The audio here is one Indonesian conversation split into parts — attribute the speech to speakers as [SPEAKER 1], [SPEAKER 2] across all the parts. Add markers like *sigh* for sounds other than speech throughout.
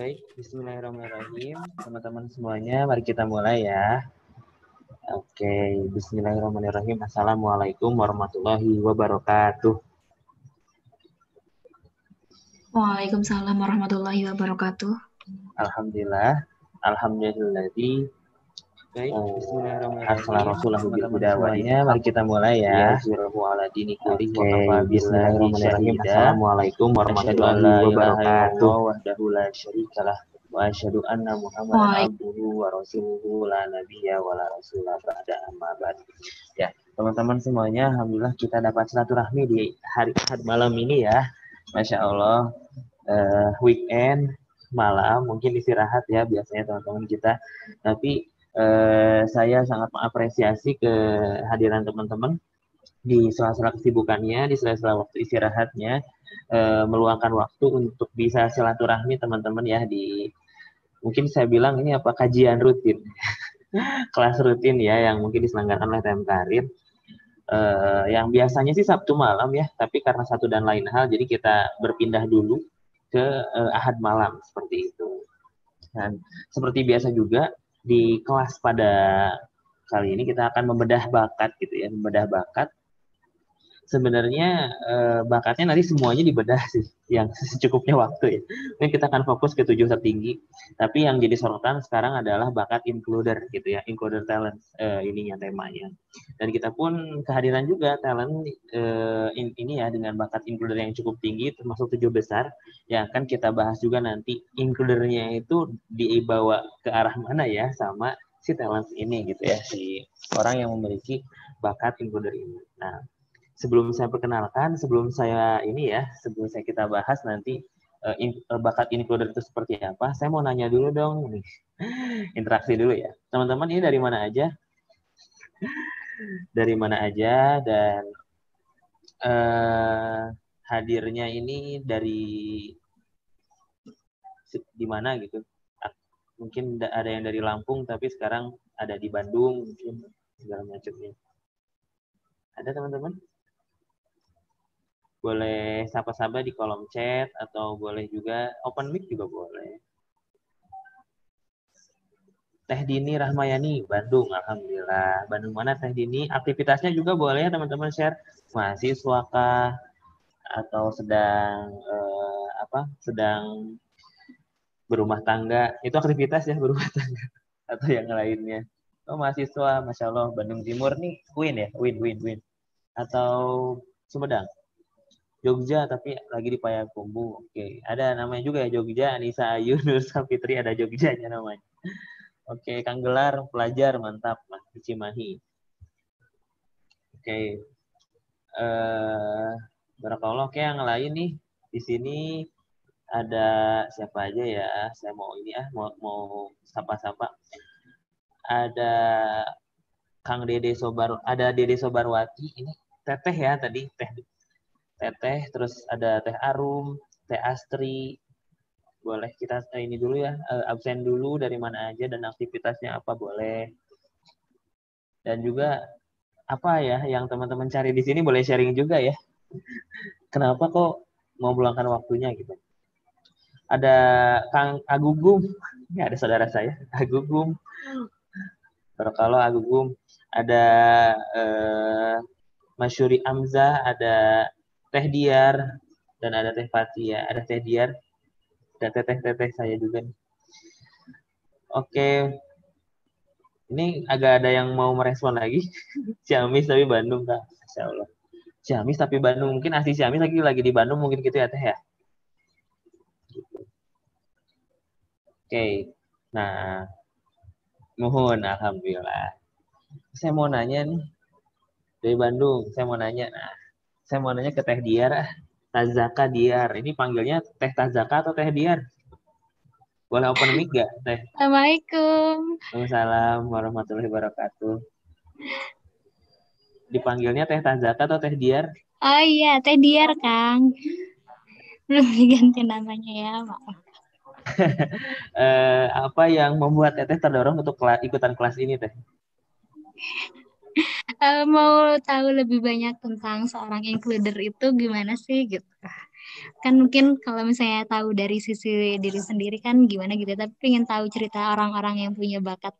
[SPEAKER 1] Baik, Bismillahirrahmanirrahim. Teman-teman semuanya, mari kita mulai ya. Oke, Bismillahirrahmanirrahim. Assalamualaikum warahmatullahi wabarakatuh.
[SPEAKER 2] Waalaikumsalam warahmatullahi wabarakatuh.
[SPEAKER 1] Alhamdulillah. Alhamdulillah. Baik,
[SPEAKER 2] Oh,
[SPEAKER 1] Bismillahirrahmanirrahim. Mari kita mulai ya. Bismillahirrahmanirrahim. Assalamualaikum warahmatullahi wabarakatuh. Wahdahu la syarikalah wa asyhadu anna Muhammadan abduhu wa rasuluhu la nabiyya wa la rasula ba'da amma ba'd. Ya, teman-teman semuanya, alhamdulillah kita dapat silaturahmi di hari, hari malam ini ya. Masya Allah, uh, weekend malam mungkin istirahat ya biasanya teman-teman kita. Tapi uh, saya sangat mengapresiasi kehadiran teman-teman di sela-sela kesibukannya, di sela-sela waktu istirahatnya, uh, meluangkan waktu untuk bisa silaturahmi teman-teman ya di mungkin saya bilang ini apa kajian rutin, *laughs* kelas rutin ya yang mungkin diselenggarakan oleh TM Karir. Uh, yang biasanya sih Sabtu malam ya, tapi karena satu dan lain hal, jadi kita berpindah dulu ke uh, Ahad malam seperti itu. Dan seperti biasa juga di kelas pada kali ini kita akan membedah bakat gitu ya, membedah bakat sebenarnya eh, bakatnya nanti semuanya dibedah sih yang *laughs* secukupnya waktu ya. Mungkin kita akan fokus ke tujuh tertinggi, tapi yang jadi sorotan sekarang adalah bakat includer gitu ya, includer talent eh, ininya temanya. Dan kita pun kehadiran juga talent eh, ini ya dengan bakat includer yang cukup tinggi termasuk tujuh besar yang akan kita bahas juga nanti includernya itu dibawa ke arah mana ya sama si talent ini gitu ya si orang yang memiliki bakat includer ini. Nah, sebelum saya perkenalkan, sebelum saya ini ya, sebelum saya kita bahas nanti uh, in, uh, bakat includer itu seperti apa, saya mau nanya dulu dong nih. *laughs* Interaksi dulu ya. Teman-teman ini dari mana aja? *laughs* dari mana aja dan uh, hadirnya ini dari di mana gitu. Mungkin ada yang dari Lampung tapi sekarang ada di Bandung mungkin segala macamnya. Ada teman-teman? Boleh sapa-sapa di kolom chat atau boleh juga open mic juga boleh. Teh Dini Rahmayani, Bandung, Alhamdulillah. Bandung mana Teh Dini? Aktivitasnya juga boleh ya teman-teman share. Mahasiswa kah? Atau sedang eh, apa? Sedang berumah tangga. Itu aktivitas ya berumah tangga. *laughs* Atau yang lainnya. Oh mahasiswa, Masya Allah. Bandung Timur nih, win ya? Win, win, win. Atau Sumedang? Jogja tapi lagi di Payakumbuh. Oke, ada namanya juga ya Jogja, Anissa Ayu, Nur Sapitri *laughs* ada Jogjanya namanya. Oke, Kang Gelar pelajar mantap Mas Cimahi. Oke. Eh Barakallah oke yang lain nih di sini ada siapa aja ya? Saya mau ini ah mau mau sapa-sapa. Ada Kang Dede Sobar ada Dede Sobarwati ini Teteh ya tadi Teh teteh, terus ada teh arum, teh astri. Boleh kita ini dulu ya, absen dulu dari mana aja dan aktivitasnya apa boleh. Dan juga apa ya yang teman-teman cari di sini boleh sharing juga ya. *laughs* Kenapa kok mau meluangkan waktunya gitu. Ada Kang Agugum, *laughs* ini ada saudara saya, *laughs* Agugum. Kalau Agugum, ada eh, Masyuri Amzah, ada Teh Diar dan ada Teh Fatia, ada Teh Diar dan teteh-teteh saya juga nih. Oke. Ini agak ada yang mau merespon lagi. *laughs* Ciamis tapi Bandung Kak. Masya Allah. Ciamis tapi Bandung. Mungkin asli Ciamis lagi lagi di Bandung mungkin gitu ya Teh ya. Oke. Nah, mohon alhamdulillah. Saya mau nanya nih dari Bandung. Saya mau nanya. Nah, saya mau nanya ke Teh Diar, Tazaka Diar. Ini panggilnya Teh Tazaka atau Teh Diar? Boleh open mic gak, Teh?
[SPEAKER 2] Assalamualaikum.
[SPEAKER 1] Waalaikumsalam warahmatullahi wabarakatuh. Dipanggilnya Teh Tazaka atau Teh Diar?
[SPEAKER 2] Oh iya, Teh Diar, Kang. Belum diganti namanya ya, maaf. *laughs*
[SPEAKER 1] eh, apa yang membuat Teteh terdorong untuk ikutan kelas ini, Teh?
[SPEAKER 2] Uh, *laughs* mau tahu lebih banyak tentang seorang includer itu gimana sih gitu. kan mungkin kalau misalnya tahu dari sisi diri sendiri kan gimana gitu tapi pengen tahu cerita orang-orang yang punya bakat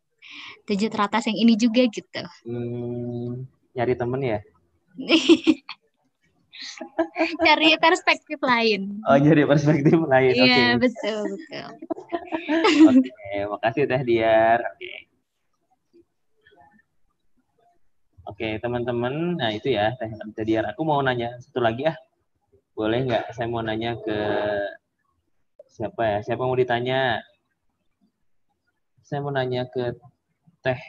[SPEAKER 2] tujuh teratas yang ini juga gitu
[SPEAKER 1] hmm, nyari temen ya *laughs*
[SPEAKER 2] cari perspektif lain
[SPEAKER 1] oh nyari perspektif lain
[SPEAKER 2] iya
[SPEAKER 1] okay.
[SPEAKER 2] betul betul *laughs*
[SPEAKER 1] oke okay, makasih teh Diar oke okay. Oke, teman-teman. Nah, itu ya, Teh Diar. Aku mau nanya satu lagi ya. Boleh nggak? Saya mau nanya ke siapa ya? Siapa mau ditanya? Saya mau nanya ke Teh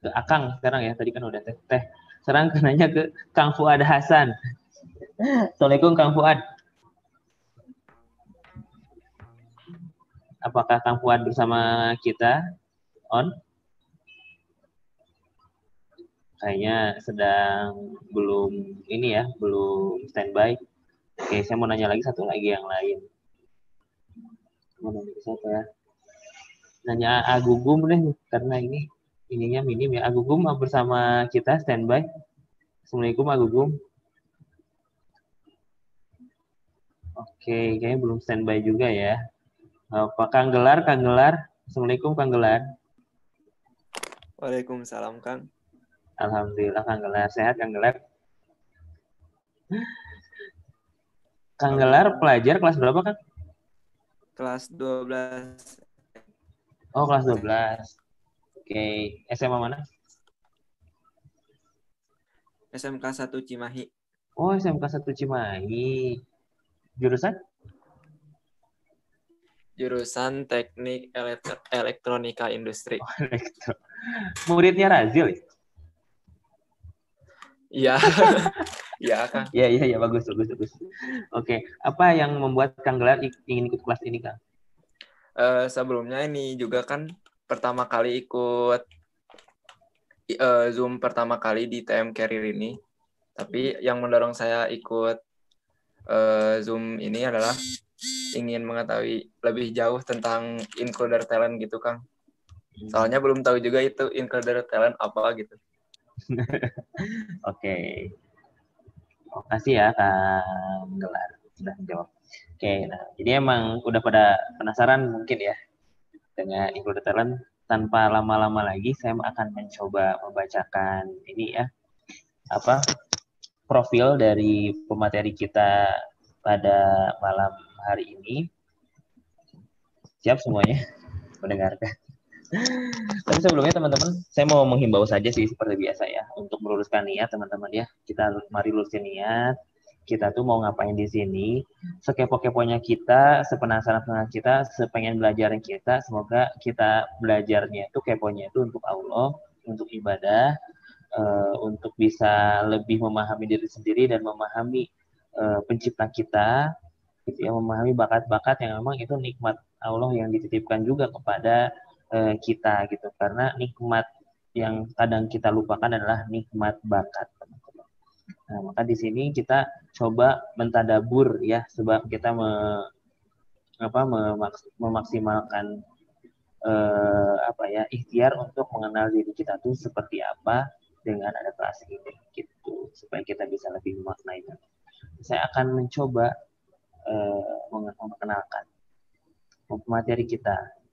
[SPEAKER 1] ke Akang sekarang ya. Tadi kan udah Teh. Teh. Sekarang nanya ke Kang Fuad Hasan. Assalamualaikum Kang Fuad. Apakah Kang Fuad bersama kita? On? Kayaknya sedang belum ini ya, belum standby. Oke, saya mau nanya lagi satu lagi yang lain. Mau nanya siapa ya? Nanya Agugum deh, karena ini ininya minim ya. Agugum bersama kita standby. Assalamualaikum Agugum. Oke, kayaknya belum standby juga ya. Apa Kang Gelar, Kang Gelar. Assalamualaikum Kang Gelar.
[SPEAKER 3] Waalaikumsalam Kang.
[SPEAKER 1] Alhamdulillah Kang Gelar sehat Kang Gelar. Kang Gelar pelajar kelas berapa Kang?
[SPEAKER 3] Kelas 12.
[SPEAKER 1] Oh kelas 12. Oke, SMA mana?
[SPEAKER 3] SMK 1 Cimahi.
[SPEAKER 1] Oh SMK 1 Cimahi. Jurusan?
[SPEAKER 3] Jurusan Teknik Elektronika Industri. Oh, elektro.
[SPEAKER 1] Muridnya Razil ya?
[SPEAKER 3] Iya. *laughs* Iya, Kang.
[SPEAKER 1] Iya, iya, iya, bagus, bagus, bagus. Oke, apa yang membuat Kang Gelar ingin ikut kelas ini, Kang?
[SPEAKER 3] Uh, sebelumnya ini juga kan pertama kali ikut uh, Zoom pertama kali di TM Career ini. Tapi yang mendorong saya ikut uh, Zoom ini adalah ingin mengetahui lebih jauh tentang includer talent gitu, Kang. Soalnya belum tahu juga itu includer talent apa gitu. *laughs*
[SPEAKER 1] Oke. Makasih ya Kang Gelar sudah menjawab. Oke, nah jadi emang udah pada penasaran mungkin ya dengan include talent tanpa lama-lama lagi saya akan mencoba membacakan ini ya apa profil dari pemateri kita pada malam hari ini. Siap semuanya *laughs* mendengarkan. Tapi sebelumnya teman-teman, saya mau menghimbau saja sih seperti biasa ya, untuk meluruskan niat teman-teman ya. Kita mari lurusin niat. Kita tuh mau ngapain di sini? Sekepo-keponya kita, sepenasaran dengan kita, sepengen belajarnya kita. Semoga kita belajarnya itu keponya itu untuk Allah, untuk ibadah, uh, untuk bisa lebih memahami diri sendiri dan memahami uh, pencipta kita, gitu ya, memahami bakat-bakat yang memang itu nikmat Allah yang dititipkan juga kepada eh, kita gitu. Karena nikmat yang kadang kita lupakan adalah nikmat bakat Nah, maka di sini kita coba mentadabur ya sebab kita me, apa memaks, memaksimalkan eh, apa ya ikhtiar untuk mengenal diri kita tuh seperti apa dengan ada kelas ini gitu. Supaya kita bisa lebih memaknai. Saya akan mencoba eh, mengenalkan materi kita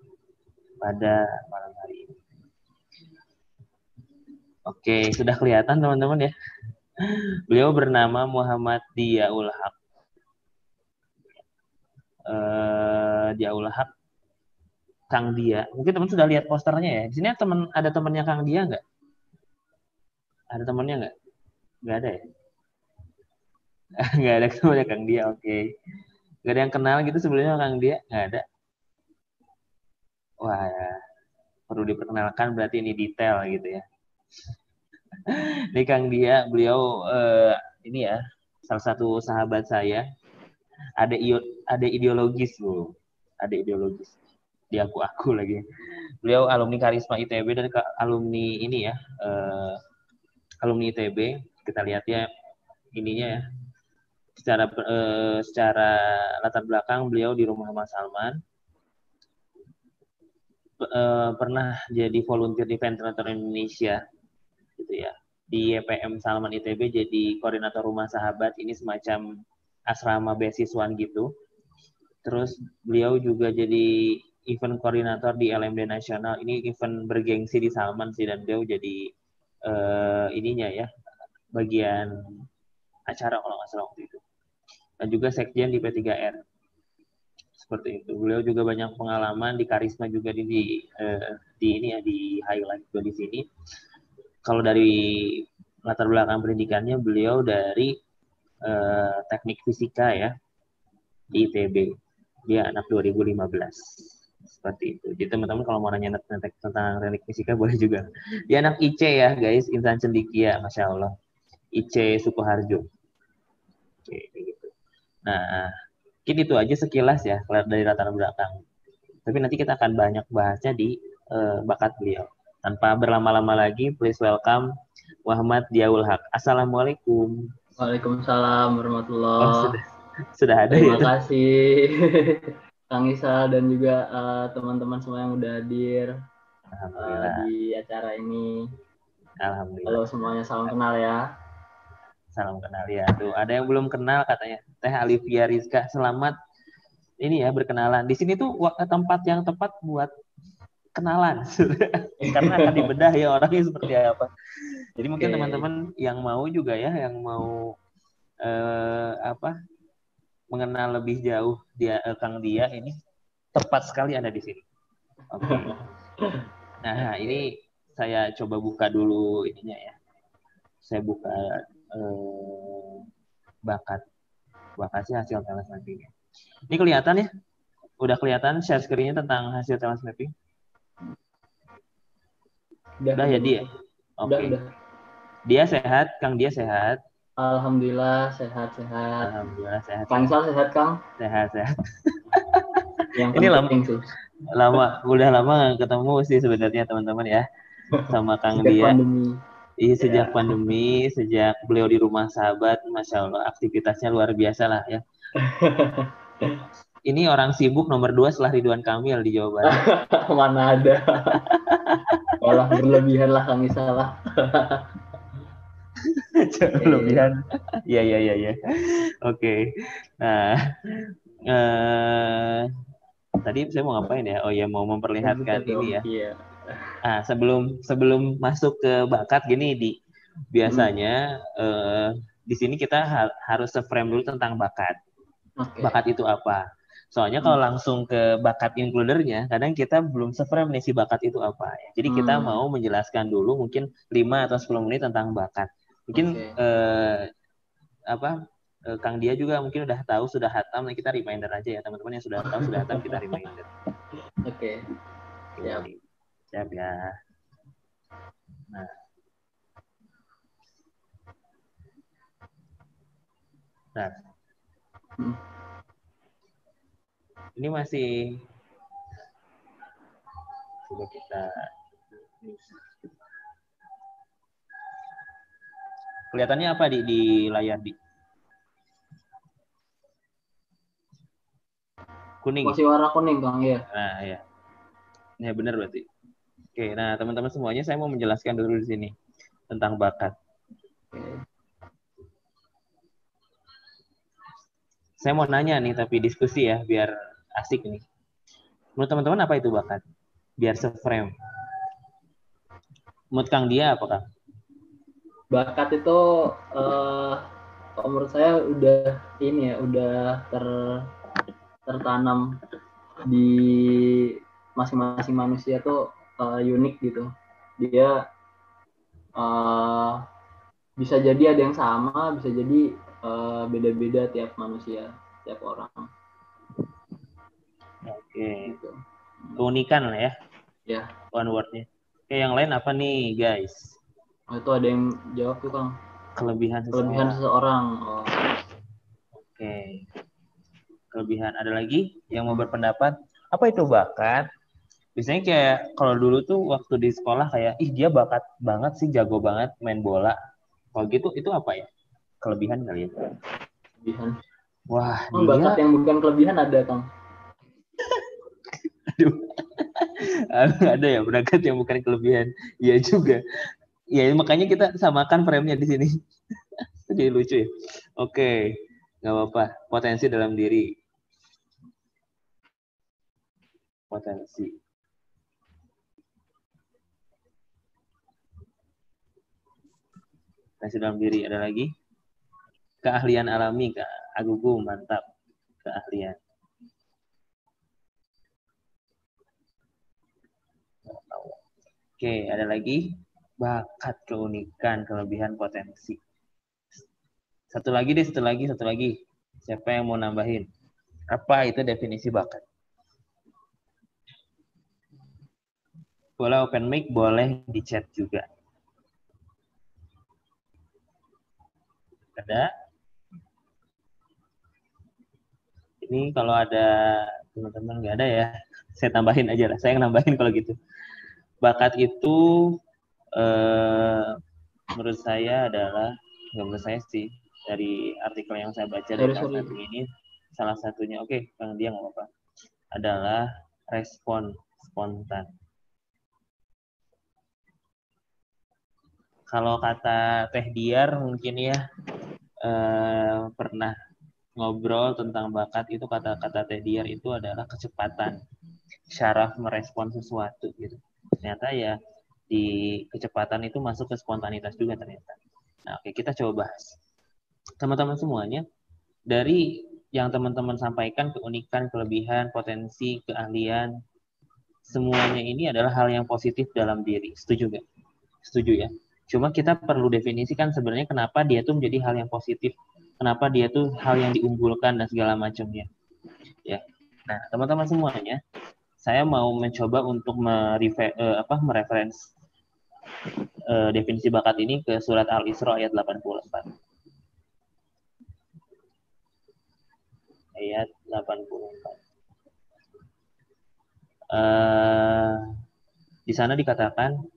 [SPEAKER 1] pada malam hari ini. Oke, sudah kelihatan teman-teman ya. Beliau bernama Muhammad Diaul Haq. Uh, Diaul Haq Kang Dia. Mungkin teman sudah lihat posternya ya. Di sini teman ada temannya Kang Dia nggak? Ada temannya nggak? Nggak ada ya? *laughs* nggak ada temannya Kang Dia. Oke. Okay. Nggak ada yang kenal gitu sebelumnya Kang Dia? Nggak ada. Wah, ya. perlu diperkenalkan berarti ini detail gitu ya. *laughs* ini Kang Dia, beliau uh, ini ya salah satu sahabat saya. Ada ada ideologis bu, ada ideologis. Di aku aku lagi. Beliau alumni Karisma ITB dan alumni ini ya, uh, alumni ITB. Kita lihat ya ininya ya. Secara uh, secara latar belakang beliau di rumah Mas Salman uh, pernah jadi volunteer di Ventilator Indonesia gitu ya di YPM Salman ITB jadi koordinator rumah sahabat ini semacam asrama beasiswaan gitu. Terus beliau juga jadi event koordinator di LMD Nasional. Ini event bergengsi di Salman sih dan beliau jadi uh, ininya ya bagian acara kalau nggak salah waktu itu. Dan juga sekjen di P3R. Seperti itu. Beliau juga banyak pengalaman di karisma juga di di, uh, di ini ya di highlight juga di sini. Kalau dari latar belakang pendidikannya beliau dari uh, teknik fisika ya di ITB dia anak 2015 seperti itu. Jadi teman-teman kalau mau nanya tentang teknik fisika *laughs* boleh juga. Dia anak IC ya guys, Insan Cendikia, masya Allah. IC Sukoharjo. Oke, gitu. Nah, mungkin itu aja sekilas ya dari latar belakang. Tapi nanti kita akan banyak bahasnya di uh, bakat beliau. Tanpa berlama-lama lagi, please welcome Muhammad Diaul Haq. Assalamualaikum.
[SPEAKER 4] Waalaikumsalam warahmatullahi oh,
[SPEAKER 1] sudah, sudah ada
[SPEAKER 4] Terima ya? kasih *laughs* Kang Isa dan juga uh, teman-teman semua yang udah hadir uh, di acara ini.
[SPEAKER 1] Alhamdulillah.
[SPEAKER 4] Halo semuanya, salam kenal ya.
[SPEAKER 1] Salam kenal ya. Tuh, ada yang belum kenal katanya. Teh Alivia Rizka, selamat ini ya berkenalan. Di sini tuh tempat yang tepat buat kenalan *laughs* karena akan dibedah ya orangnya seperti apa. Jadi mungkin teman-teman yang mau juga ya, yang mau eh, apa mengenal lebih jauh dia eh, Kang Dia ini tepat sekali ada di sini. Oke. Okay. Nah ini saya coba buka dulu ininya ya. Saya buka eh, bakat bakatnya hasil talent mapping. Ini kelihatan ya? Udah kelihatan share screen-nya tentang hasil talent mapping?
[SPEAKER 4] Udah,
[SPEAKER 1] udah ya dia. Oke. Okay. Dia sehat, Kang dia sehat.
[SPEAKER 4] Alhamdulillah sehat-sehat.
[SPEAKER 1] Alhamdulillah sehat.
[SPEAKER 4] Kang Sal sehat Kang?
[SPEAKER 1] Sehat-sehat.
[SPEAKER 4] Yang
[SPEAKER 1] ini lama sih. Lama, udah lama ketemu sih sebenarnya teman-teman ya *laughs* sama Kang
[SPEAKER 4] sejak
[SPEAKER 1] dia.
[SPEAKER 4] Pandemi.
[SPEAKER 1] Iya sejak ya. pandemi, sejak beliau di rumah sahabat, masya Allah aktivitasnya luar biasa lah ya. *laughs* ini orang sibuk nomor dua setelah Ridwan Kamil di Jawa Barat. *laughs*
[SPEAKER 4] Mana ada. Malah berlebihan lah kami salah. *laughs*
[SPEAKER 1] berlebihan. Iya iya iya iya. Oke. Nah, eh, tadi saya mau ngapain ya? Oh ya mau memperlihatkan ini ya.
[SPEAKER 4] Iya.
[SPEAKER 1] Ah sebelum sebelum masuk ke bakat gini di biasanya hmm. eh, di sini kita ha harus frame dulu tentang bakat. Okay. Bakat itu apa? Soalnya kalau hmm. langsung ke bakat includernya, kadang kita belum seframe nih si bakat itu apa. Ya. Jadi kita hmm. mau menjelaskan dulu mungkin 5 atau 10 menit tentang bakat. Mungkin okay. eh, apa eh, Kang Dia juga mungkin udah tahu sudah hatam, nah kita reminder aja ya teman-teman yang sudah tahu sudah hatam kita reminder. *laughs*
[SPEAKER 4] Oke. Okay.
[SPEAKER 1] Siap. Siap ya. Nah. Nah. Hmm ini masih coba kita kelihatannya apa di di layar di kuning
[SPEAKER 4] masih warna kuning bang ya
[SPEAKER 1] nah ya ya benar berarti oke nah teman-teman semuanya saya mau menjelaskan dulu di sini tentang bakat saya mau nanya nih tapi diskusi ya biar asik nih. Menurut teman-teman apa itu bakat? Biar se-frame. Menurut Kang Dia apa Kang?
[SPEAKER 4] Bakat itu uh, menurut saya udah ini ya, udah ter tertanam di masing-masing manusia tuh uh, unik gitu. Dia uh, bisa jadi ada yang sama, bisa jadi beda-beda uh, tiap manusia, tiap orang.
[SPEAKER 1] Oke. Gitu. Keunikan lah ya.
[SPEAKER 4] Ya.
[SPEAKER 1] One wordnya. Oke, yang lain apa nih, guys?
[SPEAKER 4] Oh, itu ada yang jawab tuh, Kang.
[SPEAKER 1] Kelebihan
[SPEAKER 4] seseorang. Kelebihan seseorang. Oh.
[SPEAKER 1] Oke. Kelebihan ada lagi yang mau berpendapat? Apa itu bakat? Biasanya kayak kalau dulu tuh waktu di sekolah kayak ih dia bakat banget sih jago banget main bola. Kalau gitu itu apa ya? Kelebihan kali ya?
[SPEAKER 4] Kelebihan.
[SPEAKER 1] Wah,
[SPEAKER 4] oh, dia... bakat yang bukan kelebihan ada, Kang. *laughs*
[SPEAKER 1] Aduh. ada ya berangkat yang bukan kelebihan. Iya juga. Ya makanya kita samakan frame-nya di sini. *laughs* Jadi lucu ya. Oke, nggak apa-apa. Potensi dalam diri. Potensi. Potensi dalam diri ada lagi? Keahlian alami, Kak Agugu, mantap. Keahlian. Oke, ada lagi bakat, keunikan, kelebihan, potensi. Satu lagi deh, satu lagi, satu lagi. Siapa yang mau nambahin? Apa itu definisi bakat? Boleh open mic, boleh di chat juga. Ada? Ini kalau ada teman-teman nggak ada ya, *laughs* saya tambahin aja lah. Saya nambahin kalau gitu bakat itu eh, menurut saya adalah nggak menurut saya sih dari artikel yang saya baca dari salah satu ini salah satunya oke okay, bang dia nggak apa-apa adalah respon spontan kalau kata Teh Diar mungkin ya eh, pernah ngobrol tentang bakat itu kata-kata Teh Diar itu adalah kecepatan syaraf merespon sesuatu gitu ternyata ya di kecepatan itu masuk ke spontanitas juga ternyata. Nah, oke kita coba bahas. Teman-teman semuanya, dari yang teman-teman sampaikan keunikan, kelebihan, potensi, keahlian, semuanya ini adalah hal yang positif dalam diri. Setuju gak? Setuju ya. Cuma kita perlu definisikan sebenarnya kenapa dia tuh menjadi hal yang positif, kenapa dia tuh hal yang diunggulkan dan segala macamnya. Ya. Nah, teman-teman semuanya, saya mau mencoba untuk merefer, uh, apa, mereference uh, definisi bakat ini ke surat Al-Isra ayat 84. Ayat 84. Uh, di sana dikatakan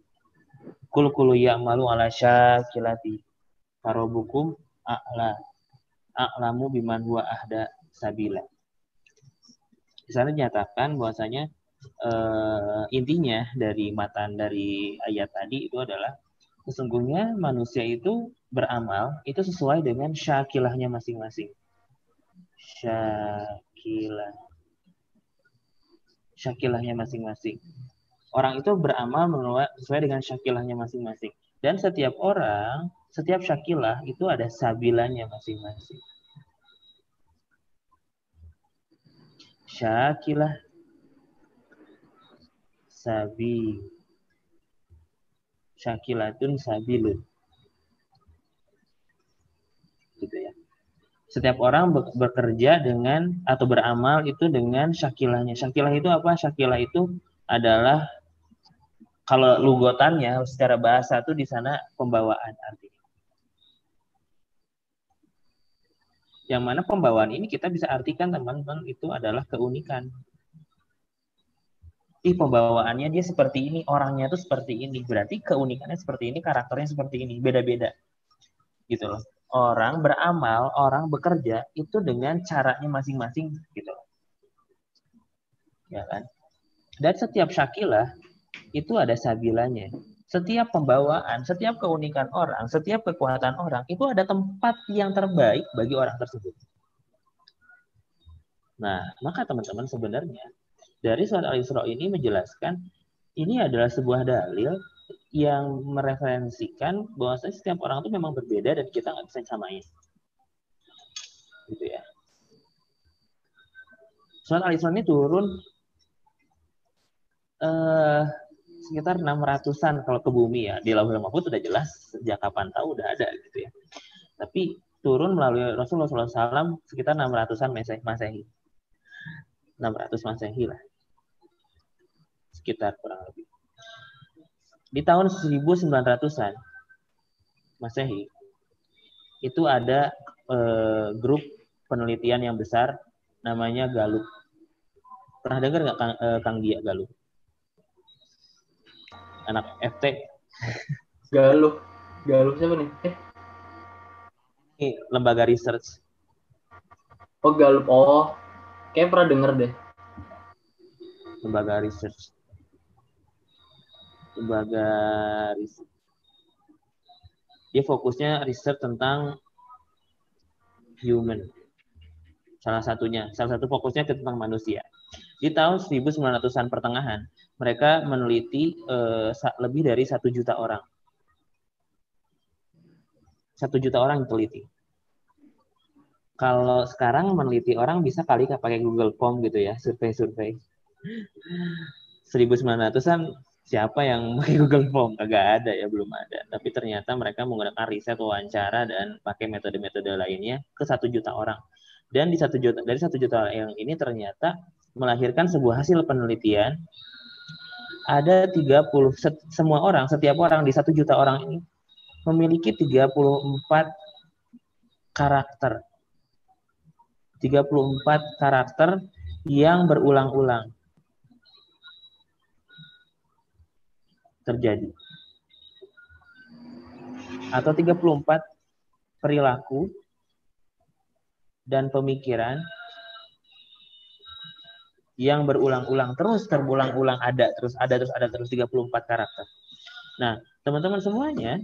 [SPEAKER 1] kul kulu ya'malu ala syakilati farobukum a'la a'lamu biman huwa ahda sabila di sana dinyatakan bahwasanya uh, intinya dari matan dari ayat tadi itu adalah sesungguhnya manusia itu beramal itu sesuai dengan syakilahnya masing-masing. Syakilah. Syakilahnya masing-masing. Orang itu beramal sesuai dengan syakilahnya masing-masing. Dan setiap orang, setiap syakilah itu ada sabilanya masing-masing. Syakilah. Sabi. Syakilatun sabilun gitu ya. Setiap orang bekerja dengan atau beramal itu dengan syakilahnya. Syakilah itu apa? Syakilah itu adalah kalau lugotannya secara bahasa itu di sana pembawaan artinya Yang mana pembawaan ini kita bisa artikan teman-teman itu adalah keunikan. Ih pembawaannya dia seperti ini, orangnya tuh seperti ini. Berarti keunikannya seperti ini, karakternya seperti ini, beda-beda. Gitu loh. Orang beramal, orang bekerja itu dengan caranya masing-masing gitu loh. Ya kan? Dan setiap syakilah itu ada sabilanya setiap pembawaan, setiap keunikan orang, setiap kekuatan orang, itu ada tempat yang terbaik bagi orang tersebut. Nah, maka teman-teman sebenarnya dari surat Al-Isra ini menjelaskan ini adalah sebuah dalil yang mereferensikan bahwa setiap orang itu memang berbeda dan kita nggak bisa samain. Gitu ya. Surat Al-Isra ini turun uh, sekitar 600-an kalau ke bumi ya. Di Lauhul Mahfuz sudah jelas sejak kapan tahu udah ada gitu ya. Tapi turun melalui Rasulullah SAW sekitar 600-an Masehi. 600 Masehi lah. Sekitar kurang lebih. Di tahun 1900-an Masehi itu ada eh, grup penelitian yang besar namanya Galup. Pernah dengar nggak Kang, eh, Kang Dia Galup? Anak FT
[SPEAKER 4] Galuh. Galuh siapa nih? Eh.
[SPEAKER 1] Ini lembaga research.
[SPEAKER 4] Oh Galuh. Oh. Kayak pernah denger deh.
[SPEAKER 1] Lembaga research. Lembaga research dia fokusnya riset tentang human. Salah satunya, salah satu fokusnya ke tentang manusia. Di tahun 1900-an pertengahan, mereka meneliti uh, lebih dari satu juta orang. Satu juta orang diteliti. Kalau sekarang meneliti orang bisa kali pakai Google Form gitu ya, survei-survei. 1900-an siapa yang *laughs* pakai Google Form? Kagak ada ya, belum ada. Tapi ternyata mereka menggunakan riset wawancara dan pakai metode-metode lainnya ke satu juta orang. Dan di satu juta dari satu juta yang ini ternyata melahirkan sebuah hasil penelitian ada 30 semua orang setiap orang di satu juta orang ini memiliki 34 karakter 34 karakter yang berulang-ulang terjadi. Atau 34 perilaku dan pemikiran yang berulang-ulang terus terulang-ulang ada terus ada terus ada terus 34 karakter. Nah, teman-teman semuanya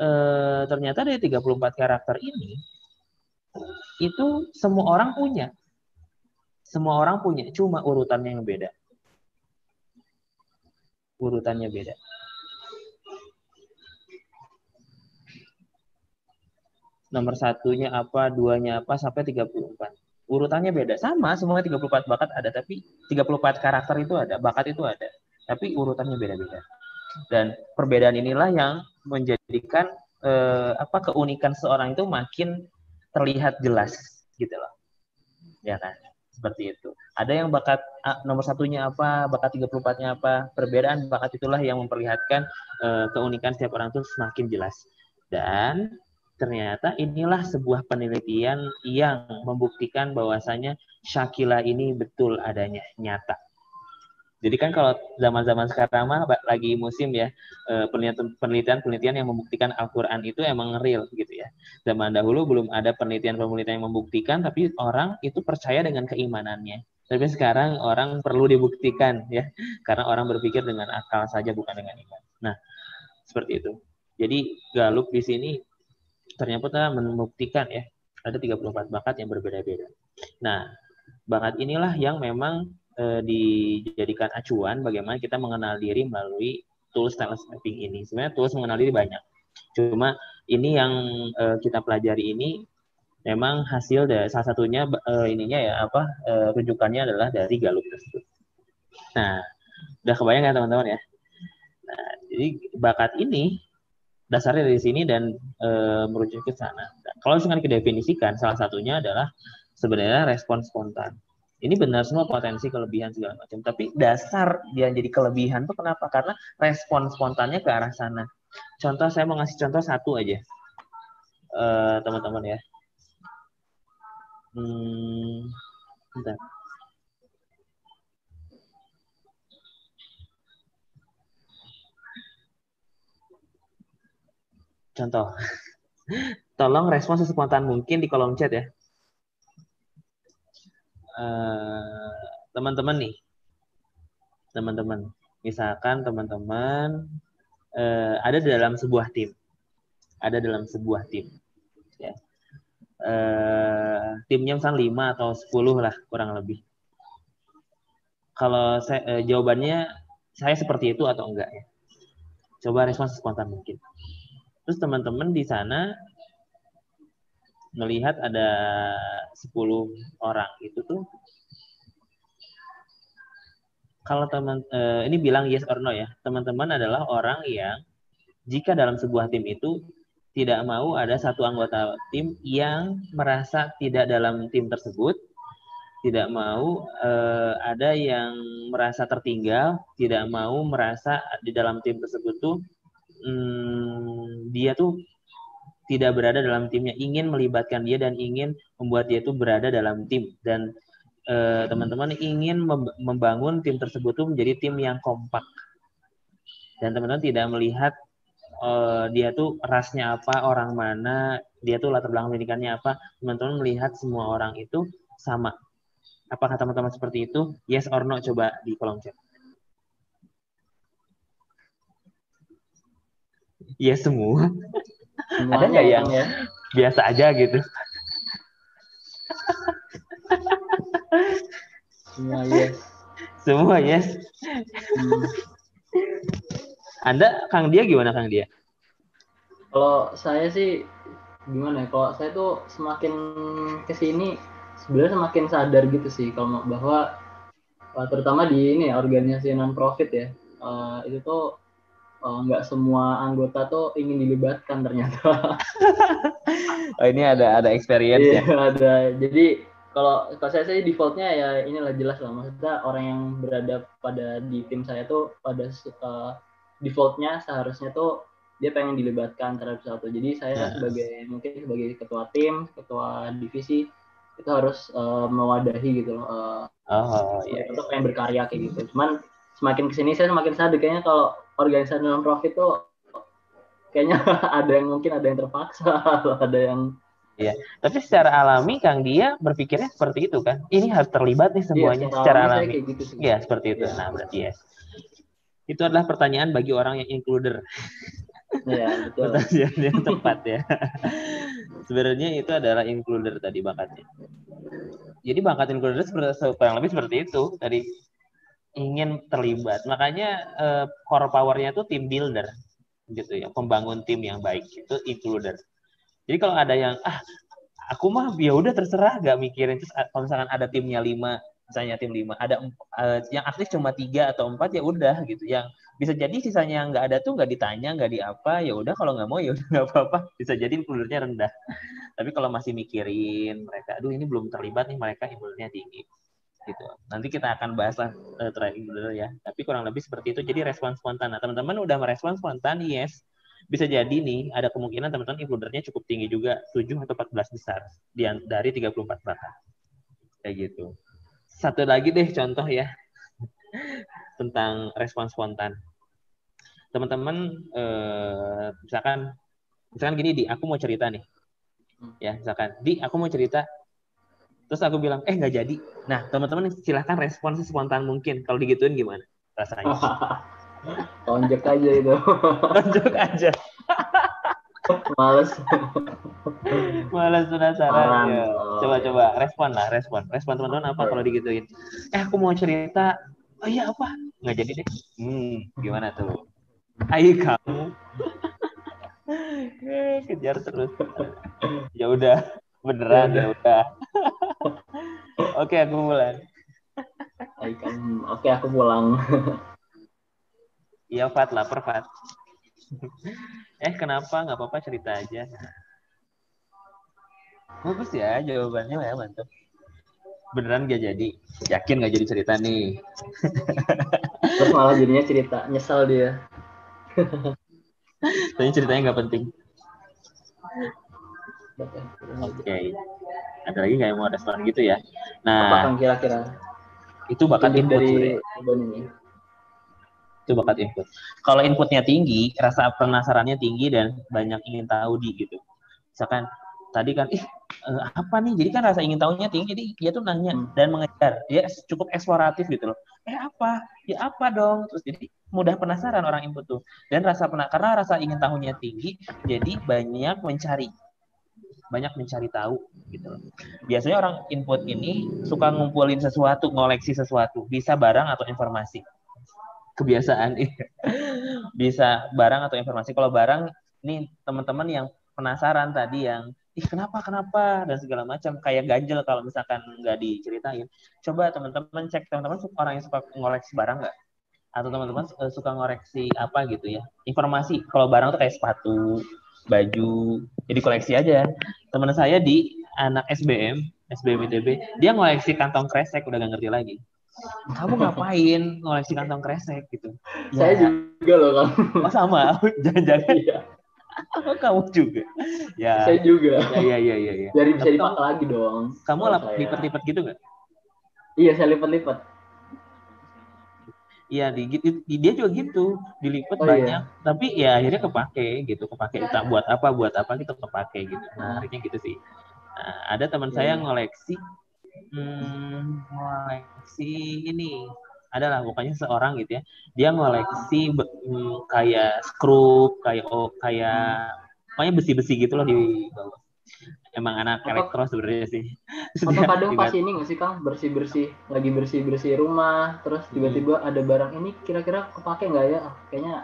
[SPEAKER 1] eh, ternyata dari 34 karakter ini itu semua orang punya. Semua orang punya, cuma urutannya yang beda urutannya beda. Nomor satunya apa, duanya apa, sampai 34. Urutannya beda. Sama, semuanya 34 bakat ada, tapi 34 karakter itu ada, bakat itu ada. Tapi urutannya beda-beda. Dan perbedaan inilah yang menjadikan eh, apa keunikan seorang itu makin terlihat jelas gitu loh. Ya kan? seperti itu. Ada yang bakat nomor satunya apa, bakat 34-nya apa, perbedaan bakat itulah yang memperlihatkan uh, keunikan setiap orang itu semakin jelas. Dan ternyata inilah sebuah penelitian yang membuktikan bahwasanya Shakila ini betul adanya nyata. Jadi kan kalau zaman-zaman sekarang mah lagi musim ya eh, penelitian-penelitian yang membuktikan Al-Quran itu emang real gitu ya. Zaman dahulu belum ada penelitian-penelitian yang membuktikan, tapi orang itu percaya dengan keimanannya. Tapi sekarang orang perlu dibuktikan ya, karena orang berpikir dengan akal saja bukan dengan iman. Nah, seperti itu. Jadi Galup di sini ternyata membuktikan ya ada 34 bakat yang berbeda-beda. Nah, bakat inilah yang memang eh, dijadikan acuan bagaimana kita mengenal diri melalui tools talent mapping ini. Sebenarnya tools mengenal diri banyak. Cuma ini yang eh, kita pelajari ini memang hasil dari salah satunya eh, ininya ya apa eh, rujukannya adalah dari Galup tersebut. Nah, udah kebayang ya teman-teman ya. Nah, jadi bakat ini dasarnya dari sini dan e, merujuk ke sana. Kalau misalkan didefinisikan, salah satunya adalah sebenarnya respon spontan. Ini benar semua potensi kelebihan segala macam tapi dasar dia jadi kelebihan tuh kenapa? Karena respon spontannya ke arah sana. Contoh saya mau ngasih contoh satu aja. Eh, teman-teman ya. Hmm, bentar. Contoh tolong respon sespontan mungkin di kolom chat ya Eh, teman-teman nih, teman-teman, misalkan teman-teman uh, ada dalam sebuah tim, ada dalam sebuah tim, ya. Uh, timnya misalnya 5 atau 10 lah kurang lebih. Kalau saya uh, jawabannya saya seperti itu atau enggak ya. Coba respon spontan mungkin. Terus teman-teman di sana melihat ada 10 orang. Itu tuh kalau teman eh, ini bilang yes or no ya. Teman-teman adalah orang yang jika dalam sebuah tim itu tidak mau ada satu anggota tim yang merasa tidak dalam tim tersebut tidak mau eh, ada yang merasa tertinggal tidak mau merasa di dalam tim tersebut tuh hmm, dia tuh tidak berada dalam timnya, ingin melibatkan dia dan ingin membuat dia itu berada dalam tim dan eh, teman-teman ingin membangun tim tersebut itu menjadi tim yang kompak dan teman-teman tidak melihat uh, dia tuh rasnya apa, orang mana, dia tuh latar belakang pendidikannya apa, teman-teman melihat semua orang itu sama. Apakah teman-teman seperti itu? Yes or no? Coba di kolom chat. Yes semua.
[SPEAKER 4] Semuanya
[SPEAKER 1] nggak
[SPEAKER 4] ya,
[SPEAKER 1] yang-
[SPEAKER 4] ya.
[SPEAKER 1] Biasa aja gitu.
[SPEAKER 4] Semua yes.
[SPEAKER 1] Semua yes.
[SPEAKER 4] Hmm.
[SPEAKER 1] Anda Kang dia gimana Kang dia?
[SPEAKER 4] Kalau saya sih gimana ya? Kalau saya tuh semakin ke sini sebenarnya semakin sadar gitu sih kalau bahwa uh, terutama di ini ya, organisasi non profit ya uh, itu tuh uh, nggak semua anggota tuh ingin dilibatkan ternyata. *laughs*
[SPEAKER 1] Oh ini ada ada experience
[SPEAKER 4] Iya
[SPEAKER 1] ya.
[SPEAKER 4] ada. Jadi kalau kalau saya sih defaultnya ya inilah jelas lah maksudnya orang yang berada pada di tim saya tuh pada uh, defaultnya seharusnya tuh dia pengen dilibatkan terhadap satu. Jadi saya
[SPEAKER 1] Ya.
[SPEAKER 4] sebagai mungkin sebagai ketua tim, ketua divisi itu harus uh, mewadahi gitu loh. Uh,
[SPEAKER 1] Oh iya.
[SPEAKER 4] mereka tuh pengen berkarya kayak gitu. Cuman semakin ke sini saya semakin sadar kayaknya kalau organisasi non profit tuh kayaknya *laughs* ada yang mungkin ada yang terpaksa, *laughs* ada yang
[SPEAKER 1] Tapi secara alami Kang dia berpikirnya seperti itu kan. Ini harus terlibat nih semuanya
[SPEAKER 4] Iya,
[SPEAKER 1] secara alami.
[SPEAKER 4] gitu.
[SPEAKER 1] Iya, seperti itu.
[SPEAKER 4] Iya.
[SPEAKER 1] Nah, berarti yes. Itu adalah pertanyaan bagi orang yang includer.
[SPEAKER 4] Iya, *laughs* betul.
[SPEAKER 1] Pertanyaan yang tepat ya. Sebenarnya itu adalah includer tadi bakatnya. Jadi bakat includer seperti kurang lebih seperti itu tadi ingin terlibat. Makanya eh, core powernya itu team builder gitu ya, pembangun tim yang baik itu includer. Jadi kalau ada yang ah aku mah ya udah terserah gak mikirin. Terus kalau misalkan ada timnya lima misalnya tim lima ada eh, yang aktif cuma tiga atau empat ya udah gitu. Yang bisa jadi sisanya yang nggak ada tuh nggak ditanya nggak di apa ya udah kalau nggak mau ya udah *laughs* nggak apa-apa. Bisa jadi includernya rendah. Tapi kalau masih mikirin mereka aduh ini belum terlibat nih mereka includernya tinggi gitu. Nanti kita akan bahas lah uh, try includer ya. Tapi kurang lebih seperti itu. Jadi respon spontan. Nah teman-teman udah merespon spontan yes. Bisa jadi nih ada kemungkinan teman-teman includernya cukup tinggi juga 7 atau 14 besar di dari 34 bakat kayak gitu. Satu lagi deh contoh ya *laughs* tentang respon spontan. Teman-teman eh, misalkan misalkan gini di aku mau cerita nih. Ya misalkan di aku mau cerita terus aku bilang eh nggak jadi. Nah teman-teman silahkan respon spontan mungkin. Kalau digituin gimana rasanya? *laughs*
[SPEAKER 4] Tonjok aja itu. *laughs*
[SPEAKER 1] tunjuk aja. *laughs*
[SPEAKER 4] Males.
[SPEAKER 1] malas penasaran ya.
[SPEAKER 4] Oh,
[SPEAKER 1] coba coba. Respon lah respon. Respon teman-teman apa kalau digituin? Eh aku mau cerita. Oh iya apa? Nggak jadi deh. Hmm gimana tuh? Ayo kamu. Kejar terus. Ya udah beneran
[SPEAKER 4] Ya
[SPEAKER 1] ya udah. *laughs* Oke aku mulai.
[SPEAKER 4] Kan. Oke, aku pulang.
[SPEAKER 1] iya Fat lapar Fat. *laughs* Eh kenapa? Nggak apa-apa cerita aja. Bagus ya jawabannya. Ya mantap beneran gak jadi? Yakin gak jadi cerita nih? *laughs*
[SPEAKER 4] Terus malah jadinya cerita nyesal dia.
[SPEAKER 1] Tapi ceritanya nggak penting. Oke. Ada lagi nggak yang mau respon gitu ya? Nah,
[SPEAKER 4] Kang kira-kira?
[SPEAKER 1] itu bakat input
[SPEAKER 4] dari ini.
[SPEAKER 1] Itu bakat input. Kalau inputnya tinggi, rasa penasarannya tinggi dan banyak ingin tahu di gitu. Misalkan tadi kan, ih eh, apa nih? Jadi kan rasa ingin tahunya tinggi, jadi dia tuh nanya
[SPEAKER 4] Hmm.
[SPEAKER 1] dan mengejar. Dia cukup eksploratif gitu loh. Eh apa? Ya apa dong? Terus jadi mudah penasaran orang input tuh. Dan rasa pena karena rasa ingin tahunya tinggi, jadi banyak mencari banyak mencari tahu gitu. Biasanya orang input ini suka ngumpulin sesuatu, ngoleksi sesuatu, bisa barang atau informasi. Kebiasaan *laughs* bisa barang atau informasi. Kalau barang nih teman-teman yang penasaran tadi yang ih kenapa kenapa dan segala macam kayak ganjel kalau misalkan nggak diceritain. Coba teman-teman cek teman-teman orang yang suka ngoleksi barang nggak? Atau teman-teman eh, suka ngoreksi apa gitu ya? Informasi. Kalau barang tuh kayak sepatu, baju, jadi koleksi aja. Teman saya di anak SBM, SBM ITB, dia ngoleksi kantong kresek udah gak ngerti lagi. Kamu ngapain ngoleksi kantong kresek gitu? *laughs*
[SPEAKER 4] Saya
[SPEAKER 1] Ya,
[SPEAKER 4] juga loh, Kang.
[SPEAKER 1] oh sama, *laughs* *laughs* jangan-jangan
[SPEAKER 4] Iya,
[SPEAKER 1] oh, kamu juga. Ya,
[SPEAKER 4] saya juga.
[SPEAKER 1] ya, ya, ya, ya. ya.
[SPEAKER 4] Biar bisa dipakai lagi dong.
[SPEAKER 1] Kamu lipet-lipet gitu nggak?
[SPEAKER 4] Iya, saya lipat-lipat.
[SPEAKER 1] Iya, di, di- di- dia juga gitu, dilipet
[SPEAKER 4] Oh,
[SPEAKER 1] banyak, tapi ya akhirnya kepake gitu, kepake kita buat apa, buat apa kita kepake gitu. Nah, akhirnya gitu sih. Nah, ada teman
[SPEAKER 4] Iya,
[SPEAKER 1] saya
[SPEAKER 4] iya.
[SPEAKER 1] ngoleksi, hmm, ngoleksi ini, adalah pokoknya seorang gitu ya, dia ngoleksi hmm, kayak skrup, kayak oh, kayak pokoknya besi-besi gitu loh di bawah emang anak
[SPEAKER 4] Atau-
[SPEAKER 1] elektro sebenarnya sih
[SPEAKER 4] Atau kadang pas ini nggak sih Kang bersih-bersih lagi bersih-bersih rumah terus tiba-tiba ada barang ini kira-kira kepake nggak ya? Kayaknya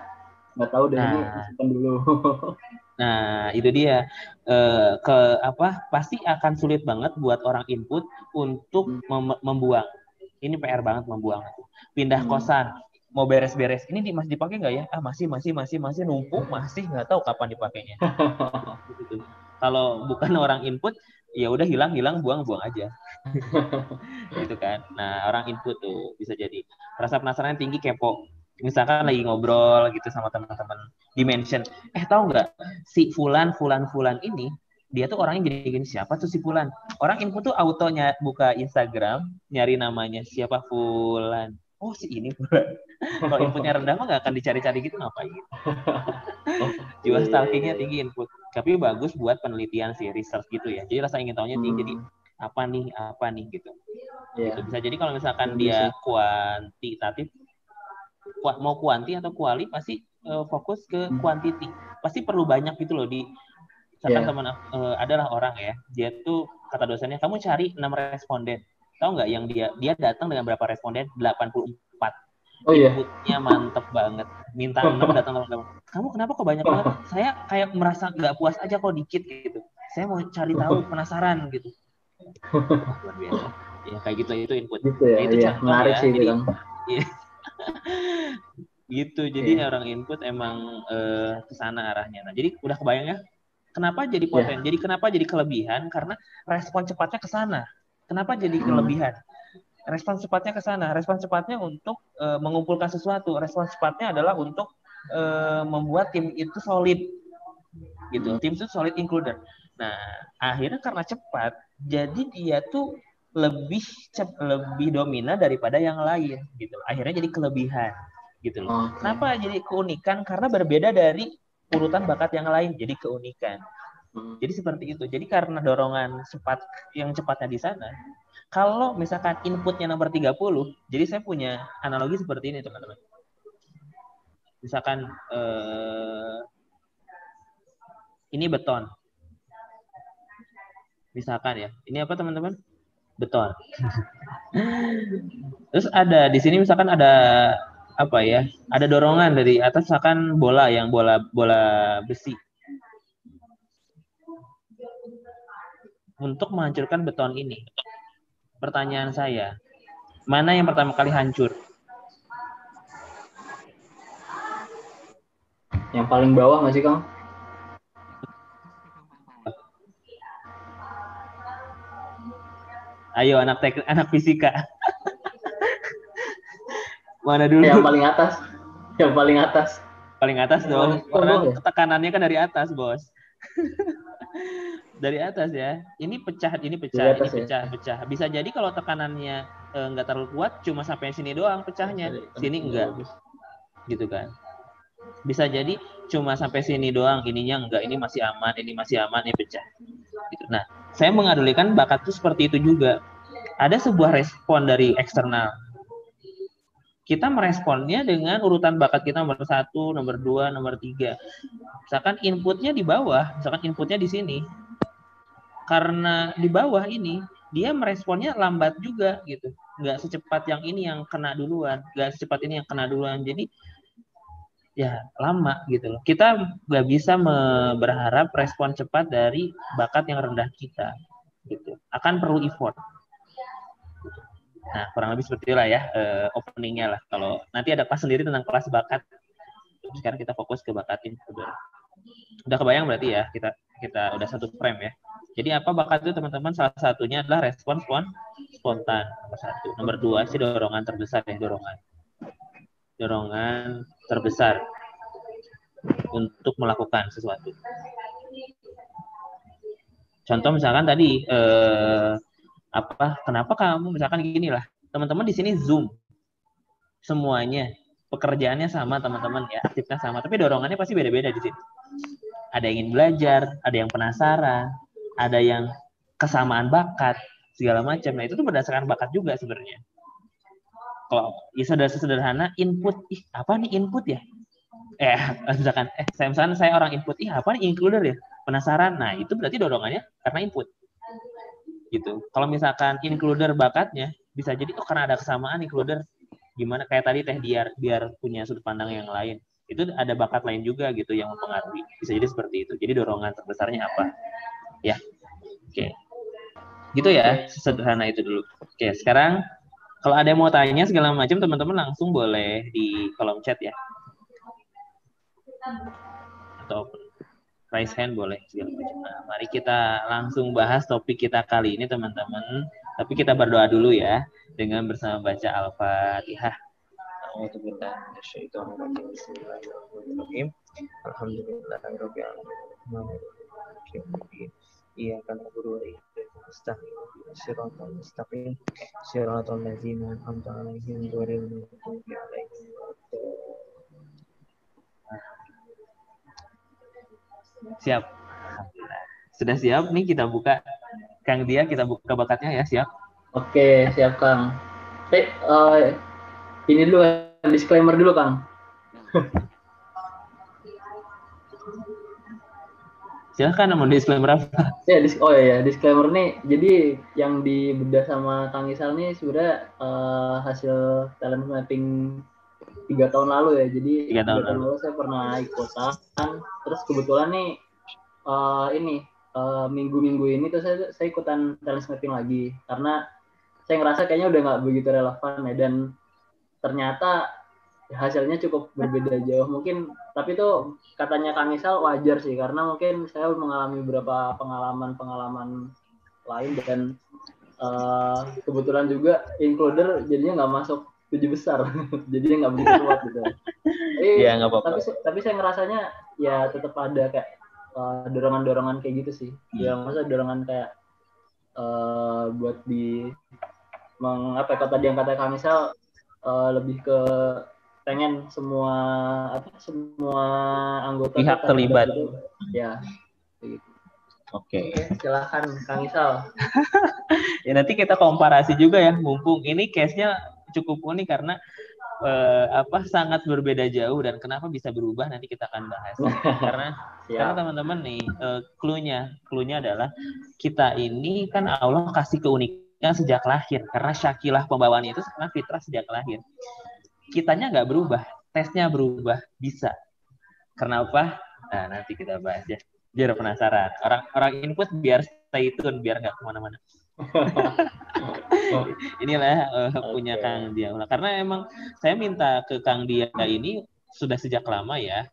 [SPEAKER 4] nggak tahu deh ini
[SPEAKER 1] Nah.
[SPEAKER 4] simpan dulu. *laughs*
[SPEAKER 1] Nah, itu dia Eh, ke apa? Pasti akan sulit banget buat orang input untuk mem- membuang. Ini PR banget membuang. Pindah
[SPEAKER 4] Hmm.
[SPEAKER 1] kosan, mau beres-beres. Ini di, masih dipakai nggak ya? Ah, masih, masih, masih, masih numpuk, masih nggak tahu kapan dipakainya. Gitu. *laughs* Kalau bukan *laughs* orang input, ya udah hilang, hilang, buang, buang aja. *laughs* gitu kan. Nah, orang input tuh bisa jadi rasa penasaran tinggi, kepo. Misalkan lagi ngobrol gitu sama teman-teman, dimension, eh tahu nggak si Fulan, Fulan, Fulan ini dia tuh orangnya gini gini siapa tuh si Fulan orang input tuh autonya buka Instagram nyari namanya siapa Fulan oh si ini Fulan *laughs* kalau inputnya rendah mah nggak akan dicari-cari gitu ngapain jiwa stalkingnya tinggi input tapi bagus buat penelitian sih research gitu ya jadi rasa ingin tahunya tinggi jadi
[SPEAKER 4] Hmm,
[SPEAKER 1] apa nih apa nih gitu
[SPEAKER 4] iya.
[SPEAKER 1] Gitu. bisa jadi kalau misalkan
[SPEAKER 4] Setuju
[SPEAKER 1] dia
[SPEAKER 4] sih.
[SPEAKER 1] kuantitatif ku- mau kuanti atau kuali pasti eh, fokus ke
[SPEAKER 4] Hmm.
[SPEAKER 1] quantity pasti perlu banyak gitu loh di misalkan
[SPEAKER 4] Iya.
[SPEAKER 1] teman eh, adalah orang ya dia tuh kata dosennya kamu cari enam responden tahu nggak yang dia dia datang dengan berapa responden 84
[SPEAKER 4] Oh iya.
[SPEAKER 1] inputnya mantep banget minta enam datang dengan kamu kenapa kok banyak banget *laughs* saya kayak merasa nggak puas aja kok dikit gitu saya mau cari tahu *laughs* penasaran gitu *laughs* luar biasa ya kayak gitu itu input
[SPEAKER 4] Gitu ya.
[SPEAKER 1] Nah, itu
[SPEAKER 4] Iya, menarik
[SPEAKER 1] ya.
[SPEAKER 4] sih
[SPEAKER 1] Jadi-
[SPEAKER 4] Kang.
[SPEAKER 1] gitu jadi
[SPEAKER 4] Iya.
[SPEAKER 1] orang input emang eh, ke sana arahnya nah jadi udah kebayang ya kenapa jadi
[SPEAKER 4] Iya.
[SPEAKER 1] poten jadi kenapa jadi kelebihan karena respon cepatnya ke sana kenapa jadi
[SPEAKER 4] Hmm.
[SPEAKER 1] Respon cepatnya ke sana respon cepatnya untuk eh, mengumpulkan sesuatu respon cepatnya adalah untuk eh, membuat tim itu solid gitu tim itu solid includer nah akhirnya karena cepat jadi dia tuh lebih cep, lebih dominan daripada yang lain gitu akhirnya jadi kelebihan gitu loh
[SPEAKER 4] Oke.
[SPEAKER 1] Kenapa jadi keunikan? Karena berbeda dari urutan bakat yang lain, jadi keunikan.
[SPEAKER 4] Hmm.
[SPEAKER 1] Jadi seperti itu. Jadi karena dorongan cepat yang cepatnya di sana, kalau misalkan inputnya nomor 30, jadi saya punya analogi seperti ini, teman-teman. Misalkan eh, ini beton. Misalkan ya. Ini apa, teman-teman? Beton. *laughs* Terus ada di sini misalkan ada apa ya? Ada dorongan dari atas misalkan bola yang bola bola besi. Untuk menghancurkan beton ini. Pertanyaan saya, mana yang pertama kali hancur?
[SPEAKER 4] Yang paling bawah nggak sih Kang?
[SPEAKER 1] Ayo anak tek anak fisika. *laughs* mana dulu?
[SPEAKER 4] Yang paling atas. Yang paling atas.
[SPEAKER 1] paling atas dong. Karena
[SPEAKER 4] ya?
[SPEAKER 1] tekanannya kan dari atas, Bos. *laughs* dari atas ya. Ini pecah, ini pecah,
[SPEAKER 4] Dari
[SPEAKER 1] ini
[SPEAKER 4] atas ya?
[SPEAKER 1] pecah, pecah. Bisa jadi kalau tekanannya eh, nggak terlalu kuat, cuma sampai sini doang pecahnya. Sini enggak, gitu kan. Bisa jadi cuma sampai sini doang, ininya enggak, ini masih aman, ini masih aman, ini pecah. Gitu. Nah, saya mengadulikan bakat itu seperti itu juga. Ada sebuah respon dari eksternal. Kita meresponnya dengan urutan bakat kita nomor satu, nomor dua, nomor tiga. Misalkan inputnya di bawah, misalkan inputnya di sini. Karena di bawah ini, dia meresponnya lambat juga gitu. Nggak secepat yang ini yang kena duluan, nggak secepat ini yang kena duluan. Jadi ya lama gitu loh. Kita nggak bisa berharap respon cepat dari bakat yang rendah kita gitu. Akan perlu effort. Nah, kurang lebih seperti itulah ya eh, openingnya lah. Kalau nanti ada kelas sendiri tentang kelas bakat. Sekarang kita fokus ke bakatin. Udah, udah kebayang berarti ya kita kita udah satu frame ya. Jadi apa bakat itu teman-teman? Salah satunya adalah respon spon spontan nomor satu. Nomor dua sih dorongan terbesar ya dorongan. Dorongan terbesar untuk melakukan sesuatu. Contoh misalkan tadi eh, apa kenapa kamu misalkan gini lah teman-teman di sini zoom semuanya pekerjaannya sama teman-teman ya aktifnya sama tapi dorongannya pasti beda-beda di sini ada yang ingin belajar ada yang penasaran ada yang kesamaan bakat segala macam. Nah itu tuh berdasarkan bakat juga sebenarnya. Kalau ya sederhana sederhana input. Ih apa nih input ya? Eh *laughs* misalkan eh saya misalkan saya orang input ih apa nih includer ya? Penasaran. Nah itu berarti dorongannya karena input. Gitu. Kalau misalkan includer bakatnya bisa jadi oh karena ada kesamaan includer. Gimana? Kayak tadi teh biar biar punya sudut pandang yang lain. Itu ada bakat lain juga gitu yang mempengaruhi. Bisa jadi seperti itu. Jadi dorongan terbesarnya apa ya oke gitu ya sederhana itu dulu oke sekarang kalau ada yang mau tanya segala macam teman-teman langsung boleh di kolom chat ya atau raise hand boleh segala macam. Nah, mari kita langsung bahas topik kita kali ini teman-teman. Tapi kita berdoa dulu ya dengan bersama baca Al-Fatihah.
[SPEAKER 5] إياك نعبد وإياك نستعين صراط المستقيم صراط الذين أنعمت عليهم غير المغضوب عليهم
[SPEAKER 1] Siap. Sudah siap nih kita buka Kang Dia kita buka bakatnya ya siap.
[SPEAKER 4] Oke, siap Kang. Eh, uh, ini dulu disclaimer dulu Kang. *laughs*
[SPEAKER 1] Silahkan mau disclaimer apa?
[SPEAKER 4] Ya, dis oh ya, disclaimer nih. Jadi yang dibedah sama Kang Isal nih sebenarnya uh, hasil talent mapping tiga tahun lalu ya. Jadi
[SPEAKER 1] tiga tahun,
[SPEAKER 4] tahun lalu. saya pernah ikutan. Terus kebetulan nih uh, ini minggu-minggu uh, ini tuh saya saya ikutan talent mapping lagi karena saya ngerasa kayaknya udah nggak begitu relevan ya dan ternyata hasilnya cukup berbeda jauh mungkin tapi itu katanya Kang Isal wajar sih karena mungkin saya mengalami beberapa pengalaman-pengalaman lain dan uh, kebetulan juga includer jadinya nggak masuk tujuh besar *laughs* jadinya nggak begitu kuat gitu tapi,
[SPEAKER 1] ya, gak apa -apa.
[SPEAKER 4] tapi tapi saya ngerasanya ya tetap ada kayak dorongan-dorongan uh, kayak gitu sih hmm. ya masa dorongan kayak uh, buat di meng apa ya, kata tadi yang kata Kang Isal uh, lebih ke pengen semua apa semua anggota
[SPEAKER 1] pihak terlibat
[SPEAKER 4] itu, ya gitu.
[SPEAKER 1] Oke.
[SPEAKER 4] Okay. Silahkan Kang Isal. *laughs*
[SPEAKER 1] ya nanti kita komparasi juga ya, mumpung ini case-nya cukup unik karena eh, apa sangat berbeda jauh dan kenapa bisa berubah nanti kita akan bahas. *laughs* karena ya. karena teman-teman nih eh, clue-nya, clue-nya adalah kita ini kan Allah kasih keunikan sejak lahir karena syakilah pembawaan itu karena fitrah sejak lahir kitanya nggak berubah, tesnya berubah, bisa. Kenapa? Nah, nanti kita bahas ya. Biar penasaran. Orang orang input biar stay tune, biar nggak ke mana-mana. *laughs* Inilah uh, punya Kang Dia. Karena emang saya minta ke Kang Dia ini sudah sejak lama ya.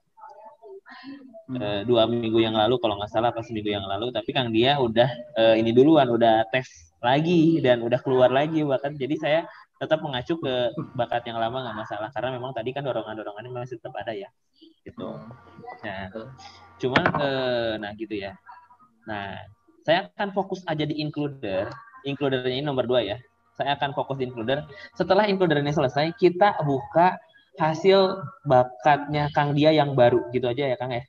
[SPEAKER 1] Uh, dua minggu yang lalu kalau nggak salah pas minggu yang lalu tapi Kang Dia udah uh, ini duluan udah tes lagi dan udah keluar lagi bahkan jadi saya tetap mengacu ke bakat yang lama nggak masalah karena memang tadi kan dorongan dorongannya masih tetap ada ya gitu. Nah cuman eh, nah gitu ya. Nah saya akan fokus aja di includer. Includernya ini nomor dua ya. Saya akan fokus di includer. Setelah includer ini selesai kita buka hasil bakatnya Kang Dia yang baru gitu aja ya Kang ya.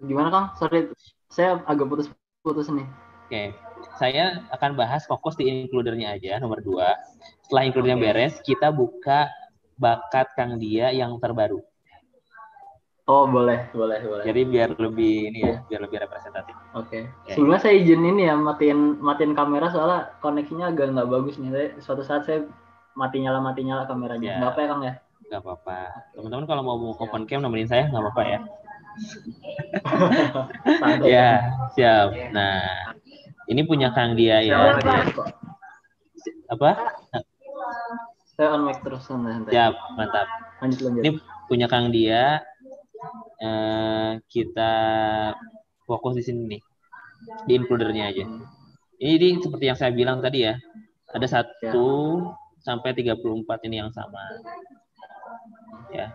[SPEAKER 4] Gimana Kang? Sorry saya agak putus-putus nih.
[SPEAKER 1] Oke saya akan bahas fokus di includernya aja nomor dua. Setelah includernya beres, kita buka bakat Kang Dia yang terbaru.
[SPEAKER 4] Oh boleh, boleh, boleh.
[SPEAKER 1] Jadi biar lebih ini ya, biar lebih representatif.
[SPEAKER 4] Oke. Okay. Okay. Sebelumnya saya izin ini ya matiin matiin kamera soalnya koneksinya agak nggak bagus nih. Saya, suatu saat saya mati nyala mati nyala kameranya. Ya. Nggak apa ya Kang ya?
[SPEAKER 1] Nggak apa-apa. Teman-teman kalau mau open cam nemenin saya nggak apa-apa ya. *laughs* ya, siap. Nah, ini punya Kang Dia ya. Apa?
[SPEAKER 4] Saya on mic terus
[SPEAKER 1] santai. Ya, mantap.
[SPEAKER 4] Lanjut lanjut.
[SPEAKER 1] Ini punya Kang Dia. Eh, kita fokus di sini nih. Di includernya aja. Ini, ini seperti yang saya bilang tadi ya. Ada satu ya. sampai 34 ini yang sama. Ya.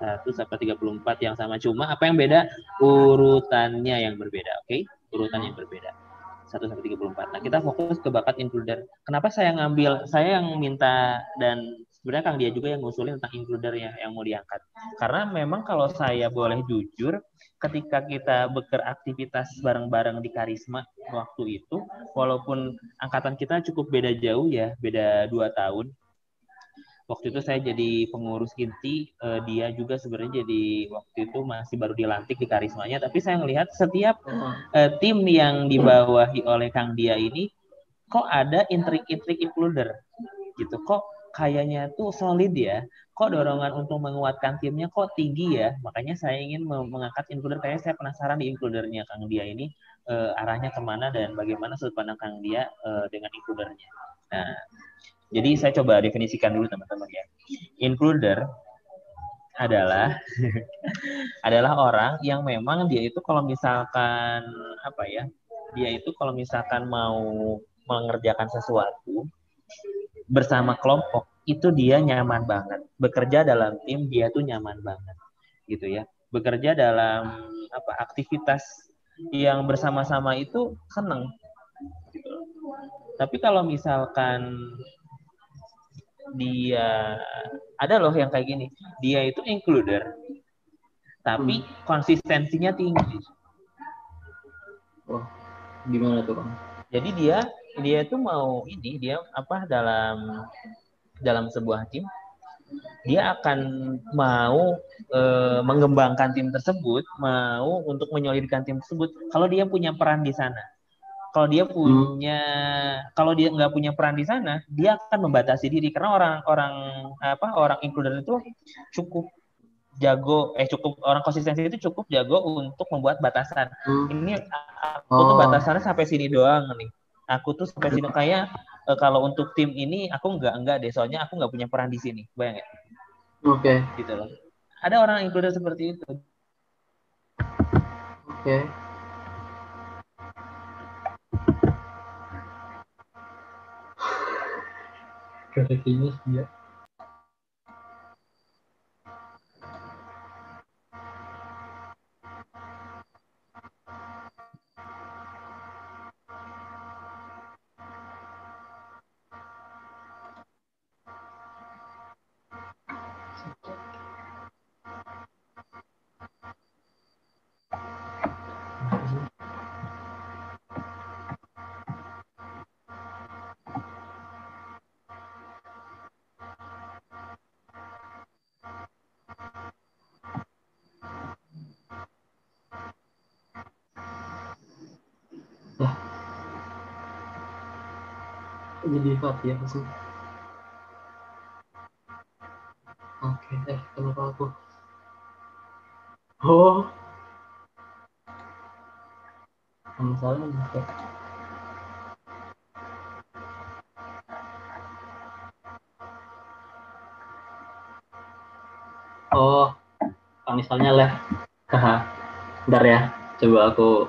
[SPEAKER 1] 1 sampai 34 yang sama. Cuma apa yang beda? Urutannya yang berbeda, oke? Okay? Urutannya yang berbeda. 1 sampai 34. Nah, kita fokus ke bakat includer. Kenapa saya ngambil saya yang minta dan sebenarnya Kang dia juga yang ngusulin tentang includer ya yang mau diangkat. Karena memang kalau saya boleh jujur, ketika kita beraktivitas bareng-bareng di Karisma waktu itu, walaupun angkatan kita cukup beda jauh ya, beda dua tahun, waktu itu saya jadi pengurus inti uh, dia juga sebenarnya jadi waktu itu masih baru dilantik di karismanya tapi saya melihat setiap uh, tim yang dibawahi oleh Kang Dia ini kok ada intrik-intrik includer gitu kok kayaknya tuh solid ya? Kok dorongan untuk menguatkan timnya kok tinggi ya? Makanya saya ingin mengangkat includer kayak saya penasaran di includernya Kang Dia ini uh, arahnya ke mana dan bagaimana sudut pandang Kang Dia uh, dengan includernya nah jadi saya coba definisikan dulu teman-teman ya. Includer adalah *laughs* adalah orang yang memang dia itu kalau misalkan apa ya dia itu kalau misalkan mau mengerjakan sesuatu bersama kelompok itu dia nyaman banget bekerja dalam tim dia tuh nyaman banget gitu ya bekerja dalam apa aktivitas yang bersama-sama itu seneng gitu. tapi kalau misalkan dia. Ada loh yang kayak gini. Dia itu includer tapi hmm. konsistensinya tinggi.
[SPEAKER 4] Oh gimana tuh bang?
[SPEAKER 1] Jadi dia dia itu mau ini dia apa dalam dalam sebuah tim dia akan mau e, mengembangkan tim tersebut mau untuk menyolidkan tim tersebut. Kalau dia punya peran di sana kalau dia hmm. punya hmm. kalau dia nggak punya peran di sana dia akan membatasi diri karena orang orang apa orang includer itu cukup jago eh cukup orang konsistensi itu cukup jago untuk membuat batasan hmm. ini aku oh. tuh batasannya sampai sini doang nih aku tuh sampai sini kayak e, kalau untuk tim ini aku nggak nggak deh soalnya aku nggak punya peran di sini bayang ya
[SPEAKER 4] oke okay.
[SPEAKER 1] gitu loh ada orang includer seperti itu oke
[SPEAKER 4] okay. cafeterías jadi Fatih ya sih? Oke eh kenapa aku. Oh. Misalnya gitu oh misalnya lah *laughs* haha bentar ya. Coba aku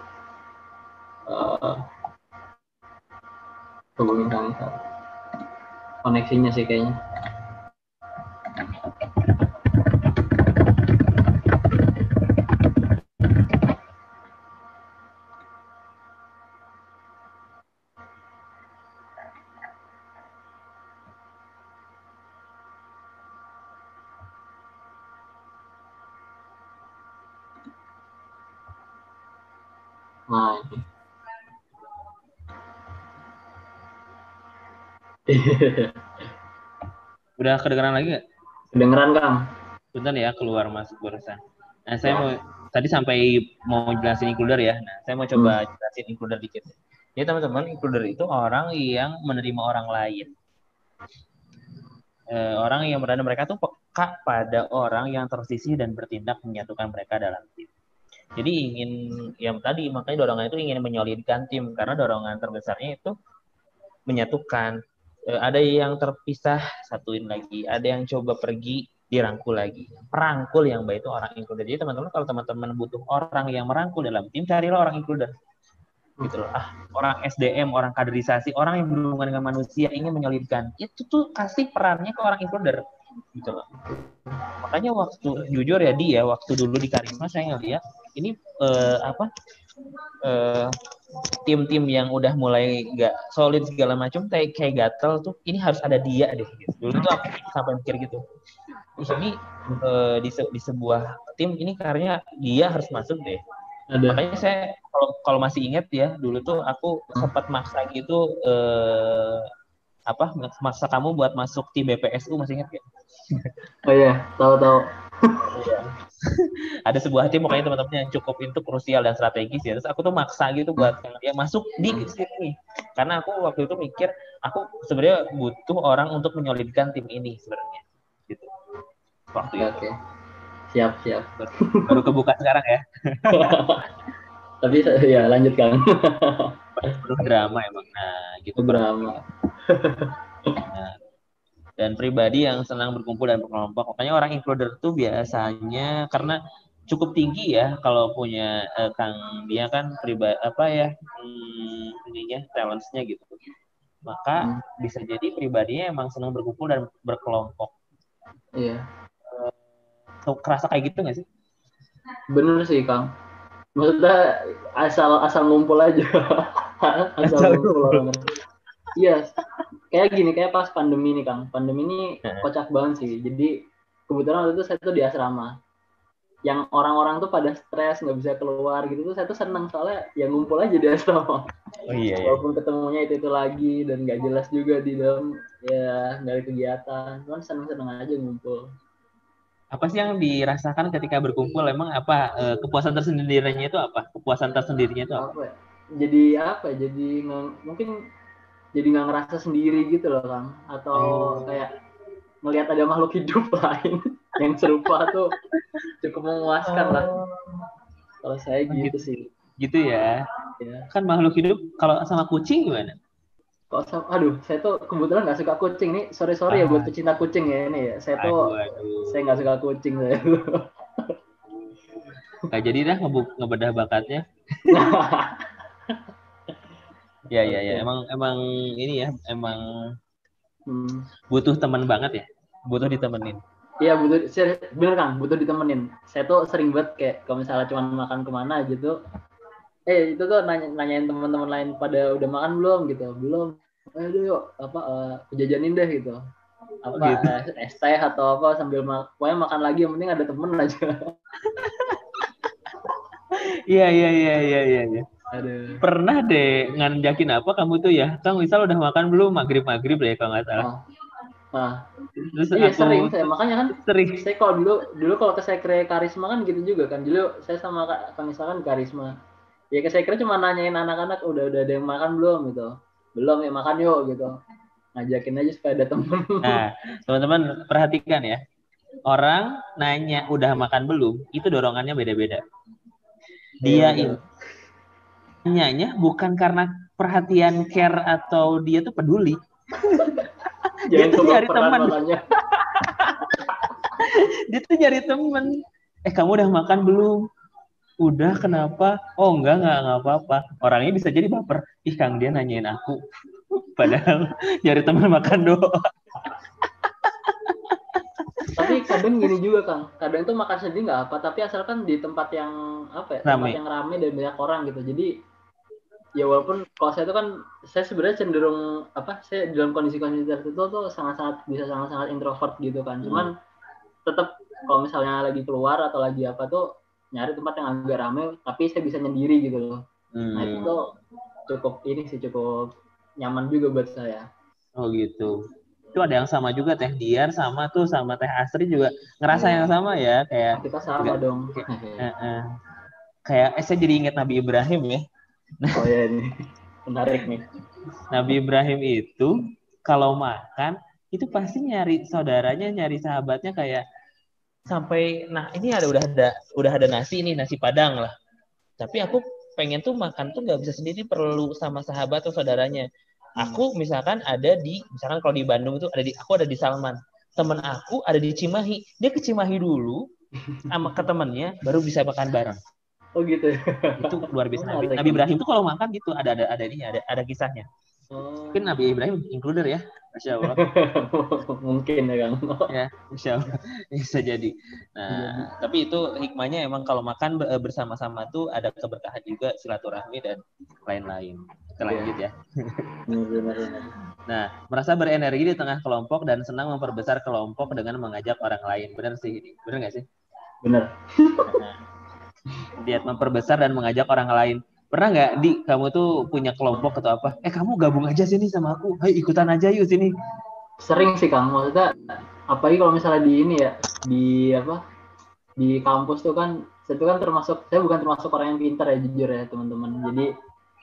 [SPEAKER 4] koneksinya sih kayaknya Nah. *laughs*
[SPEAKER 1] Kedengeran lagi nggak?
[SPEAKER 4] Kedengeran Kang.
[SPEAKER 1] Bentar ya keluar masuk barusan. Nah saya mau tadi sampai mau jelasin includer ya. Nah saya mau coba hmm. jelasin includer dikit. Jadi teman-teman includer itu orang yang menerima orang lain. E, orang yang berada mereka tuh peka pada orang yang tersisih dan bertindak menyatukan mereka dalam tim. Jadi ingin yang tadi makanya dorongan itu ingin menyolidkan tim karena dorongan terbesarnya itu menyatukan ada yang terpisah satuin lagi. Ada yang coba pergi dirangkul lagi. Perangkul yang baik itu orang includer jadi teman-teman kalau teman-teman butuh orang yang merangkul dalam tim carilah orang includer gitu loh. Ah orang SDM orang kaderisasi orang yang berhubungan dengan manusia ingin menyolidkan itu tuh kasih perannya ke orang includer gitu loh. Makanya waktu jujur ya dia waktu dulu di karisma saya ngeliat ini uh, apa uh, tim-tim yang udah mulai nggak solid segala macam kayak kayak gatel tuh ini harus ada dia deh gitu. dulu tuh aku sampai mikir gitu ini uh, di, se di sebuah tim ini karena dia harus masuk deh ada. makanya saya kalau kalau masih ingat ya dulu tuh aku sempat maksa gitu uh, apa maksa kamu buat masuk tim BPSU masih ingat gak?
[SPEAKER 4] Oh iya, tahu-tahu.
[SPEAKER 1] Ada sebuah tim pokoknya teman-teman yang cukup itu krusial dan strategis ya. Terus aku tuh maksa gitu buat dia masuk di sini karena aku waktu itu mikir aku sebenarnya butuh orang untuk menyolidkan tim ini sebenarnya gitu. Waktu
[SPEAKER 4] Oke,
[SPEAKER 1] itu.
[SPEAKER 4] Oke. Siap, siap.
[SPEAKER 1] baru kebuka sekarang ya. *laughs*
[SPEAKER 4] Tapi ya lanjut Kang.
[SPEAKER 1] drama emang. Nah gitu.
[SPEAKER 4] Drama.
[SPEAKER 1] Nah, dan pribadi yang senang berkumpul dan berkelompok. Makanya orang includer tuh biasanya karena cukup tinggi ya kalau punya eh, Kang dia kan pribadi apa ya hmm, ininya talentsnya gitu. Maka
[SPEAKER 4] Hmm.
[SPEAKER 1] bisa jadi pribadinya emang senang berkumpul dan berkelompok.
[SPEAKER 4] Iya.
[SPEAKER 1] Tuh, kerasa kayak gitu nggak sih?
[SPEAKER 4] Bener sih Kang. Maksudnya asal asal ngumpul aja. *laughs* asal,
[SPEAKER 1] Asal
[SPEAKER 4] ngumpul. Iya. Kayak gini, kayak pas pandemi nih Kang. Pandemi ini kocak banget sih. Jadi kebetulan waktu itu saya tuh di asrama. Yang orang-orang tuh pada stres nggak bisa keluar gitu tuh saya tuh seneng soalnya ya ngumpul aja di asrama.
[SPEAKER 1] Oh iya
[SPEAKER 4] Walaupun ketemunya itu itu lagi dan nggak jelas juga di dalam ya ada kegiatan. Cuman seneng-seneng aja ngumpul.
[SPEAKER 1] Apa sih yang dirasakan ketika berkumpul? Emang apa eh, kepuasan tersendirinya itu apa? Kepuasan tersendirinya itu apa?
[SPEAKER 4] apa ya? jadi apa ya? jadi mungkin jadi nggak ngerasa sendiri gitu loh kang atau
[SPEAKER 1] Oh.
[SPEAKER 4] kayak melihat ada makhluk hidup *laughs* lain yang serupa tuh cukup memuaskan lah kalau saya
[SPEAKER 1] Oh,
[SPEAKER 4] gitu sih
[SPEAKER 1] Gitu ya.
[SPEAKER 4] ya
[SPEAKER 1] Kan makhluk hidup kalau sama kucing gimana?
[SPEAKER 4] kok sa- aduh saya tuh kebetulan nggak suka kucing nih sorry sorry ya
[SPEAKER 1] Ah.
[SPEAKER 4] buat pecinta kucing ya ini ya saya tuh
[SPEAKER 1] Aduh, aduh.
[SPEAKER 4] saya nggak suka kucing saya
[SPEAKER 1] Gak jadi dah ngebedah bakatnya. *laughs* Ya ya ya,
[SPEAKER 4] Oke.
[SPEAKER 1] emang emang ini ya, emang
[SPEAKER 4] Hmm.
[SPEAKER 1] butuh teman banget ya. Butuh ditemenin.
[SPEAKER 4] Iya butuh, bener kang, butuh ditemenin. Saya tuh sering banget kayak kalau misalnya cuma makan ke mana gitu, eh itu tuh nanya, nanyain teman-teman lain pada udah makan belum gitu, belum. Ayo yuk, apa eh, jajanin deh gitu. Apa
[SPEAKER 1] Oh, gitu.
[SPEAKER 4] eh, es teh atau apa sambil mak, pokoknya makan lagi yang penting ada temen aja.
[SPEAKER 1] Iya iya iya iya iya.
[SPEAKER 4] Aduh.
[SPEAKER 1] Pernah deh nganjakin apa kamu tuh ya? Kang misal udah makan belum? Maghrib maghrib deh kalau nggak salah.
[SPEAKER 4] Nah, nah,
[SPEAKER 1] Terus
[SPEAKER 4] iya
[SPEAKER 1] aku
[SPEAKER 4] sering saya makanya kan
[SPEAKER 1] sering.
[SPEAKER 4] saya kalau dulu dulu kalau ke sekre karisma kan gitu juga kan dulu saya sama kak kang Isa kan karisma ya ke sekre cuma nanyain anak-anak udah udah ada yang makan belum gitu belum ya makan yuk gitu ngajakin aja supaya ada temen
[SPEAKER 1] Nah, teman-teman perhatikan ya. Orang nanya udah makan belum, itu dorongannya beda-beda. Dia
[SPEAKER 4] Iya,
[SPEAKER 1] ini nanyanya bukan karena perhatian care atau dia tuh peduli. *laughs* *laughs* dia tuh nyari teman. Dia tuh nyari temen. Eh kamu udah makan belum? Udah kenapa? Oh enggak enggak enggak apa-apa. Orangnya bisa jadi baper. Ih Kang dia nanyain aku. *laughs* Padahal nyari teman makan doang.
[SPEAKER 4] tapi kadang gini juga kang kadang tuh makan sendiri nggak apa tapi asalkan di tempat yang apa ya tempat
[SPEAKER 1] Rame.
[SPEAKER 4] yang rame dan banyak orang gitu jadi ya walaupun kalau saya tuh kan saya sebenarnya cenderung apa saya dalam kondisi-kondisi tertentu tuh sangat-sangat bisa sangat-sangat introvert gitu kan cuman tetap kalau misalnya lagi keluar atau lagi apa tuh nyari tempat yang agak rame tapi saya bisa nyendiri gitu loh nah itu
[SPEAKER 1] Hmm.
[SPEAKER 4] tuh cukup ini sih cukup nyaman juga buat saya
[SPEAKER 1] Oh gitu. Itu ada yang sama juga Teh Diar sama tuh sama Teh Astri juga ngerasa
[SPEAKER 4] Iya.
[SPEAKER 1] yang sama ya kayak
[SPEAKER 4] kita sama
[SPEAKER 1] Enggak.
[SPEAKER 4] dong
[SPEAKER 1] eh, eh. kayak eh, saya jadi ingat Nabi Ibrahim ya. *laughs*
[SPEAKER 4] oh ya ini menarik nih
[SPEAKER 1] Nabi Ibrahim itu kalau makan itu pasti nyari saudaranya, nyari sahabatnya kayak sampai nah ini ada udah ada udah ada nasi ini nasi padang lah. Tapi aku pengen tuh makan tuh nggak bisa sendiri perlu sama sahabat atau saudaranya. Aku misalkan ada di misalkan kalau di Bandung itu ada di aku ada di Salman. Temen aku ada di Cimahi. Dia ke Cimahi dulu sama ke temennya baru bisa makan bareng.
[SPEAKER 4] Oh gitu ya
[SPEAKER 1] Itu luar biasa. Nabi,
[SPEAKER 4] Menarik.
[SPEAKER 1] Nabi Ibrahim tuh kalau makan gitu ada ada ada ini ada ada kisahnya.
[SPEAKER 4] Oh.
[SPEAKER 1] Mungkin Nabi Ibrahim includer ya. Masya Allah. *laughs*
[SPEAKER 4] mungkin ya kang
[SPEAKER 1] ya, Masya Allah. Bisa jadi. Nah, tapi itu hikmahnya emang kalau makan be- bersama-sama tuh ada keberkahan juga, silaturahmi dan lain-lain. Kita lanjut ya. Nah, merasa berenergi di tengah kelompok dan senang memperbesar kelompok dengan mengajak orang lain. Benar sih ini. Benar nggak sih?
[SPEAKER 4] benar
[SPEAKER 1] Diet memperbesar dan mengajak orang lain. Pernah nggak di kamu tuh punya kelompok atau apa? Eh kamu gabung aja sini sama aku. Ayo ikutan aja yuk sini.
[SPEAKER 4] Sering sih Kang, maksudnya apalagi kalau misalnya di ini ya, di apa? Di kampus tuh kan saya tuh kan termasuk saya bukan termasuk orang yang pintar ya jujur ya teman-teman. Jadi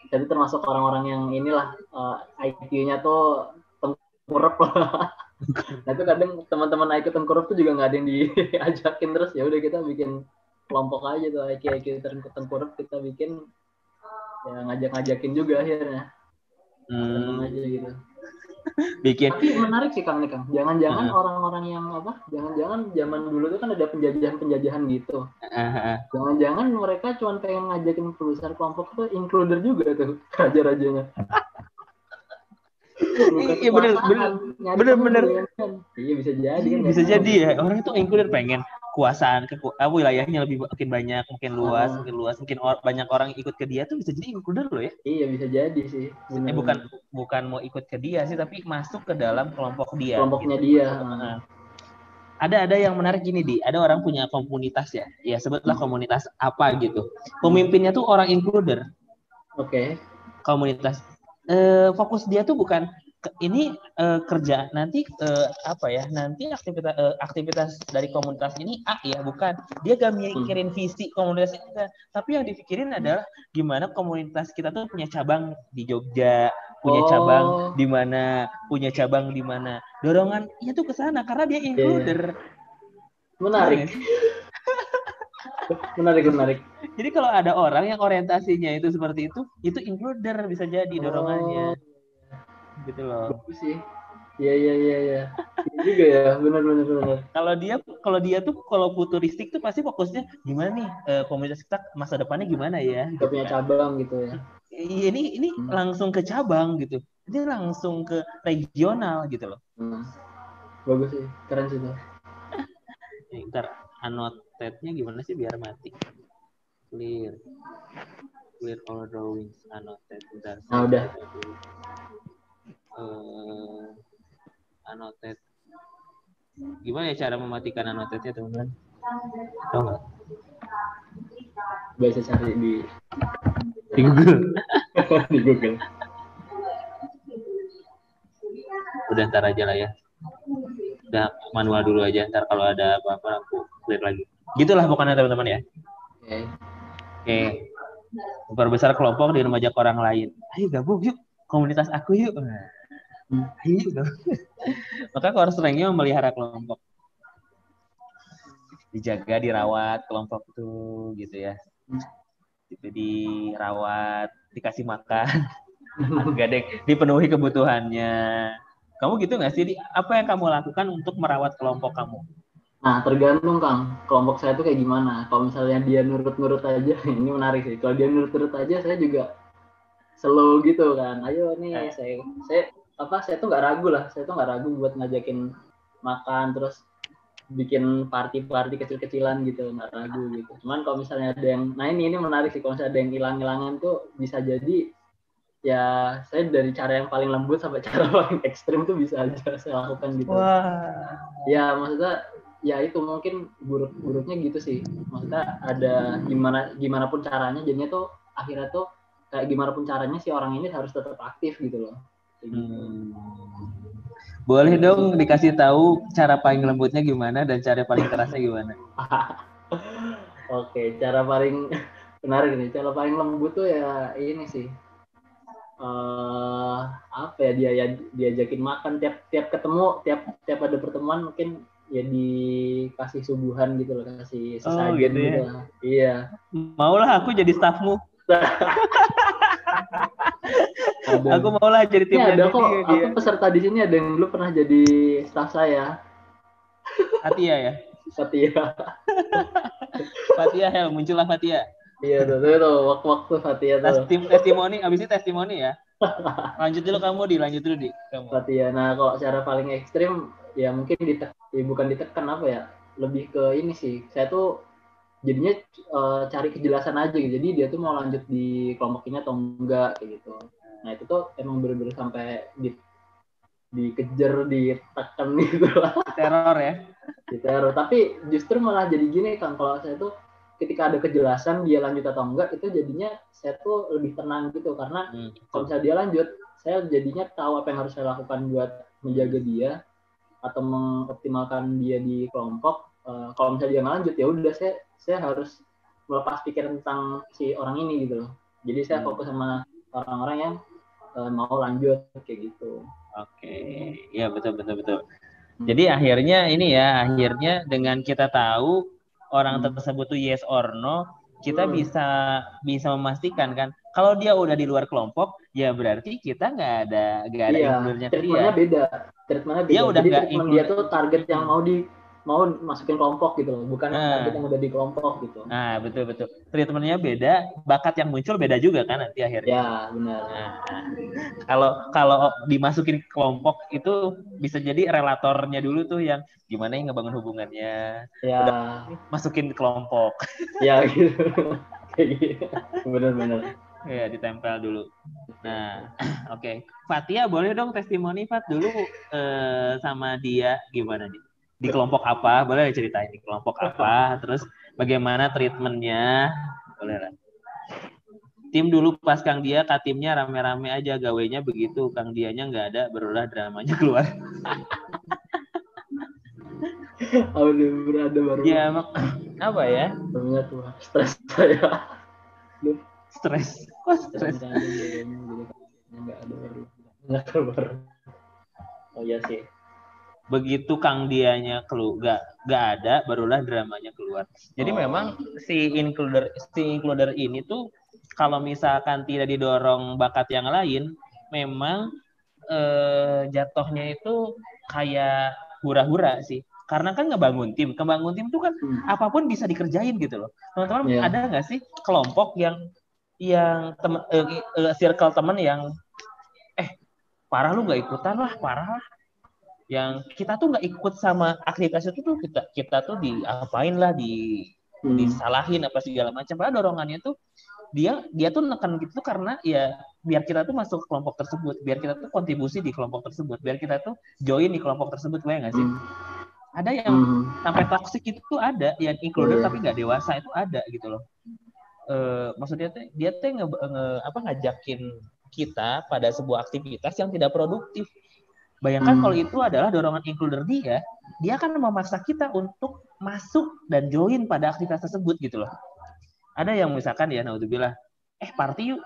[SPEAKER 4] tuh termasuk orang-orang yang inilah eh, IQ-nya tuh tengkurap lah. *laughs* nah itu kadang teman-teman IQ tengkurap tuh juga nggak ada yang diajakin *laughs* terus ya udah kita bikin kelompok aja tuh IQ IQ tengkurap kita bikin ya ngajak-ngajakin juga akhirnya
[SPEAKER 1] Hmm,
[SPEAKER 4] aja gitu
[SPEAKER 1] bikin
[SPEAKER 4] tapi menarik sih Kang nih Kang jangan-jangan
[SPEAKER 1] Hmm.
[SPEAKER 4] orang-orang yang apa jangan-jangan zaman dulu tuh kan ada penjajahan-penjajahan gitu
[SPEAKER 1] ah.
[SPEAKER 4] jangan-jangan mereka cuma pengen ngajakin besar kelompok tuh includer juga tuh *laughs* raja-rajanya
[SPEAKER 1] Iya, bener, bener, bener, bener.
[SPEAKER 4] bayangkan. iya bisa jadi kan
[SPEAKER 1] bisa
[SPEAKER 4] tahu.
[SPEAKER 1] jadi ya orang itu include pengen kekuasaan keku ah, wilayahnya lebih makin banyak makin luas
[SPEAKER 4] Ah.
[SPEAKER 1] makin luas makin or- banyak orang ikut ke dia tuh bisa jadi includer loh ya.
[SPEAKER 4] Iya bisa jadi sih bener.
[SPEAKER 1] eh bukan bukan mau ikut ke dia sih tapi masuk ke dalam kelompok dia
[SPEAKER 4] kelompoknya
[SPEAKER 1] gitu.
[SPEAKER 4] dia.
[SPEAKER 1] Nah, ada ada yang menarik gini di. Ada orang punya komunitas ya. Ya sebutlah komunitas apa gitu. Pemimpinnya tuh orang includer
[SPEAKER 4] oke.
[SPEAKER 1] Komunitas. Eh, fokus dia tuh bukan ke- ini eh, kerja nanti eh, apa ya nanti aktivitas eh, aktivitas dari komunitas ini A ya bukan. Dia gak mikirin visi komunitas enggak. tapi yang dipikirin adalah gimana komunitas kita tuh punya cabang di Jogja punya
[SPEAKER 4] Oh.
[SPEAKER 1] cabang di mana punya cabang di mana. Dorongannya tuh ke sana karena dia includer.
[SPEAKER 4] Menarik. *laughs* Menarik menarik.
[SPEAKER 1] Jadi kalau ada orang yang orientasinya itu seperti itu itu includer bisa jadi dorongannya gitu loh.
[SPEAKER 4] Bagus sih. Iya iya iya iya. Iya juga ya. Benar benar benar.
[SPEAKER 1] Kalau dia kalau dia tuh kalau futuristik tuh pasti fokusnya gimana nih? Eh, komunitas kita masa depannya gimana ya?
[SPEAKER 4] Gak punya cabang gitu ya.
[SPEAKER 1] Iya, ini ini
[SPEAKER 4] Hmm.
[SPEAKER 1] langsung ke cabang gitu. Ini langsung ke regional gitu loh.
[SPEAKER 4] Hmm. bagus sih. Keren sih tuh. *laughs*
[SPEAKER 1] Eh, ntar annotate-nya gimana sih biar mati? Clear. Clear all drawings annotate. Bentar
[SPEAKER 4] Nah, udah.
[SPEAKER 1] Eh, annotate gimana ya cara mematikan annotate-nya teman-teman? Tahu nggak?
[SPEAKER 4] Bisa cari di
[SPEAKER 1] di Google. *laughs*
[SPEAKER 4] Di Google.
[SPEAKER 1] Udah ntar aja lah ya. Udah manual dulu aja. Ntar kalau ada apa-apa aku clear lagi. Gitulah pokoknya teman-teman ya.
[SPEAKER 4] Oke.
[SPEAKER 1] Oke. Memperbesar kelompok dengan mengajak orang lain. Ayo gabung yuk. Komunitas aku yuk.
[SPEAKER 4] Hmm. *laughs*
[SPEAKER 1] maka core strength-nya memelihara kelompok. Dijaga dirawat kelompok tuh gitu ya. Itu dirawat dikasih makan. *laughs* Gadeng dipenuhi kebutuhannya. Kamu gitu nggak sih? Apa yang kamu lakukan untuk merawat kelompok kamu?
[SPEAKER 4] Nah, tergantung Kang, kelompok saya tuh kayak gimana. Kalau misalnya dia nurut-nurut aja, *laughs* ini menarik sih. Kalau dia nurut-nurut aja, saya juga slow gitu kan. Ayo nih, saya, saya apa? Saya tuh nggak ragu lah. Saya tuh nggak ragu buat ngajakin makan, terus bikin party-party kecil-kecilan gitu, nggak ragu gitu. Cuman kalau misalnya ada yang, nah ini ini menarik sih. Kalau misalnya ada yang hilang-hilangan tuh bisa jadi ya saya dari cara yang paling lembut sampai *laughs* cara paling ekstrim tuh bisa aja saya lakukan gitu.
[SPEAKER 1] wah
[SPEAKER 4] Ya maksudnya ya itu mungkin buruk-buruknya gitu sih. Maksudnya ada gimana gimana pun caranya jadinya tuh akhirnya tuh kayak gimana pun caranya si orang ini harus tetap aktif gitu loh. Gitu.
[SPEAKER 1] Hmm. Boleh dong dikasih tahu cara paling lembutnya gimana dan cara paling kerasnya gimana? *laughs*
[SPEAKER 4] Oke, cara paling *laughs* menarik nih. Cara paling lembut tuh ya ini sih. eh apa ya dia ya diajakin makan tiap tiap ketemu tiap tiap ada pertemuan mungkin ya dikasih suguhan gitu loh kasih sesajen
[SPEAKER 1] gitu ya.
[SPEAKER 4] gitu lah. Iya.
[SPEAKER 1] Maulah aku jadi staffmu. *laughs*
[SPEAKER 4] Ada.
[SPEAKER 1] Aku maulah jadi tim
[SPEAKER 4] Ini ada kok,
[SPEAKER 1] dia.
[SPEAKER 4] aku peserta di sini ada yang dulu pernah jadi staff saya,
[SPEAKER 1] Fatia ya.
[SPEAKER 4] Fatia.
[SPEAKER 1] Fatia Hel, muncullah Fatia.
[SPEAKER 4] Iya tuh, tuh, tuh, waktu-waktu Fatia tuh.
[SPEAKER 1] Testim, testimoni, abis ini testimoni ya. Lanjut dulu kamu di, lanjut dulu di. Kamu.
[SPEAKER 4] Fatia. Nah, kalau cara paling ekstrim ya mungkin ditek, ya bukan ditekan apa ya, lebih ke ini sih. Saya tuh jadinya eh, cari kejelasan aja gitu. Jadi dia tuh mau lanjut di kelompok ini atau enggak kayak gitu. Nah, itu tuh emang bener-bener sampai di dikejar, ditekan gitu lah.
[SPEAKER 1] Teror ya.
[SPEAKER 4] diteror tapi justru malah jadi gini kan kalau saya tuh ketika ada kejelasan dia lanjut atau enggak itu jadinya saya tuh lebih tenang gitu karena
[SPEAKER 1] Hmm,
[SPEAKER 4] kalau misalnya dia lanjut saya jadinya tahu apa yang harus saya lakukan buat menjaga dia atau mengoptimalkan dia di kelompok Eh, kalau misalnya dia nggak lanjut ya udah saya saya harus melepas pikiran tentang si orang ini gitu loh jadi saya
[SPEAKER 1] Hmm.
[SPEAKER 4] fokus sama orang-orang yang eh, mau lanjut kayak gitu
[SPEAKER 1] Oke, ya betul betul betul. Jadi akhirnya ini ya, akhirnya dengan kita tahu orang
[SPEAKER 4] Hmm.
[SPEAKER 1] tersebut tuh yes or no, kita
[SPEAKER 4] Hmm.
[SPEAKER 1] bisa bisa memastikan kan. Kalau dia udah di luar kelompok, ya berarti kita nggak ada nggak ada
[SPEAKER 4] iya
[SPEAKER 1] include-nya ke dia.
[SPEAKER 4] treatmentnya beda treatmentnya beda
[SPEAKER 1] Dia udah
[SPEAKER 4] jadi
[SPEAKER 1] nggak
[SPEAKER 4] treatment dia tuh target yang mau di mau masukin kelompok gitu loh bukan
[SPEAKER 1] Ah.
[SPEAKER 4] target yang udah di kelompok gitu
[SPEAKER 1] Nah betul betul. Treatmentnya beda, bakat yang muncul beda juga kan nanti akhirnya.
[SPEAKER 4] ya benar
[SPEAKER 1] Nah, kalau kalau dimasukin ke kelompok itu bisa jadi relatornya dulu tuh yang gimana yang ngebangun hubungannya,
[SPEAKER 4] ya
[SPEAKER 1] masukin ke kelompok. *laughs*
[SPEAKER 4] ya gitu kayak gitu benar-benar
[SPEAKER 1] Ya, ditempel dulu. Nah, *clears throat* oke. Fatia boleh dong testimoni Fat dulu eh, sama dia gimana nih? Di kelompok apa? Boleh ceritain di kelompok apa? Terus bagaimana treatmentnya? Boleh lah. Tim dulu pas Kang Dia, katimnya rame-rame aja gawainya begitu. Kang Dianya nggak ada, berulah dramanya keluar. *laughs*
[SPEAKER 4] Aduh, berada baru
[SPEAKER 1] Ya, mak- apa ya?
[SPEAKER 4] Sebenarnya tuh stres saya
[SPEAKER 1] Stres. Kok stres?
[SPEAKER 4] Berada jadinya jadi nggak ada baru oh iya sih
[SPEAKER 1] begitu Kang Dianya kelu gak, gak ada barulah dramanya keluar. Jadi
[SPEAKER 4] Oh.
[SPEAKER 1] memang si includer si includer ini tuh kalau misalkan tidak didorong bakat yang lain, memang eh, jatuhnya itu kayak hura-hura sih. Karena kan ngebangun tim, kebangun tim tuh kan
[SPEAKER 4] Hmm.
[SPEAKER 1] apa pun bisa dikerjain gitu loh. Teman-teman
[SPEAKER 4] Iya.
[SPEAKER 1] ada nggak sih kelompok yang yang temen, eh, eh, circle temen yang eh parah lu nggak ikutan lah parah lah yang kita tuh nggak ikut sama aktivitas itu tuh kita kita tuh diapain lah di
[SPEAKER 4] Hmm.
[SPEAKER 1] disalahin apa segala macam padahal dorongannya tuh dia dia tuh neken gitu karena ya biar kita tuh masuk ke kelompok tersebut biar kita tuh kontribusi di kelompok tersebut biar kita tuh join di kelompok tersebut gue nggak sih
[SPEAKER 4] Hmm.
[SPEAKER 1] ada yang
[SPEAKER 4] Hmm.
[SPEAKER 1] sampai toxic itu tuh ada yang includer
[SPEAKER 4] Iya.
[SPEAKER 1] tapi nggak dewasa itu ada gitu loh Eh maksudnya tuh dia tuh nge, nge- apa ngajakin kita pada sebuah aktivitas yang tidak produktif bayangkan
[SPEAKER 4] Hmm.
[SPEAKER 1] kalau itu adalah dorongan includer dia dia akan memaksa kita untuk masuk dan join pada aktivitas tersebut gitu loh. Ada yang misalkan ya naudzubillah. Eh party yuk.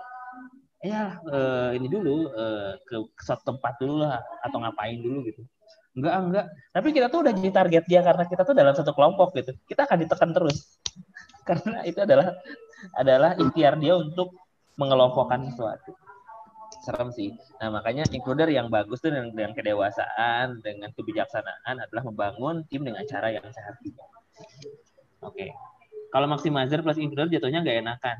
[SPEAKER 1] Ya eh, ini dulu eh, ke suatu tempat dulu lah atau ngapain dulu gitu. Enggak enggak. Tapi kita tuh udah jadi target dia karena kita tuh dalam satu kelompok gitu. Kita akan ditekan terus. *laughs* Karena itu adalah adalah ikhtiar dia untuk mengelompokkan sesuatu serem sih. Nah makanya includer yang bagus tuh dengan, dengan kedewasaan dengan kebijaksanaan adalah membangun tim dengan cara yang sehat. Juga oke. Kalau maximizer plus includer jatuhnya nggak enakan.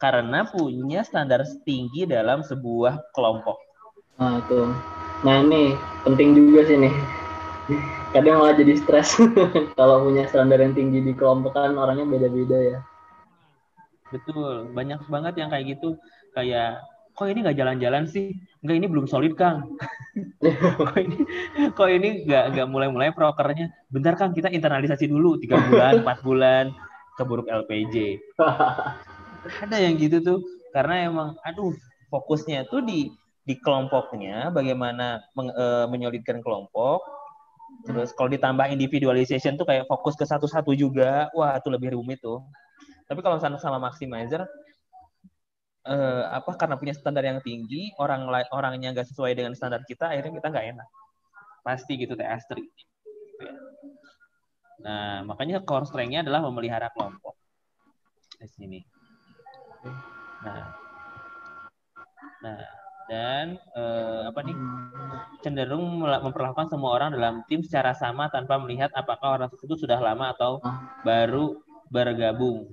[SPEAKER 1] Karena punya standar tinggi dalam sebuah kelompok.
[SPEAKER 4] Nah itu nah ini penting juga sih nih. Kadang malah jadi stres. *laughs* Kalau punya standar yang tinggi di kelompok kan orangnya beda-beda ya.
[SPEAKER 1] Betul, banyak banget yang kayak gitu. Kayak, kok ini nggak jalan-jalan sih? Nggak, ini belum solid, Kang. *laughs* kok ini kok ini nggak nggak mulai-mulai prokernya. Bentar, Kang, kita internalisasi dulu. Tiga bulan, empat bulan, keburuk LPJ. *laughs* Ada yang gitu tuh. Karena emang, aduh, fokusnya tuh di di kelompoknya, bagaimana meng- eh, menyolidkan kelompok. Terus kalau ditambah individualization tuh kayak fokus ke satu-satu juga, wah itu lebih rumit tuh. Tapi kalau sama sama maximizer eh, apa karena punya standar yang tinggi, orang orangnya nggak sesuai dengan standar kita, akhirnya kita nggak enak. Pasti gitu teh Astri. Nah, makanya core strength-nya adalah memelihara kelompok. Di sini. Nah. Nah, dan eh, apa nih? cenderung memperlakukan semua orang dalam tim secara sama tanpa melihat apakah orang tersebut sudah lama atau baru bergabung.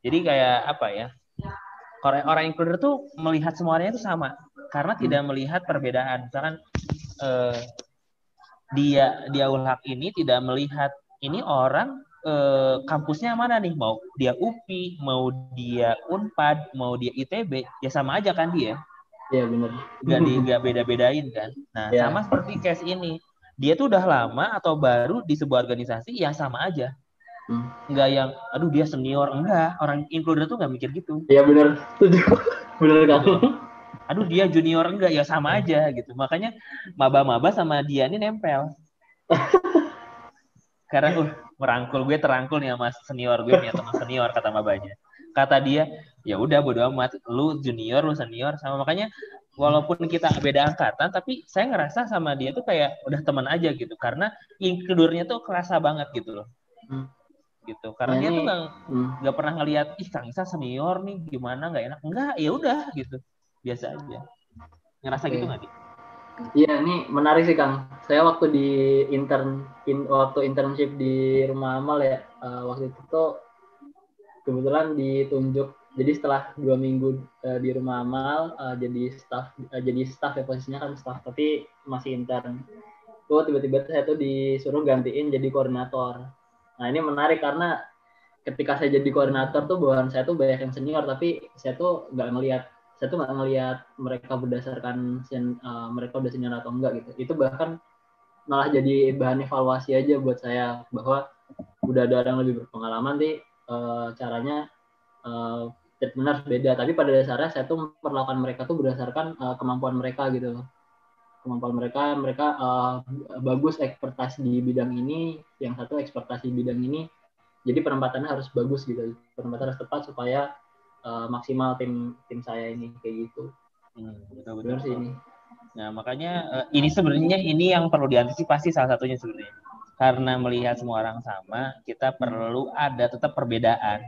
[SPEAKER 1] Jadi kayak apa ya? Orang orang includer tuh melihat semuanya itu sama karena tidak melihat perbedaan. Misalkan eh, dia dia ulhak ini tidak melihat ini orang eh, kampusnya mana nih? Mau dia UPI, mau dia Unpad, mau dia ITB, ya sama aja kan dia
[SPEAKER 4] Iya benar
[SPEAKER 1] nggak di nggak *laughs* beda-bedain kan. Nah,
[SPEAKER 4] Ya.
[SPEAKER 1] sama seperti case ini. Dia tuh udah lama atau baru di sebuah organisasi yang sama aja.
[SPEAKER 4] Hmm.
[SPEAKER 1] Nggak yang, aduh dia senior. Enggak, orang includer tuh nggak mikir gitu.
[SPEAKER 4] Iya benar. *laughs* Benar kan?
[SPEAKER 1] Aduh dia junior enggak, ya sama aja gitu. Makanya maba-maba sama dia ini nempel. *laughs* Karena uh, merangkul gue terangkul nih sama senior gue punya teman senior kata mabanya. Kata dia, ya udah bodo amat, lu junior, lu senior sama makanya walaupun kita beda angkatan tapi saya ngerasa sama dia tuh kayak udah teman aja gitu karena includernya tuh kerasa banget gitu loh.
[SPEAKER 4] Hmm.
[SPEAKER 1] Gitu. Karena
[SPEAKER 4] Nah,
[SPEAKER 1] dia
[SPEAKER 4] ini-
[SPEAKER 1] tuh nggak
[SPEAKER 4] Hmm.
[SPEAKER 1] nggak pernah ngelihat ih Kang Isa senior nih gimana nggak enak enggak ya udah gitu biasa aja ngerasa
[SPEAKER 4] Oke.
[SPEAKER 1] gitu nggak di
[SPEAKER 4] Iya, ini menarik sih Kang. Saya waktu di intern, in, waktu internship di rumah amal ya, eh, waktu itu tuh kebetulan ditunjuk. Jadi setelah dua minggu eh, di rumah amal, eh, jadi staff, eh, jadi staff ya posisinya kan staff, tapi masih intern. Tuh tiba-tiba saya tuh disuruh gantiin jadi koordinator. Nah ini menarik karena ketika saya jadi koordinator tuh bawahan saya tuh banyak yang senior, tapi saya tuh nggak ngelihat saya tuh nggak ngelihat mereka berdasarkan sen, uh, mereka udah senior atau enggak gitu. Itu bahkan malah jadi bahan evaluasi aja buat saya bahwa udah ada orang lebih berpengalaman nih uh, caranya uh, treatment harus beda. Tapi pada dasarnya saya tuh memperlakukan mereka tuh berdasarkan uh, kemampuan mereka gitu. Kemampuan mereka, mereka uh, bagus ekspertise di bidang ini, yang satu ekspertise di bidang ini. Jadi penempatannya harus bagus gitu. Penempatan harus tepat supaya uh, maksimal tim tim saya ini kayak gitu.
[SPEAKER 1] Hmm, betul
[SPEAKER 4] Benar sih ini.
[SPEAKER 1] Nah makanya eh, ini sebenarnya ini yang perlu diantisipasi salah satunya sebenarnya karena melihat semua orang sama kita perlu ada tetap perbedaan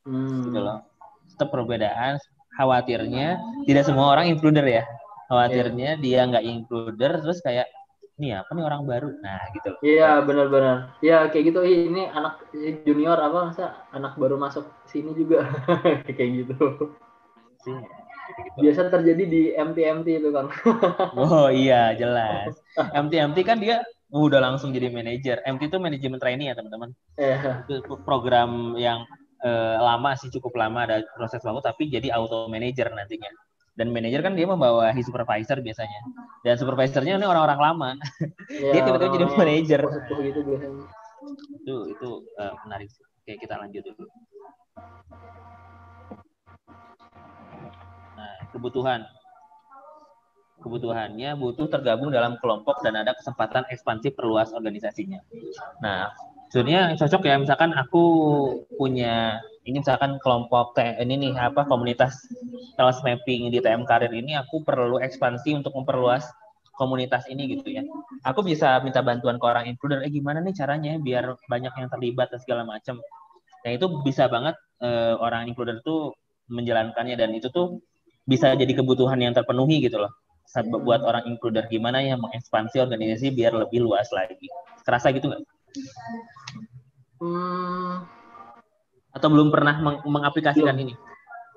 [SPEAKER 4] Hmm.
[SPEAKER 1] gitu loh tetap perbedaan khawatirnya tidak semua orang includer ya khawatirnya dia nggak includer terus kayak ini apa nih orang baru nah gitu
[SPEAKER 4] Iya benar-benar. Iya kayak gitu. Ini anak junior apa masa anak baru masuk sini juga *laughs* kayak gitu.
[SPEAKER 1] sih.
[SPEAKER 4] Biasa terjadi di MT-MT itu kan. *laughs*
[SPEAKER 1] Oh iya jelas. MT MT kan dia udah langsung jadi manajer. MT itu manajemen trainee ya teman-teman.
[SPEAKER 4] Eh,
[SPEAKER 1] Itu program yang eh, lama sih cukup lama ada proses waktu tapi jadi auto manager nantinya. Dan manajer kan dia membawahi supervisor biasanya. Dan supervisornya ini orang-orang lama.
[SPEAKER 4] ya,
[SPEAKER 1] Dia tiba-tiba jadi manajer.
[SPEAKER 4] gitu biasanya.
[SPEAKER 1] Itu itu eh, menarik sih. Oke kita lanjut dulu. Nah kebutuhan kebutuhannya butuh tergabung dalam kelompok dan ada kesempatan ekspansi perluas organisasinya. Nah, sebenarnya cocok ya misalkan aku punya ini misalkan kelompok T- ini nih apa komunitas kelas mapping di TM Karir ini aku perlu ekspansi untuk memperluas komunitas ini gitu ya. Aku bisa minta bantuan ke orang includer, eh gimana nih caranya biar banyak yang terlibat dan segala macam. Nah, itu bisa banget eh, orang includer tuh menjalankannya dan itu tuh bisa jadi kebutuhan yang terpenuhi gitu loh buat orang includer gimana ya mengekspansi organisasi biar lebih luas lagi kerasa gitu nggak
[SPEAKER 4] Hmm,
[SPEAKER 1] atau belum pernah meng- mengaplikasikan
[SPEAKER 4] Belum.
[SPEAKER 1] ini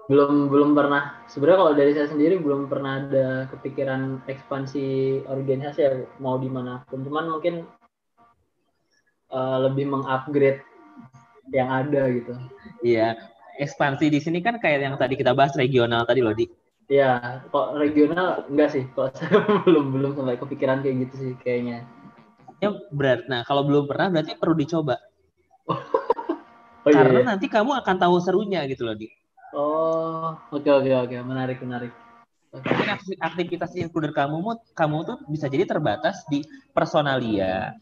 [SPEAKER 4] belum belum pernah. Sebenarnya kalau dari saya sendiri belum pernah ada kepikiran ekspansi organisasi ya mau di mana pun. Cuman mungkin eh, lebih mengupgrade yang ada gitu.
[SPEAKER 1] iya ekspansi di sini kan kayak yang tadi kita bahas regional tadi loh di
[SPEAKER 4] Ya, kok regional enggak sih. Kok *laughs* saya belum belum sampai kepikiran kayak gitu sih kayaknya.
[SPEAKER 1] ya berat nah kalau belum pernah berarti perlu dicoba *laughs*
[SPEAKER 4] Oh iya.
[SPEAKER 1] karena
[SPEAKER 4] iya.
[SPEAKER 1] nanti kamu akan tahu serunya gitu loh di
[SPEAKER 4] Oh, oke oke oke, menarik menarik. Oke.
[SPEAKER 1] mungkin akti- aktivitas includer kamu mu- kamu tuh bisa jadi terbatas di personalia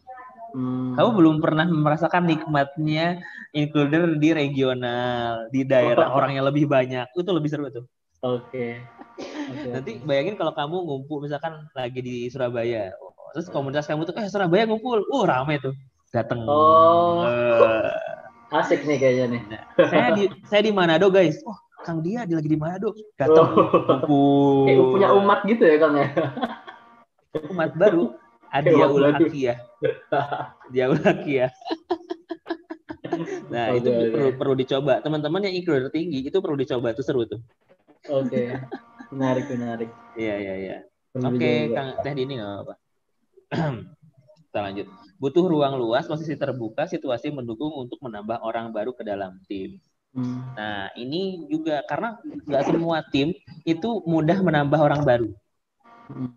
[SPEAKER 4] Hmm.
[SPEAKER 1] kamu belum pernah merasakan nikmatnya includer di regional di daerah *laughs* orang yang lebih banyak itu lebih seru tuh
[SPEAKER 4] Oke. Oke,
[SPEAKER 1] nanti
[SPEAKER 4] oke.
[SPEAKER 1] bayangin kalau kamu ngumpul misalkan lagi di Surabaya terus komunitas kamu tuh eh Surabaya ngumpul uh rame tuh dateng
[SPEAKER 4] Oh.
[SPEAKER 1] Eh,
[SPEAKER 4] Asik nih kayaknya nih.
[SPEAKER 1] saya di saya di Manado guys oh Kang dia di- lagi di Manado datang
[SPEAKER 4] Oh. Kayak punya umat gitu ya Kang ya.
[SPEAKER 1] umat baru Adia
[SPEAKER 4] Umat
[SPEAKER 1] ul
[SPEAKER 4] baru.
[SPEAKER 1] Hakiyah Dia ul Hakiyah nah itu
[SPEAKER 4] Oke, oke.
[SPEAKER 1] perlu perlu dicoba teman-teman yang includer tinggi itu perlu dicoba itu seru tuh
[SPEAKER 4] Oke. Menarik menarik.
[SPEAKER 1] iya iya iya Oke. Kang Teh Dini nggak apa-apa. *clears throat* Kita lanjut. Butuh ruang luas, posisi terbuka, situasi mendukung untuk menambah orang baru ke dalam tim.
[SPEAKER 4] Hmm.
[SPEAKER 1] Nah, ini juga karena nggak semua tim itu mudah menambah orang baru.
[SPEAKER 4] Hmm.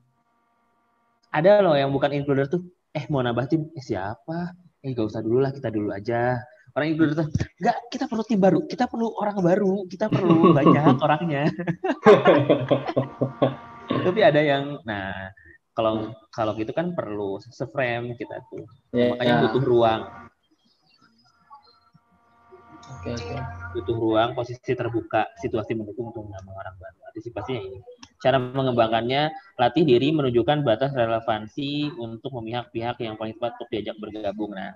[SPEAKER 1] Ada loh yang bukan includer tuh, eh mau nambah tim, eh siapa? Eh gak usah dulu lah, kita dulu aja. Orang includer tuh, enggak, kita perlu tim baru, kita perlu orang baru, kita perlu *laughs* banyak orangnya. *laughs* Tapi ada yang, nah kalau kalau gitu kan perlu seframe kita tuh,
[SPEAKER 4] Ya,
[SPEAKER 1] makanya
[SPEAKER 4] ya.
[SPEAKER 1] butuh ruang,
[SPEAKER 4] Oke, oke.
[SPEAKER 1] butuh ruang, posisi terbuka, situasi mendukung untuk menambah orang baru. Antisipasinya ini. Cara mengembangkannya, latih diri menunjukkan batas relevansi untuk memihak-pihak yang paling tepat untuk diajak bergabung. Nah,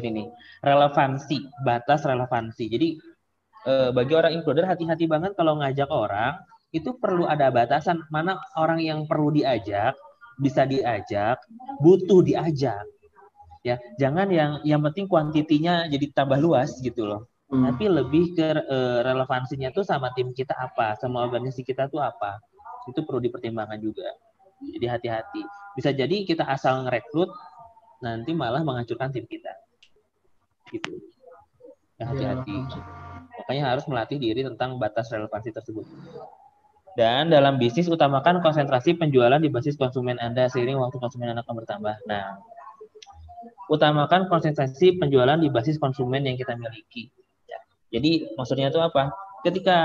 [SPEAKER 1] ini nih, relevansi, batas relevansi. Jadi, eh, bagi orang includer, hati-hati banget kalau ngajak orang, itu perlu ada batasan mana orang yang perlu diajak, bisa diajak, butuh diajak. Ya, jangan yang yang penting kuantitinya jadi tambah luas gitu loh
[SPEAKER 4] Hmm.
[SPEAKER 1] tapi lebih ke eh, relevansinya tuh sama tim kita apa, sama organisasi kita tuh apa. Itu perlu dipertimbangkan juga. Jadi hati-hati. Bisa jadi kita asal ngerekrut, nanti malah menghancurkan tim kita. Gitu. Ya, hati-hati. Makanya harus melatih diri tentang batas relevansi tersebut. Dan dalam bisnis utamakan konsentrasi penjualan di basis konsumen Anda seiring waktu konsumen Anda akan bertambah. Nah, utamakan konsentrasi penjualan di basis konsumen yang kita miliki. Ya. Jadi maksudnya itu apa? Ketika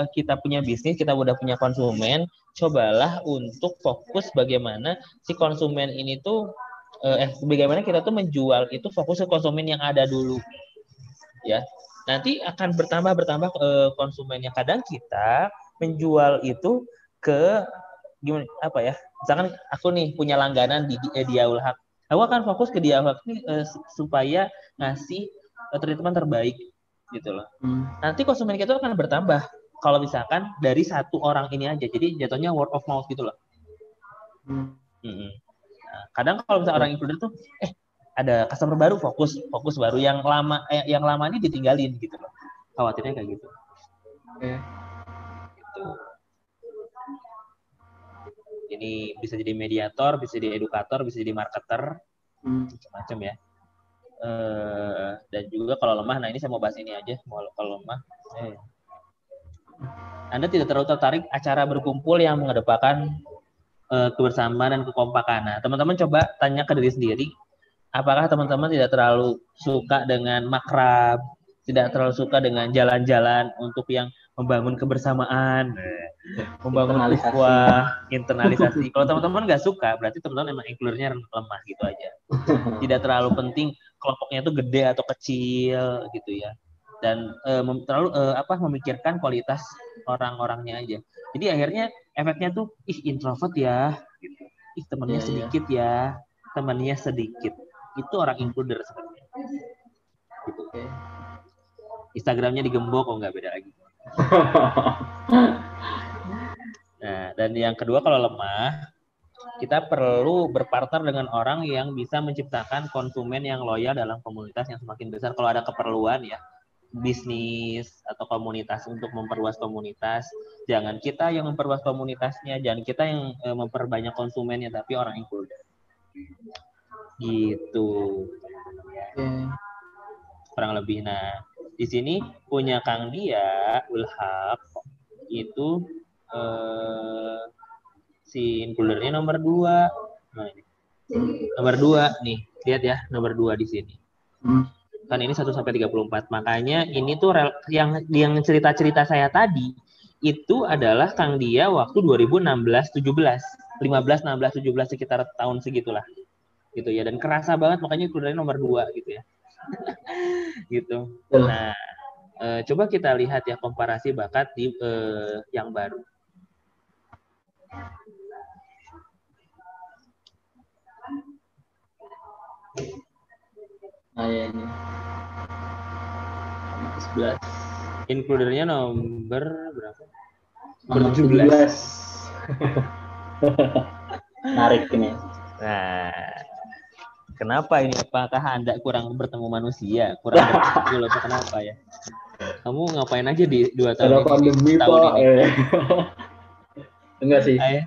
[SPEAKER 1] eh, kita punya bisnis, kita udah punya konsumen, cobalah untuk fokus bagaimana si konsumen ini tuh eh eh, bagaimana kita tuh menjual itu fokus ke konsumen yang ada dulu. Ya. Nanti akan bertambah bertambah konsumennya. Kadang kita menjual itu ke gimana apa ya? Misalkan aku nih punya langganan di, di eh, Diaul Haq. Aku akan fokus ke Diaul Haq nih eh, supaya ngasih eh, treatment terbaik gitu loh.
[SPEAKER 4] Hmm.
[SPEAKER 1] Nanti konsumen kita akan bertambah kalau misalkan dari satu orang ini aja. Jadi jatuhnya word of mouth gitu loh.
[SPEAKER 4] Hmm.
[SPEAKER 1] Mm-mm. Nah, kadang kalau misalnya orang includer tuh, eh ada customer baru fokus fokus baru yang lama eh, yang lama ini ditinggalin gitu loh. Khawatirnya kayak gitu. Ini bisa jadi mediator, bisa jadi edukator, bisa jadi marketer,
[SPEAKER 4] Hmm.
[SPEAKER 1] macam-macam ya. Eh, dan juga kalau lemah, nah ini saya mau bahas ini aja. Mau kalau lemah, eh. Anda tidak terlalu tertarik acara berkumpul yang mengedepankan eh, kebersamaan dan kekompakan. Nah, teman-teman coba tanya ke diri sendiri, apakah teman-teman tidak terlalu suka dengan makrab, tidak terlalu suka dengan jalan-jalan untuk yang membangun kebersamaan, membangun
[SPEAKER 4] Internalisasi.
[SPEAKER 1] ukhuwah, internalisasi. *laughs* Kalau teman-teman nggak suka, berarti teman-teman emang includernya lemah gitu aja. Tidak terlalu penting kelompoknya itu gede atau kecil gitu ya. Dan eh, mem- terlalu eh, apa memikirkan kualitas orang-orangnya aja. Jadi akhirnya efeknya tuh ih introvert ya, gitu. ih temennya
[SPEAKER 4] Iya, iya.
[SPEAKER 1] sedikit ya, temennya sedikit. Itu orang includer sebenarnya. Gitu.
[SPEAKER 4] Oke.
[SPEAKER 1] Instagramnya digembok kok nggak beda lagi. Nah, dan yang kedua kalau lemah, kita perlu berpartner dengan orang yang bisa menciptakan konsumen yang loyal dalam komunitas yang semakin besar. Kalau ada keperluan ya, bisnis atau komunitas untuk memperluas komunitas, jangan kita yang memperluas komunitasnya, jangan kita yang eh, memperbanyak konsumennya, tapi orang includer. Gitu.
[SPEAKER 4] Oke.
[SPEAKER 1] kurang lebih. Nah, di sini punya Kang Dia Ulhaq itu eh, si includernya nomor dua. Nah, ini. Nomor dua nih, lihat ya nomor dua di sini. Kan ini 1 sampai 34. Makanya ini tuh yang yang cerita-cerita saya tadi itu adalah Kang Dia waktu 2016 17. 15 16 17 sekitar tahun segitulah. Gitu ya dan kerasa banget makanya includernya nomor dua gitu ya. *laughs* gitu. Nah, eh, coba kita lihat ya komparasi bakat di eh, yang baru.
[SPEAKER 4] Nah, ya ini. 11.
[SPEAKER 1] Includernya nomor berapa?
[SPEAKER 4] Nomor
[SPEAKER 1] 17.
[SPEAKER 4] 17. *laughs* Menarik ini.
[SPEAKER 1] Nah, kenapa ini? Apakah Anda kurang bertemu manusia? Kurang berkumpul atau kenapa ya? Kamu ngapain aja di dua tahun
[SPEAKER 4] Ada
[SPEAKER 1] ini?
[SPEAKER 4] pandemi,
[SPEAKER 1] tahun
[SPEAKER 4] Pak.
[SPEAKER 1] ini?
[SPEAKER 4] Eh. *laughs* Enggak sih.
[SPEAKER 1] Ay,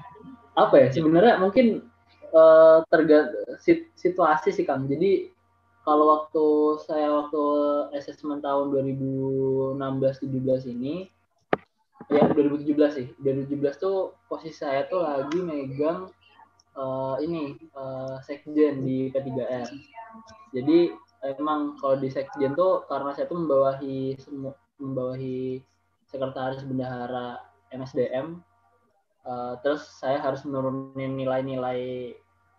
[SPEAKER 4] Apa ya? Sebenarnya mungkin eh terga sit- situasi sih, Kang. Jadi kalau waktu saya waktu asesmen tahun 2016-17 ini ya 2017 sih 2017 tuh posisi saya tuh lagi megang eh, ini eh, sekjen di P3R jadi emang kalau di sekjen tuh karena saya tuh membawahi membawahi sekretaris bendahara MSDM uh, terus saya harus menurunin nilai-nilai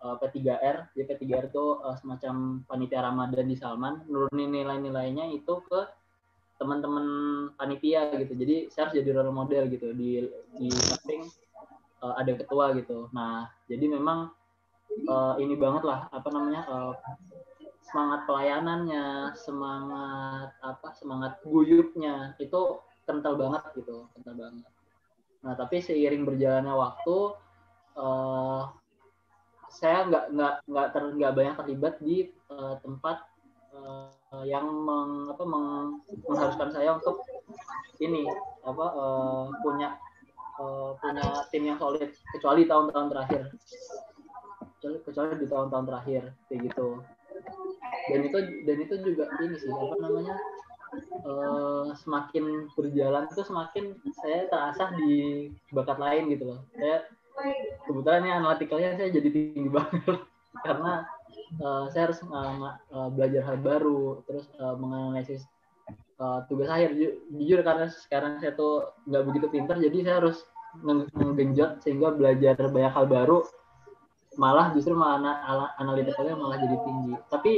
[SPEAKER 4] uh, P3R jadi P3R itu uh, semacam panitia Ramadan di Salman. Nurunin nilai-nilainya itu ke teman-teman panitia gitu. Jadi saya harus jadi role model gitu di di samping uh, ada ketua gitu. Nah jadi memang uh, ini banget lah apa namanya uh, semangat pelayanannya semangat apa semangat guyupnya itu kental banget gitu kental banget. Nah tapi seiring berjalannya waktu uh, saya nggak nggak nggak ter nggak banyak terlibat di uh, tempat uh, yang meng, apa, meng, mengharuskan saya untuk ini apa uh, punya uh, punya tim yang solid kecuali tahun-tahun terakhir. Kecuali, kecuali di tahun-tahun terakhir kayak gitu. Dan itu dan itu juga ini sih apa namanya uh, semakin berjalan itu semakin saya terasah di bakat lain gitu loh. Saya kebetulan ini analitikalnya saya jadi tinggi *laughs* banget. Karena uh, saya harus uh, uh, belajar hal baru terus uh, menganalisis uh, tugas akhir. Jujur karena sekarang saya tuh nggak begitu pintar jadi saya harus menggenjot sehingga belajar banyak hal baru. Malah justru malah analitikalnya malah jadi tinggi. Tapi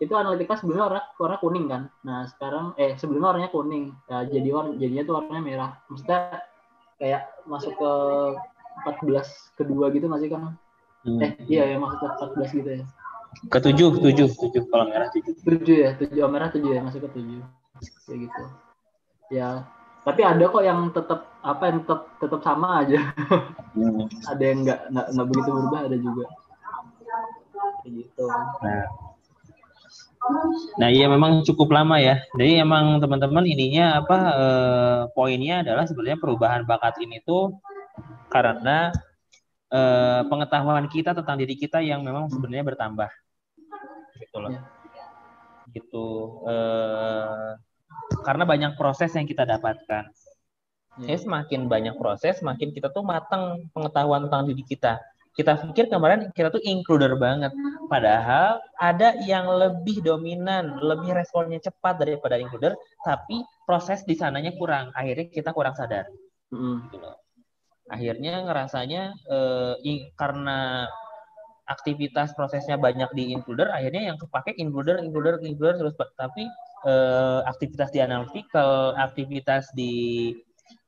[SPEAKER 4] itu analitika sebelumnya warna warna kuning kan? Nah sekarang eh sebelumnya warnanya kuning. Ya, jadi warna jadinya tuh warnanya merah. Maksudnya kayak masuk ke 14 kedua gitu masih kan hmm. eh iya ya masuk ke 14 gitu ya
[SPEAKER 1] ke tujuh tujuh tujuh kalau merah tujuh.
[SPEAKER 4] Tujuh ya tujuh. Oh, merah tujuh ya masuk ke tujuh kayak gitu. Ya. Tapi ada kok yang tetap apa yang tetap tetap sama aja. Hmm. ada yang nggak nggak begitu berubah ada juga. Kayak gitu.
[SPEAKER 1] Nah. Nah iya memang cukup lama ya. Jadi emang teman-teman ininya apa eh, poinnya adalah sebenarnya perubahan bakat ini tuh karena eh, pengetahuan kita tentang diri kita yang memang sebenarnya bertambah. Gitu loh. Ya. Gitu. Eh, karena banyak proses yang kita dapatkan. Ya. semakin banyak proses, semakin kita tuh matang pengetahuan tentang diri kita kita pikir kemarin kita tuh includer banget. Padahal ada yang lebih dominan, lebih responnya cepat daripada includer, tapi proses di sananya kurang. Akhirnya kita kurang sadar. Mm. Akhirnya ngerasanya eh, karena aktivitas prosesnya banyak di includer, akhirnya yang kepake includer, includer, includer terus. Tapi eh, aktivitas di analytical, aktivitas di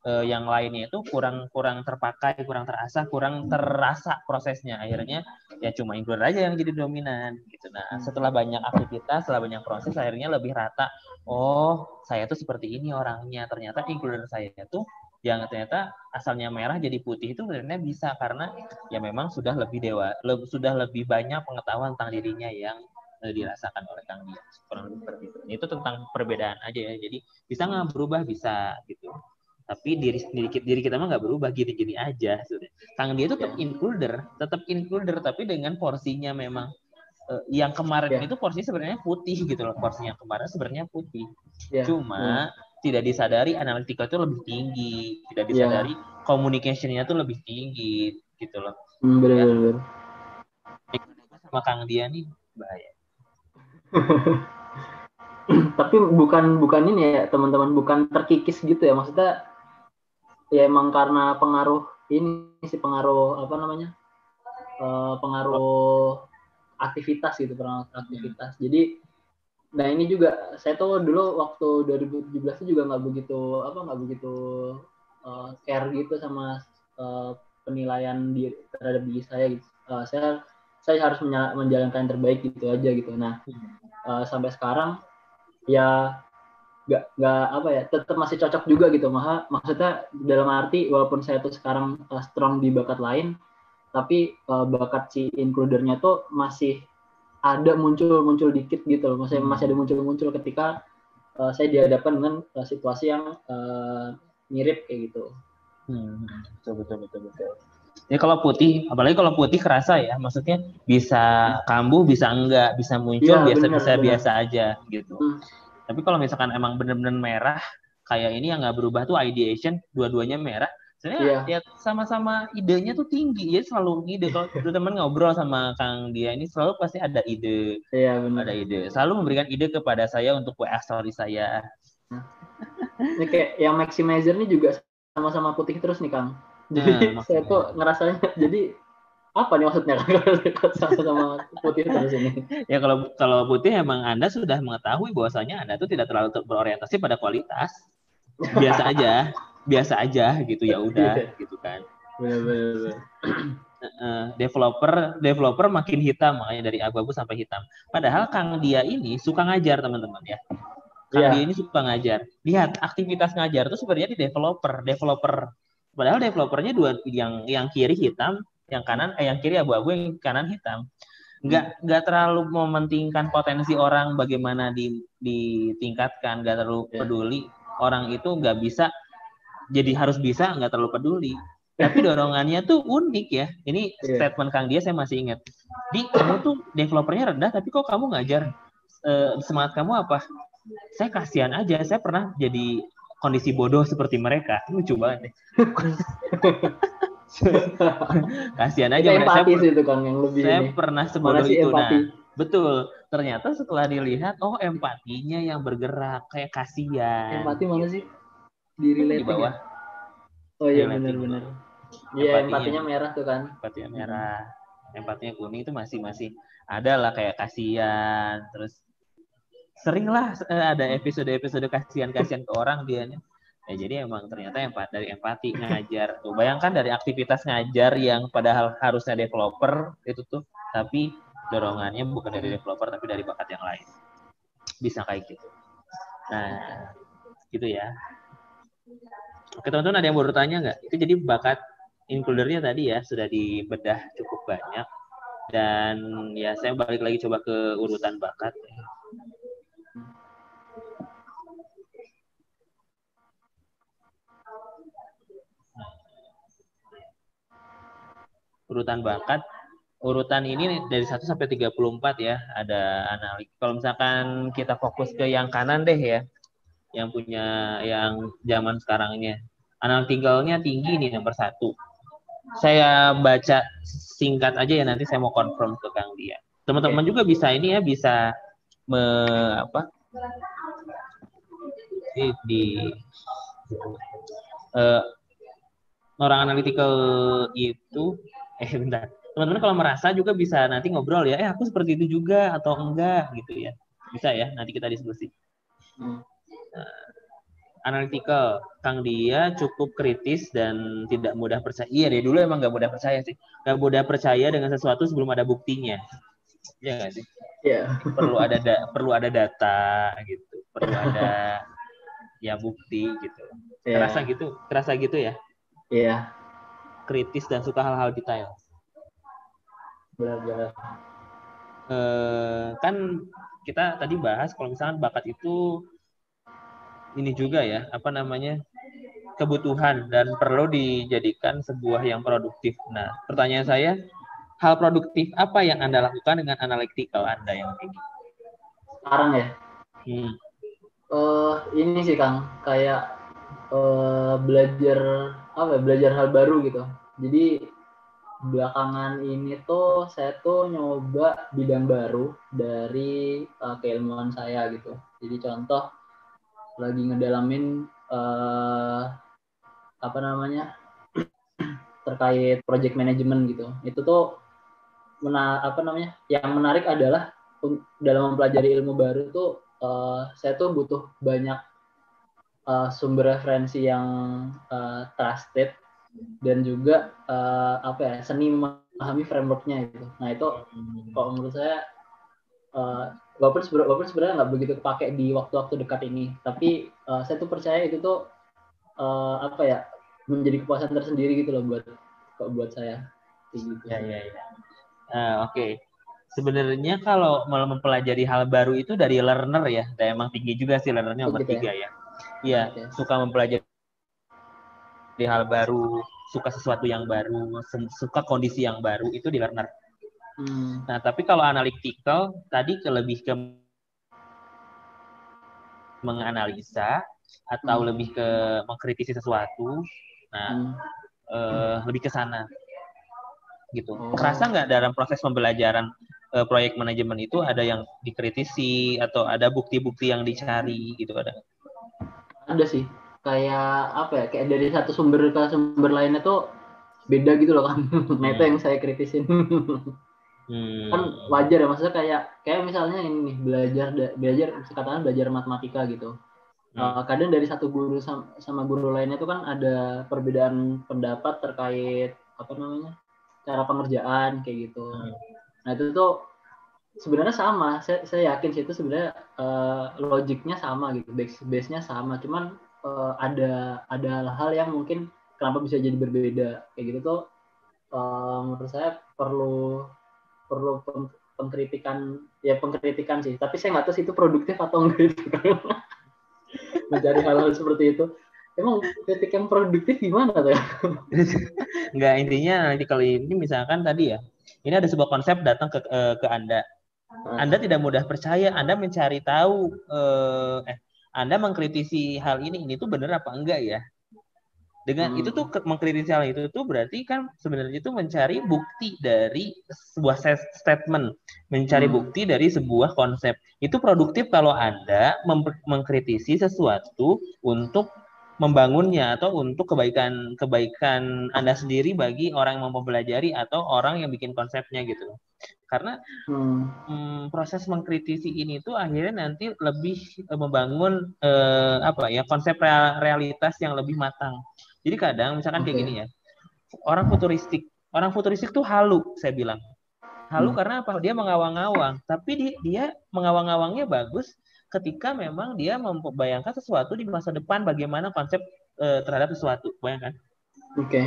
[SPEAKER 1] uh, yang lainnya itu kurang kurang terpakai, kurang terasa, kurang terasa prosesnya. Akhirnya ya cuma include aja yang jadi dominan gitu. Nah, setelah banyak aktivitas, setelah banyak proses akhirnya lebih rata. Oh, saya tuh seperti ini orangnya. Ternyata includer saya itu yang ternyata asalnya merah jadi putih itu sebenarnya bisa karena ya memang sudah lebih dewa, le sudah lebih banyak pengetahuan tentang dirinya yang dirasakan oleh Kang Dia. Kurang lebih seperti itu. Itu tentang perbedaan aja ya. Jadi bisa nggak berubah bisa gitu tapi diri diri, diri kita mah nggak berubah gini-gini aja sudah Kang dia itu tetap yeah. includer tetap includer tapi dengan porsinya memang uh, yang kemarin yeah. itu porsinya sebenarnya putih gitu loh porsinya kemarin sebenarnya putih yeah. cuma yeah. Tidak disadari analitika itu lebih tinggi tidak iya. disadari yeah. communicationnya tuh lebih tinggi gitu loh
[SPEAKER 4] mm, bener, ya. bener,
[SPEAKER 1] sama Kang dia nih bahaya *laughs*
[SPEAKER 4] tapi bukan bukan ini ya teman-teman bukan terkikis gitu ya maksudnya ya emang karena pengaruh ini sih pengaruh apa namanya uh, pengaruh aktivitas gitu pengaruh aktivitas jadi nah ini juga saya tuh dulu waktu 2017 itu juga nggak begitu apa nggak begitu uh, care gitu sama uh, penilaian di terhadap diri saya gitu. Uh, saya saya harus menjalankan yang terbaik gitu aja gitu. Nah uh, sampai sekarang ya nggak nggak apa ya tetap masih cocok juga gitu. Mah maksudnya dalam arti walaupun saya tuh sekarang uh, strong di bakat lain tapi uh, bakat si includernya tuh masih ada muncul muncul dikit gitu loh. Masih masih ada muncul muncul ketika uh, saya dihadapkan dengan uh, situasi yang uh, mirip kayak gitu.
[SPEAKER 1] Hmm, betul betul betul betul. Ya kalau putih, apalagi kalau putih kerasa ya, maksudnya bisa kambuh, bisa enggak, bisa muncul, ya, biasa bener, bisa bener. biasa aja gitu. Hmm. Tapi kalau misalkan emang bener-bener merah, kayak ini yang nggak berubah tuh ideation, dua-duanya merah, Sebenarnya ya sama-sama idenya tuh tinggi. Jadi selalu ide kalau teman ngobrol sama Kang dia ini selalu pasti ada ide,
[SPEAKER 4] Iya benar.
[SPEAKER 1] ada ide. Selalu memberikan ide kepada saya untuk WA story saya.
[SPEAKER 4] Ini kayak yang maximizer ini juga sama-sama putih terus nih Kang. Jadi
[SPEAKER 1] Nah,
[SPEAKER 4] saya tuh ngerasanya jadi apa nih maksudnya *laughs* kalau dekat sama-sama putih terus ini?
[SPEAKER 1] Ya kalau kalau putih emang Anda sudah mengetahui bahwasanya Anda tuh tidak terlalu ter- berorientasi pada kualitas. Biasa aja, biasa aja gitu ya udah gitu kan.
[SPEAKER 4] Benar-benar.
[SPEAKER 1] Developer developer makin hitam makanya dari abu-abu sampai hitam. Padahal Kang dia ini suka ngajar teman-teman ya. Kang
[SPEAKER 4] Iya.
[SPEAKER 1] dia ini suka ngajar. Lihat aktivitas ngajar itu sebenarnya di developer, developer. Padahal developernya dua yang yang kiri hitam, yang kanan eh yang kiri abu-abu, yang kanan hitam. Nggak nggak terlalu mementingkan potensi orang bagaimana di ditingkatkan, nggak terlalu
[SPEAKER 4] Iya.
[SPEAKER 1] peduli orang itu nggak bisa jadi harus bisa nggak terlalu peduli. Tapi *laughs* dorongannya tuh unik ya. Ini
[SPEAKER 4] Iya.
[SPEAKER 1] statement Kang dia saya masih ingat. Di kamu tuh developernya rendah tapi kok kamu ngajar Eh, semangat kamu apa? Saya kasihan aja. Saya pernah jadi kondisi bodoh seperti mereka. Lucu banget. *laughs* kasihan aja mereka. Saya,
[SPEAKER 4] itu Kang yang lebih
[SPEAKER 1] saya
[SPEAKER 4] ini.
[SPEAKER 1] pernah sebodoh itu.
[SPEAKER 4] empati?
[SPEAKER 1] Nah, betul. Ternyata setelah dilihat, oh empatinya yang bergerak kayak kasihan.
[SPEAKER 4] Empati mana sih? Di
[SPEAKER 1] di
[SPEAKER 4] relating
[SPEAKER 1] bawah.
[SPEAKER 4] ya? Oh iya benar-benar. Iya
[SPEAKER 1] Empatinya.
[SPEAKER 4] empatinya merah tuh kan.
[SPEAKER 1] empatinya merah. Empatinya kuning itu masih masih ada lah kayak kasihan. Terus sering lah eh, ada episode-episode kasihan-kasihan ke orang dia ya jadi emang ternyata empat dari empati ngajar. *laughs* Tuh bayangkan dari aktivitas ngajar yang padahal harusnya developer itu tuh tapi dorongannya bukan dari developer tapi dari bakat yang lain. Bisa kayak gitu. Nah gitu ya oke teman-teman ada yang baru tanya nggak? Itu jadi bakat includernya tadi ya sudah dibedah cukup banyak. Dan ya saya balik lagi coba ke urutan bakat. Urutan bakat. Urutan ini dari 1 sampai 34 ya ada analitik kalau misalkan kita fokus ke yang kanan deh ya yang punya yang zaman sekarangnya. Analyticalnya tinggi nih nomor satu. Saya baca singkat aja ya nanti saya mau confirm ke Kang Dia. Teman-teman juga bisa ini ya bisa me, apa? Di, di eh, orang analytical itu eh bentar. Teman-teman kalau merasa juga bisa nanti ngobrol ya eh aku seperti itu juga atau enggak gitu ya. Bisa ya nanti kita diskusi.
[SPEAKER 4] Hmm.
[SPEAKER 1] Analytical. Kang dia cukup kritis dan tidak mudah percaya. Iya deh dulu emang nggak mudah percaya sih. Nggak mudah percaya dengan sesuatu sebelum ada buktinya. Iya nggak sih?
[SPEAKER 4] Iya.
[SPEAKER 1] perlu ada da- perlu ada data gitu. Perlu ada ya bukti gitu.
[SPEAKER 4] Iya.
[SPEAKER 1] terasa gitu terasa gitu ya?
[SPEAKER 4] Iya.
[SPEAKER 1] kritis dan suka hal-hal detail.
[SPEAKER 4] Benar-benar.
[SPEAKER 1] eh, kan kita tadi bahas kalau misalkan bakat itu ini juga ya apa namanya kebutuhan dan perlu dijadikan sebuah yang produktif. Nah, pertanyaan saya, hal produktif apa yang anda lakukan dengan analytical anda yang tinggi?
[SPEAKER 4] Sekarang ya.
[SPEAKER 1] Hmm.
[SPEAKER 4] eh ini sih Kang, kayak eh belajar apa ya, belajar hal baru gitu. Jadi belakangan ini tuh saya tuh nyoba bidang baru dari eh, keilmuan saya gitu. Jadi contoh lagi ngedalamin eh apa namanya *clears throat* terkait project management gitu. Itu tuh mena apa namanya? Yang menarik adalah dalam mempelajari ilmu baru tuh eh, saya tuh butuh banyak eh, sumber referensi yang eh, trusted dan juga eh, apa ya seni memahami frameworknya gitu. Nah itu kalau menurut saya eh, walaupun sebenarnya walaupun sebenarnya nggak begitu kepake di waktu-waktu dekat ini, tapi eh, saya tuh percaya itu tuh eh, apa ya menjadi kepuasan tersendiri gitu loh buat kok buat saya. Kayak gitu.
[SPEAKER 1] Ya, ya, ya. Nah, Oke. Sebenarnya kalau mau mempelajari hal baru itu dari learner ya, dan emang tinggi juga sih learnernya nomor
[SPEAKER 4] gitu ya?
[SPEAKER 1] tiga ya. Iya,
[SPEAKER 4] Oke.
[SPEAKER 1] suka mempelajari di hal baru, suka sesuatu yang baru, suka kondisi yang baru itu di learner.
[SPEAKER 4] Hmm.
[SPEAKER 1] Nah, tapi kalau analytical tadi ke lebih ke menganalisa atau
[SPEAKER 4] Hmm.
[SPEAKER 1] lebih ke mengkritisi sesuatu Nah,
[SPEAKER 4] Hmm.
[SPEAKER 1] eh, lebih ke sana gitu.
[SPEAKER 4] Oh.
[SPEAKER 1] Kerasa nggak dalam proses pembelajaran eh, proyek manajemen itu ada yang dikritisi atau ada bukti-bukti yang dicari gitu ada?
[SPEAKER 4] Ada sih. Kayak apa ya? Kayak dari satu sumber ke sumber lainnya tuh beda gitu loh kan. *laughs* nah itu
[SPEAKER 1] Hmm.
[SPEAKER 4] yang saya kritisin. *laughs*
[SPEAKER 1] Hmm.
[SPEAKER 4] kan wajar ya maksudnya kayak kayak misalnya ini nih belajar belajar katakan belajar matematika gitu
[SPEAKER 1] Hmm.
[SPEAKER 4] Uh, kadang dari satu guru sama, sama guru lainnya itu kan ada perbedaan pendapat terkait apa namanya cara pengerjaan kayak gitu
[SPEAKER 1] Hmm.
[SPEAKER 4] nah itu tuh sebenarnya sama saya, saya yakin sih itu sebenarnya uh, logiknya sama gitu base base nya sama cuman uh, ada ada hal yang mungkin kenapa bisa jadi berbeda kayak gitu tuh uh, menurut saya perlu perlu peng- pengkritikan ya pengkritikan sih. Tapi saya nggak tahu sih itu produktif atau enggak gitu *laughs* mencari hal-hal seperti itu. Emang kritik yang produktif gimana tuh? *laughs*
[SPEAKER 1] Nggak intinya nanti kalau ini misalkan tadi ya, ini ada sebuah konsep datang ke eh, ke anda, anda tidak mudah percaya, anda mencari tahu, eh, eh anda mengkritisi hal ini ini tuh benar apa enggak ya? Dengan
[SPEAKER 4] Hmm.
[SPEAKER 1] itu tuh mengkritisi hal itu tuh berarti kan sebenarnya itu mencari bukti dari sebuah se- statement, mencari
[SPEAKER 4] Hmm.
[SPEAKER 1] bukti dari sebuah konsep. Itu produktif kalau anda mengkritisi sesuatu untuk membangunnya atau untuk kebaikan kebaikan anda sendiri bagi orang yang mau mempelajari atau orang yang bikin konsepnya gitu. Karena
[SPEAKER 4] Hmm.
[SPEAKER 1] hmm, proses mengkritisi ini tuh akhirnya nanti lebih eh, membangun eh, apa ya konsep real- realitas yang lebih matang. Jadi kadang misalkan kayak
[SPEAKER 4] Oke.
[SPEAKER 1] gini ya, orang futuristik, orang futuristik tuh halu, saya bilang. Halu
[SPEAKER 4] Hmm.
[SPEAKER 1] karena apa? Dia mengawang-awang, tapi dia, dia mengawang-awangnya bagus ketika memang dia membayangkan sesuatu di masa depan bagaimana konsep eh, terhadap sesuatu. Bayangkan.
[SPEAKER 4] oke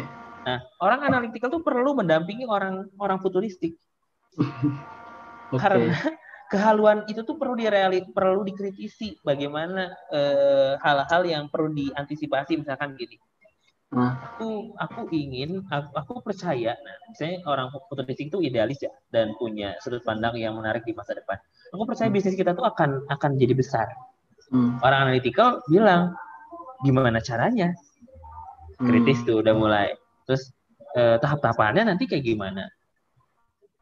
[SPEAKER 1] Nah, orang analytical tuh perlu mendampingi orang orang futuristik *laughs*
[SPEAKER 4] oke
[SPEAKER 1] karena *laughs* kehaluan itu tuh perlu direali perlu dikritisi bagaimana eh, hal-hal yang perlu diantisipasi misalkan gini. Aku aku ingin aku, aku percaya nah misalnya orang futuristik itu idealis ya dan punya sudut pandang yang menarik di masa depan. Aku percaya bisnis kita tuh akan akan jadi besar.
[SPEAKER 4] Hmm.
[SPEAKER 1] orang analytical bilang gimana caranya?
[SPEAKER 4] Hmm.
[SPEAKER 1] kritis tuh udah mulai. Terus eh, tahap-tahapannya nanti kayak gimana?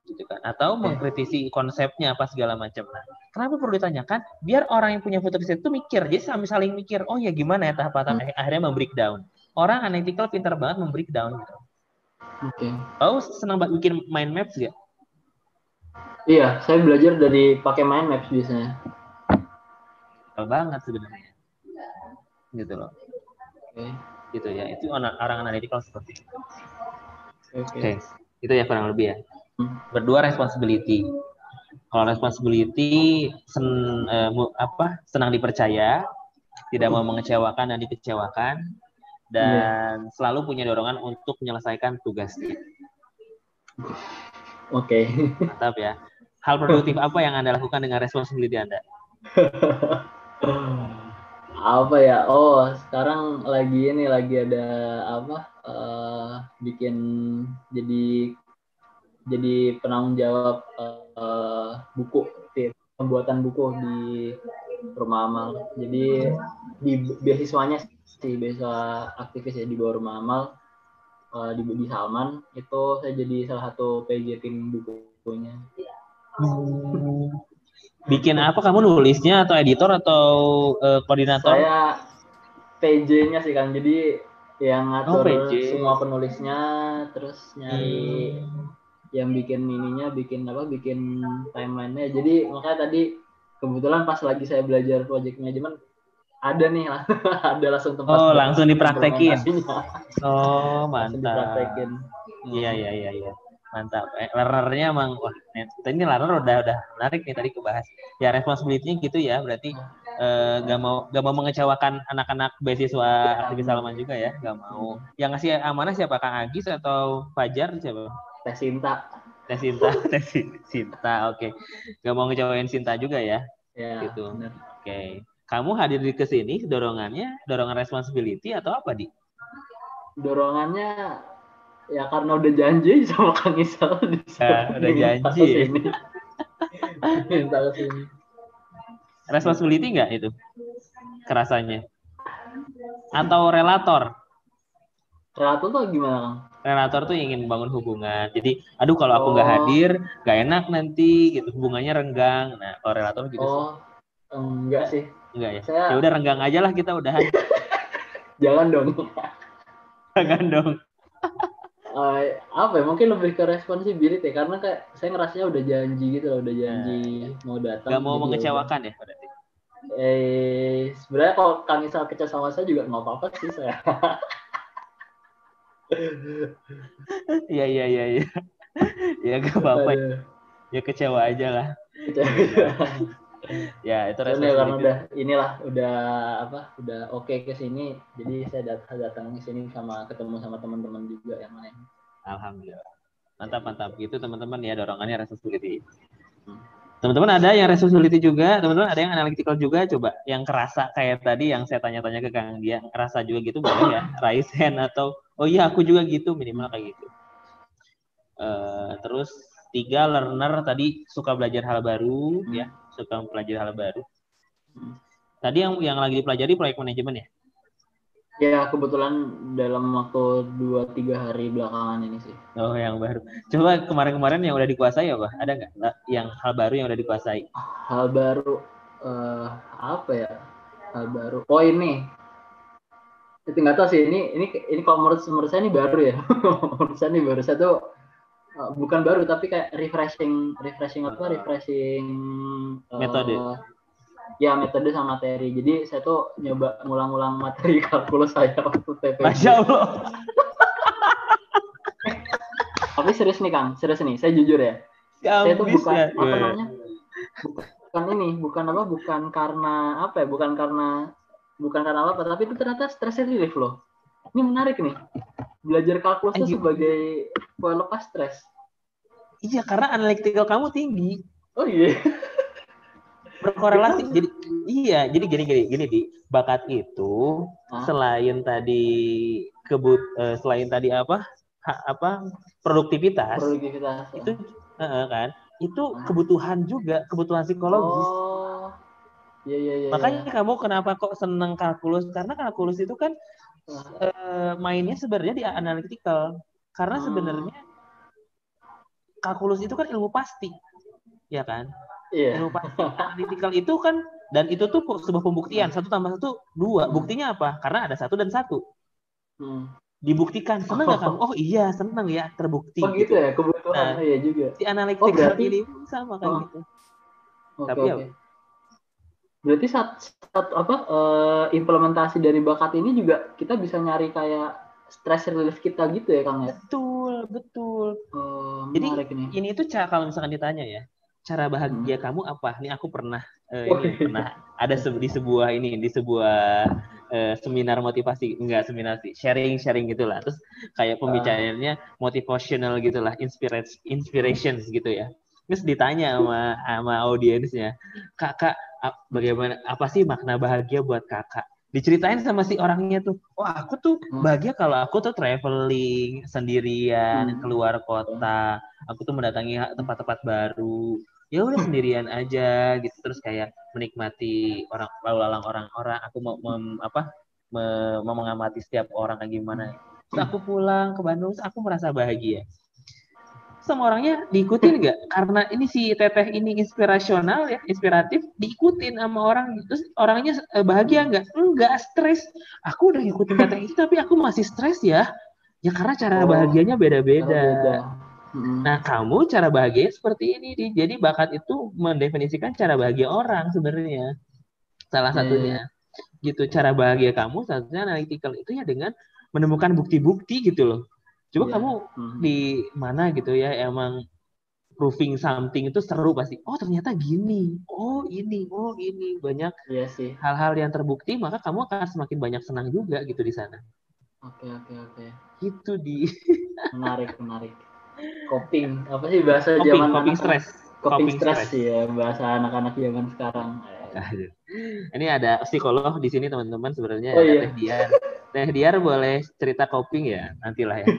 [SPEAKER 1] Gitu kan. Atau
[SPEAKER 4] Oke.
[SPEAKER 1] mengkritisi konsepnya apa segala macam. Nah kenapa perlu ditanyakan? Biar orang yang punya futuristik itu mikir. Jadi sambil saling mikir oh ya gimana ya tahap-tahap akhirnya membreakdown orang analytical pintar banget membreakdown gitu.
[SPEAKER 4] Oke.
[SPEAKER 1] Oh senang banget bikin mind maps gak
[SPEAKER 4] iya saya belajar dari pakai mind maps biasanya.
[SPEAKER 1] Keren banget sebenarnya. Gitu loh.
[SPEAKER 4] Oke.
[SPEAKER 1] Gitu ya itu orang analytical seperti itu.
[SPEAKER 4] Oke
[SPEAKER 1] Oke, itu ya kurang lebih ya.
[SPEAKER 4] Hmm.
[SPEAKER 1] Berdua responsibility. Kalau responsibility sen, eh, apa senang dipercaya, tidak mau mengecewakan dan dikecewakan, dan selalu punya dorongan untuk menyelesaikan tugasnya.
[SPEAKER 4] oke
[SPEAKER 1] Mantap ya. Hal produktif *laughs* apa yang Anda lakukan dengan responsibility Anda?
[SPEAKER 4] apa ya oh sekarang lagi ini lagi ada apa eh, bikin jadi jadi penanggung jawab eh, buku pembuatan buku di rumah amal jadi di beasiswanya sih beasiswa aktivis ya di bawah rumah amal eh, di di Salman itu saya jadi salah satu PJ tim bukunya
[SPEAKER 1] Bikin apa kamu nulisnya atau editor atau eh, koordinator?
[SPEAKER 4] Saya PJ-nya sih kan, jadi yang
[SPEAKER 1] Oh,
[SPEAKER 4] ngatur
[SPEAKER 1] PJ.
[SPEAKER 4] semua penulisnya, terus nyari
[SPEAKER 1] Hmm.
[SPEAKER 4] yang bikin ininya, bikin apa, bikin timelinenya. Jadi makanya tadi kebetulan pas lagi saya belajar project management ada nih, *laughs* ada langsung tempat.
[SPEAKER 1] Oh, langsung dipraktekin. Oh, mantap.
[SPEAKER 4] dipraktekin.
[SPEAKER 1] Iya iya iya iya. Mantap. Eh, learnernya emang wah ini learner udah udah menarik nih tadi kebahas. Ya responsibility-nya gitu ya. Berarti eh, gak mau gak mau mengecewakan anak-anak beasiswa aktivis Salman juga ya. Gak mau. Yang ngasih amanah siapa Kang Agis atau Fajar siapa?
[SPEAKER 4] Tes Sinta.
[SPEAKER 1] Teh Sinta, *laughs* Teh Sin- Sinta. Oke. Gak mau ngecewain Sinta juga ya.
[SPEAKER 4] Ya,
[SPEAKER 1] Gitu. Oke. Kamu hadir di ke sini dorongannya dorongan responsibility atau apa di?
[SPEAKER 4] Dorongannya ya karena udah janji sama Kang Isal *laughs*
[SPEAKER 1] Ah, udah janji ya.
[SPEAKER 4] ke sini. *laughs* Minta ke sini.
[SPEAKER 1] responsibility nggak itu kerasanya atau relator
[SPEAKER 4] relator tuh gimana kang
[SPEAKER 1] relator tuh ingin membangun hubungan. Jadi, aduh kalau aku nggak
[SPEAKER 4] Oh.
[SPEAKER 1] hadir, nggak enak nanti gitu hubungannya renggang. Nah, kalau relator gitu sih.
[SPEAKER 4] oh enggak sih
[SPEAKER 1] Enggak ya.
[SPEAKER 4] saya
[SPEAKER 1] Ya udah renggang aja lah kita udahan. *laughs*
[SPEAKER 4] jangan dong
[SPEAKER 1] Jangan dong.
[SPEAKER 4] Eh, *laughs* apa ya mungkin lebih ke responsibility karena kayak saya ngerasanya udah janji gitu loh udah janji mau datang
[SPEAKER 1] Nggak mau
[SPEAKER 4] ya
[SPEAKER 1] mengecewakan ya berarti.
[SPEAKER 4] udah. eh sebenarnya kalau kang Isal kecewa sama saya juga nggak apa-apa sih saya *laughs*
[SPEAKER 1] Iya iya iya iya. ya gak apa-apa.
[SPEAKER 4] Aduh,
[SPEAKER 1] Ya kecewa aja lah.
[SPEAKER 4] kecewa.
[SPEAKER 1] Ya itu
[SPEAKER 4] Soalnya karena
[SPEAKER 1] responsibility.
[SPEAKER 4] udah inilah udah apa udah oke ke sini jadi saya dat datang ke sini sama ketemu sama teman-teman juga yang lain
[SPEAKER 1] Alhamdulillah. Mantap mantap. Gitu teman-teman ya dorongannya responsibility. Teman-teman ada yang responsibility juga, teman-teman ada yang analytical juga coba yang kerasa kayak tadi yang saya tanya-tanya ke Kang dia kerasa juga gitu boleh ya raise hand atau oh iya aku juga gitu minimal kayak gitu. Eh, terus tiga learner tadi suka belajar hal baru
[SPEAKER 4] Hmm.
[SPEAKER 1] ya, suka mempelajari hal baru.
[SPEAKER 4] Hmm.
[SPEAKER 1] Tadi yang yang lagi dipelajari proyek manajemen ya?
[SPEAKER 4] ya kebetulan dalam waktu dua tiga hari belakangan ini sih
[SPEAKER 1] Oh yang baru. Coba kemarin-kemarin yang udah dikuasai apa? Ada nggak yang hal baru yang udah dikuasai?
[SPEAKER 4] hal baru eh apa ya hal baru oh ini itu nggak tahu sih ini ini ini kalau menurut menurut saya ini baru ya. *laughs* Menurut saya ini baru. Saya tuh eh, bukan baru tapi kayak refreshing refreshing apa refreshing eh,
[SPEAKER 1] Metode.
[SPEAKER 4] ya metode sama materi. Jadi saya tuh nyoba ngulang-ulang materi *laughs* kalkulus saya waktu TP
[SPEAKER 1] Masya Allah. *laughs*
[SPEAKER 4] tapi serius nih kang. Serius nih. Saya jujur ya. Saya tuh bukan
[SPEAKER 1] ya.
[SPEAKER 4] apa namanya? Bukan ini. Bukan apa? Bukan karena apa ya? Bukan karena bukan karena apa tapi itu ternyata stress relief loh. Ini menarik nih. Belajar kalkulus itu sebagai pelepas stres.
[SPEAKER 1] Iya karena analytical kamu tinggi.
[SPEAKER 4] oh iya.
[SPEAKER 1] Berkorelasi. Jadi iya jadi gini gini gini di. Bakat itu
[SPEAKER 4] Hah?
[SPEAKER 1] selain tadi kebut eh, selain tadi apa? Ha- apa? Produktivitas.
[SPEAKER 4] Produktivitas.
[SPEAKER 1] Itu eh, eh, kan? Itu kebutuhan juga kebutuhan psikologis.
[SPEAKER 4] Oh iya iya iya
[SPEAKER 1] makanya kamu kenapa kok seneng kalkulus karena kalkulus itu kan eh, mainnya sebenarnya di analytical. Karena
[SPEAKER 4] Hmm.
[SPEAKER 1] sebenarnya kalkulus itu kan ilmu pasti ya kan?
[SPEAKER 4] Iya.
[SPEAKER 1] Ilmu pasti. *laughs* Analytical itu kan dan itu tuh sebuah pembuktian. Satu tambah satu dua. Buktinya apa? Karena ada satu dan satu.
[SPEAKER 4] Hmm.
[SPEAKER 1] dibuktikan. Seneng nggak *laughs* kamu? Oh iya seneng ya terbukti
[SPEAKER 4] oh gitu ya? Kebutuhan
[SPEAKER 1] Nah.
[SPEAKER 4] oh, iya juga.
[SPEAKER 1] si
[SPEAKER 4] Oh,
[SPEAKER 1] analytical
[SPEAKER 4] berarti-
[SPEAKER 1] ini sama kayak
[SPEAKER 4] Oh.
[SPEAKER 1] gitu.
[SPEAKER 4] Oke,
[SPEAKER 1] Tapi ya-
[SPEAKER 4] oke. Berarti saat, saat apa eh, implementasi dari bakat ini juga kita bisa nyari kayak stress relief kita gitu ya Kang ya.
[SPEAKER 1] betul betul
[SPEAKER 4] Eh,
[SPEAKER 1] Jadi,
[SPEAKER 4] ini.
[SPEAKER 1] ini tuh cara kalau misalkan ditanya ya cara bahagia kamu apa nih aku pernah
[SPEAKER 4] Oh,
[SPEAKER 1] ini
[SPEAKER 4] iya.
[SPEAKER 1] pernah ada se- di sebuah ini di sebuah eh, seminar motivasi enggak seminar sih sharing sharing gitulah terus kayak pembicaraannya motivational gitulah inspiration inspirations gitu ya terus ditanya sama sama audiensnya kakak bagaimana apa sih makna bahagia buat kakak? Diceritain sama si orangnya tuh. Wah aku tuh
[SPEAKER 4] Hmm.
[SPEAKER 1] bahagia kalau aku tuh traveling sendirian
[SPEAKER 4] Hmm.
[SPEAKER 1] keluar kota. Aku tuh mendatangi tempat-tempat baru. Ya udah sendirian aja gitu. Terus kayak menikmati orang lalu lalang orang-orang aku mau mem- apa me- mau mengamati setiap orang kayak gimana. Terus aku pulang ke Bandung terus aku merasa bahagia sama orangnya diikutin nggak karena ini si teteh ini inspirasional ya inspiratif diikutin sama orang terus orangnya eh, bahagia nggak enggak stres aku udah ngikutin teteh itu tapi aku masih stres ya ya karena cara
[SPEAKER 4] Oh,
[SPEAKER 1] bahagianya beda-beda
[SPEAKER 4] beda.
[SPEAKER 1] Nah, kamu cara bahagia seperti ini, Di. Jadi bakat itu mendefinisikan cara bahagia orang sebenarnya. Salah
[SPEAKER 4] Iya,
[SPEAKER 1] satunya. Gitu, cara bahagia kamu satunya analytical itu ya dengan menemukan bukti-bukti gitu loh. Coba
[SPEAKER 4] Iya.
[SPEAKER 1] kamu
[SPEAKER 4] Mm.
[SPEAKER 1] di mana gitu ya emang proving something itu seru pasti. Oh, ternyata gini. Oh, ini. Oh, ini. Banyak
[SPEAKER 4] Iya sih.
[SPEAKER 1] hal-hal yang terbukti, maka kamu akan semakin banyak senang juga gitu di sana.
[SPEAKER 4] Oke oke oke.
[SPEAKER 1] Gitu di
[SPEAKER 4] Menarik menarik. Coping apa sih bahasa
[SPEAKER 1] coping,
[SPEAKER 4] zaman
[SPEAKER 1] coping stress.
[SPEAKER 4] Coping,
[SPEAKER 1] Coping
[SPEAKER 4] stress
[SPEAKER 1] stress.
[SPEAKER 4] ya bahasa anak-anak zaman sekarang.
[SPEAKER 1] Ini ada psikolog di sini teman-teman sebenarnya
[SPEAKER 4] Oh,
[SPEAKER 1] ada
[SPEAKER 4] iya.
[SPEAKER 1] Teh Diar. *laughs* Teh Diar boleh cerita coping ya? Nantilah ya. *laughs*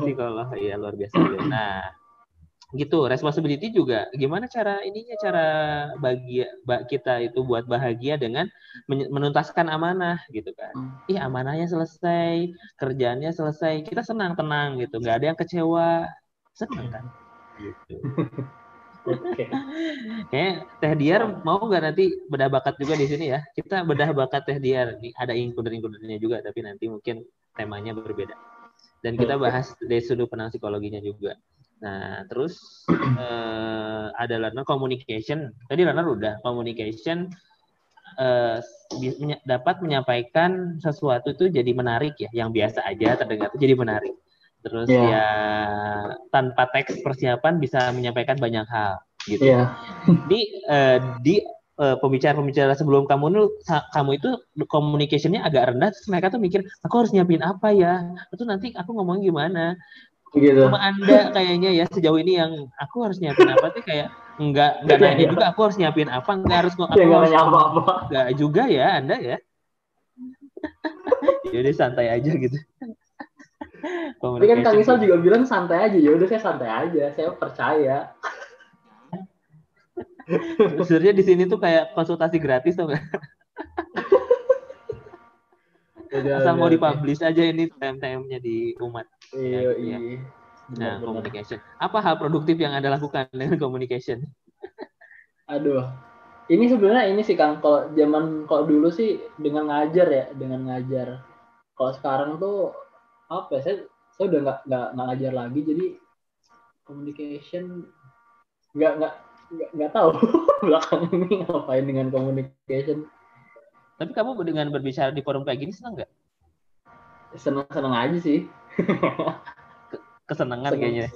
[SPEAKER 1] psikolog ya luar biasa. Nah, gitu. Responsibility juga. Gimana cara ininya cara bagi ba- kita itu buat bahagia dengan men- menuntaskan amanah gitu kan?
[SPEAKER 4] Hmm.
[SPEAKER 1] ih amanahnya selesai kerjaannya selesai. Kita senang tenang gitu. Nggak ada yang kecewa. Senang kan? Gitu *laughs*
[SPEAKER 4] Oke.
[SPEAKER 1] kayak Teh Diar mau nggak nanti bedah bakat juga di sini ya? Kita bedah bakat Teh Diar Nih, ada includer-includernya juga tapi nanti mungkin temanya berbeda. Dan kita bahas dari sudut pandang psikologinya juga. Nah terus *clears throat* eh, ada learner communication. Tadi learner udah communication menya- dapat menyampaikan sesuatu itu jadi menarik ya. Yang biasa aja terdengar itu jadi menarik terus
[SPEAKER 4] Iya.
[SPEAKER 1] ya tanpa teks persiapan bisa menyampaikan banyak hal gitu
[SPEAKER 4] Iya. *laughs*
[SPEAKER 1] di eh, di eh, pembicara-pembicara sebelum kamu sa- kamu itu communication-nya agak rendah terus mereka tuh mikir aku harus nyiapin apa ya itu nanti aku ngomong gimana
[SPEAKER 4] Begitu.
[SPEAKER 1] cuma anda kayaknya ya sejauh ini yang aku harus nyiapin apa sih kayak enggak enggak
[SPEAKER 4] Iya,
[SPEAKER 1] nanya
[SPEAKER 4] iya.
[SPEAKER 1] juga aku harus nyiapin apa enggak harus aku
[SPEAKER 4] Ya nggak
[SPEAKER 1] harus ngomong
[SPEAKER 4] apa-apa.
[SPEAKER 1] enggak juga ya anda ya *laughs* jadi santai aja gitu
[SPEAKER 4] Tapi kan Kang Isal juga bilang santai aja. Ya udah saya santai aja. Saya percaya.
[SPEAKER 1] sebenarnya di sini tuh kayak konsultasi gratis tuh nggak? Asal mau dipublish aja ini TM-TM-nya di umat.
[SPEAKER 4] Iya,
[SPEAKER 1] Iya.
[SPEAKER 4] iya.
[SPEAKER 1] Nah,
[SPEAKER 4] benar.
[SPEAKER 1] communication. Apa hal produktif yang Anda lakukan dengan communication?
[SPEAKER 4] Aduh. Ini sebenarnya ini sih Kang, kalau zaman kalau dulu sih dengan ngajar ya, dengan ngajar. Kalau sekarang tuh apa ya? Saya saya udah nggak nggak ngajar lagi, jadi communication nggak nggak nggak nggak tahu *laughs* belakang ini ngapain dengan communication.
[SPEAKER 1] Tapi kamu dengan berbicara di forum kayak gini senang nggak?
[SPEAKER 4] Seneng seneng aja sih.
[SPEAKER 1] Kesenangan
[SPEAKER 4] Senang.
[SPEAKER 1] kayaknya.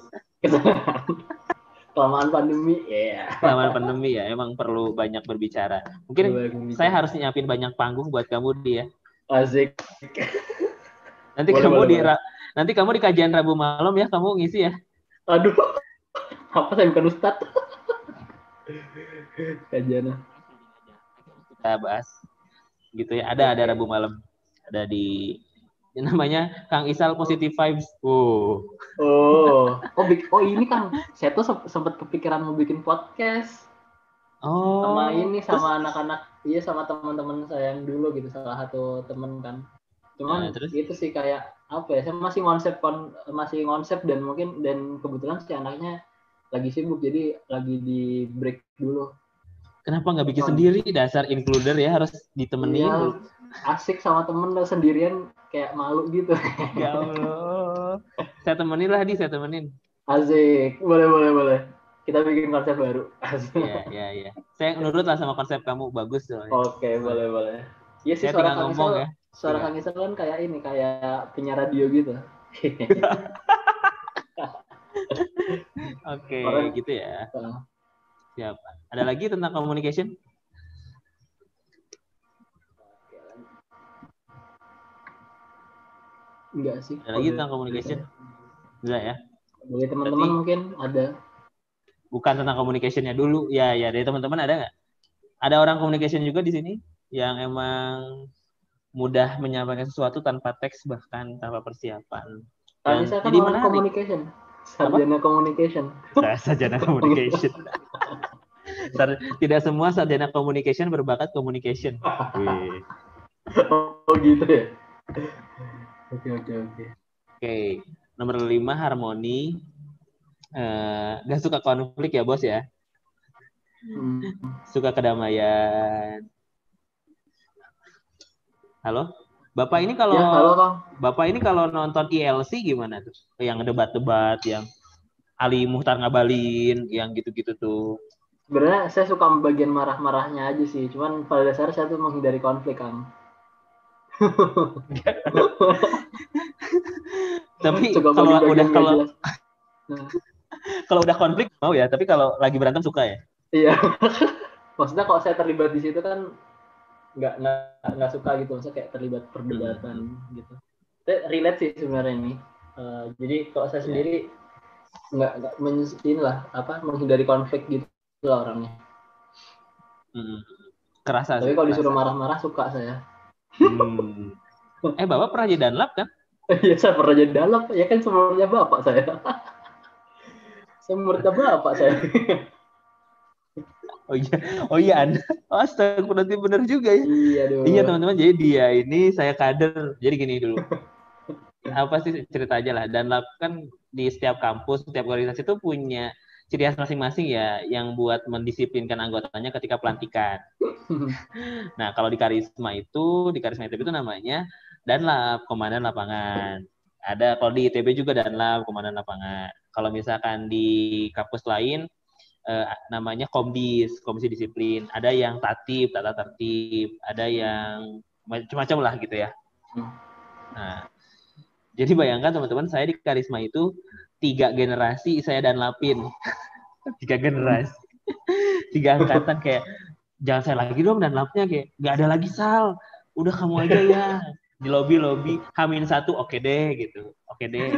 [SPEAKER 1] *laughs*
[SPEAKER 4] Kelamaan pandemi, ya.
[SPEAKER 1] Selama pandemi ya, emang perlu banyak berbicara. Mungkin saya harus nyiapin banyak panggung buat kamu dia.
[SPEAKER 4] Asik.
[SPEAKER 1] Nanti
[SPEAKER 4] Boleh,
[SPEAKER 1] kamu
[SPEAKER 4] boleh,
[SPEAKER 1] di
[SPEAKER 4] boleh.
[SPEAKER 1] nanti kamu di kajian Rabu malam ya, kamu ngisi ya.
[SPEAKER 4] Aduh. Apa saya bukan ustad? Kajiannya.
[SPEAKER 1] Kita bahas gitu ya. Ada ada Rabu malam. Ada di yang namanya Kang Isal Positive Vibes. Oh. *laughs*
[SPEAKER 4] Oh, oh, oh ini kan saya tuh sempat kepikiran mau bikin podcast
[SPEAKER 1] Oh.
[SPEAKER 4] sama ini sama anak-anak, iya sama teman-teman saya yang dulu gitu salah satu temen kan. Cuman
[SPEAKER 1] Nah, terus?
[SPEAKER 4] itu sih kayak apa ya? Saya masih konsep kon- masih konsep dan mungkin dan kebetulan si anaknya lagi sibuk jadi lagi di break dulu.
[SPEAKER 1] Kenapa nggak bikin sendiri dasar includer ya harus ditemenin.
[SPEAKER 4] Iya, asik sama temen lo sendirian kayak malu gitu. *laughs*
[SPEAKER 1] Ya Allah. saya temenin lah di, saya temenin.
[SPEAKER 4] Asik, boleh boleh boleh. Kita bikin konsep baru. Asik.
[SPEAKER 1] Iya, iya, iya. Saya nurut lah sama konsep kamu, bagus soalnya.
[SPEAKER 4] Oke, boleh boleh. Iya sih
[SPEAKER 1] saya
[SPEAKER 4] suara Kang
[SPEAKER 1] ngomong
[SPEAKER 4] Isal,
[SPEAKER 1] ya.
[SPEAKER 4] suara
[SPEAKER 1] Iya.
[SPEAKER 4] Kang Isal kan kayak ini, kayak penyiar radio gitu. *laughs*
[SPEAKER 1] Oke,
[SPEAKER 4] Orang-
[SPEAKER 1] gitu ya. Siap. Ada lagi tentang communication?
[SPEAKER 4] Enggak sih.
[SPEAKER 1] Ada lagi tentang communication? Enggak ya?
[SPEAKER 4] Bagi teman-teman mungkin ada.
[SPEAKER 1] Bukan tentang communicationnya dulu. Ya, ya. Dari teman-teman ada nggak? Ada orang communication juga di sini yang emang mudah menyampaikan sesuatu tanpa teks bahkan tanpa persiapan. Dan
[SPEAKER 4] kan
[SPEAKER 1] jadi
[SPEAKER 4] orang
[SPEAKER 1] menarik.
[SPEAKER 4] communication. Sarjana communication.
[SPEAKER 1] Saya *laughs* sarjana communication. Sar- tidak semua sarjana communication berbakat communication. Wih.
[SPEAKER 4] Oh gitu ya. Oke oke oke.
[SPEAKER 1] Oke, nomor lima harmoni. Eh, gak suka konflik ya bos ya,
[SPEAKER 4] Hmm.
[SPEAKER 1] suka kedamaian. Halo, bapak ini kalau
[SPEAKER 4] Ya halo
[SPEAKER 1] bapak ini kalau nonton ILC gimana tuh? Yang debat-debat, yang Ali Muhtar ngabalin, yang gitu-gitu tuh.
[SPEAKER 4] Sebenarnya saya suka bagian marah-marahnya aja sih. Cuman pada dasarnya saya tuh menghindari konflik Kang. *laughs*
[SPEAKER 1] Tapi kalau udah kalau. *laughs*
[SPEAKER 4] Nah,
[SPEAKER 1] kalau udah konflik mau ya, tapi kalau lagi berantem suka ya.
[SPEAKER 4] Iya. *laughs* Maksudnya kalau saya terlibat di situ kan nggak nggak nggak suka gitu. Maksudnya kayak terlibat perdebatan gitu. Saya relate sih sebenarnya ini. Eh, jadi kalau saya
[SPEAKER 1] Iya.
[SPEAKER 4] sendiri nggak nggak men- inilah apa menghindari konflik gitu lah orangnya.
[SPEAKER 1] Hmm. Kerasa.
[SPEAKER 4] Tapi
[SPEAKER 1] sih,
[SPEAKER 4] kalau
[SPEAKER 1] kerasa.
[SPEAKER 4] disuruh marah-marah suka saya.
[SPEAKER 1] Hmm. Eh bapak pernah jadi danlap kan? *laughs*
[SPEAKER 4] Iya saya pernah jadi dalam ya kan sebelumnya bapak saya. *laughs* Saya bapak saya. *laughs*
[SPEAKER 1] Oh iya, oh iya Anda. Astaga, berarti benar juga ya.
[SPEAKER 4] iya dong.
[SPEAKER 1] Iya teman-teman, jadi dia ini saya kader. Jadi gini dulu. *laughs* Apa sih cerita aja lah. Dan kan di setiap kampus, setiap organisasi itu punya ciri khas masing-masing ya yang buat mendisiplinkan anggotanya ketika pelantikan. *laughs* Nah, kalau di karisma itu, di karisma ITB itu namanya Danlab, Komandan Lapangan. Ada kalau di ITB juga Danlab, Komandan Lapangan. Kalau misalkan di kampus lain eh, namanya Komdis, Komisi Disiplin. Ada yang tatib, tata tertib, ada yang macam-macam lah gitu ya.
[SPEAKER 4] Hmm.
[SPEAKER 1] Nah, jadi bayangkan teman-teman, saya di karisma itu tiga generasi saya dan Lapin. *laughs* tiga generasi. *laughs* tiga angkatan kayak jangan saya lagi dong dan lapnya kayak nggak ada lagi sal udah kamu aja ya di lobby lobby hamin satu oke deh gitu oke deh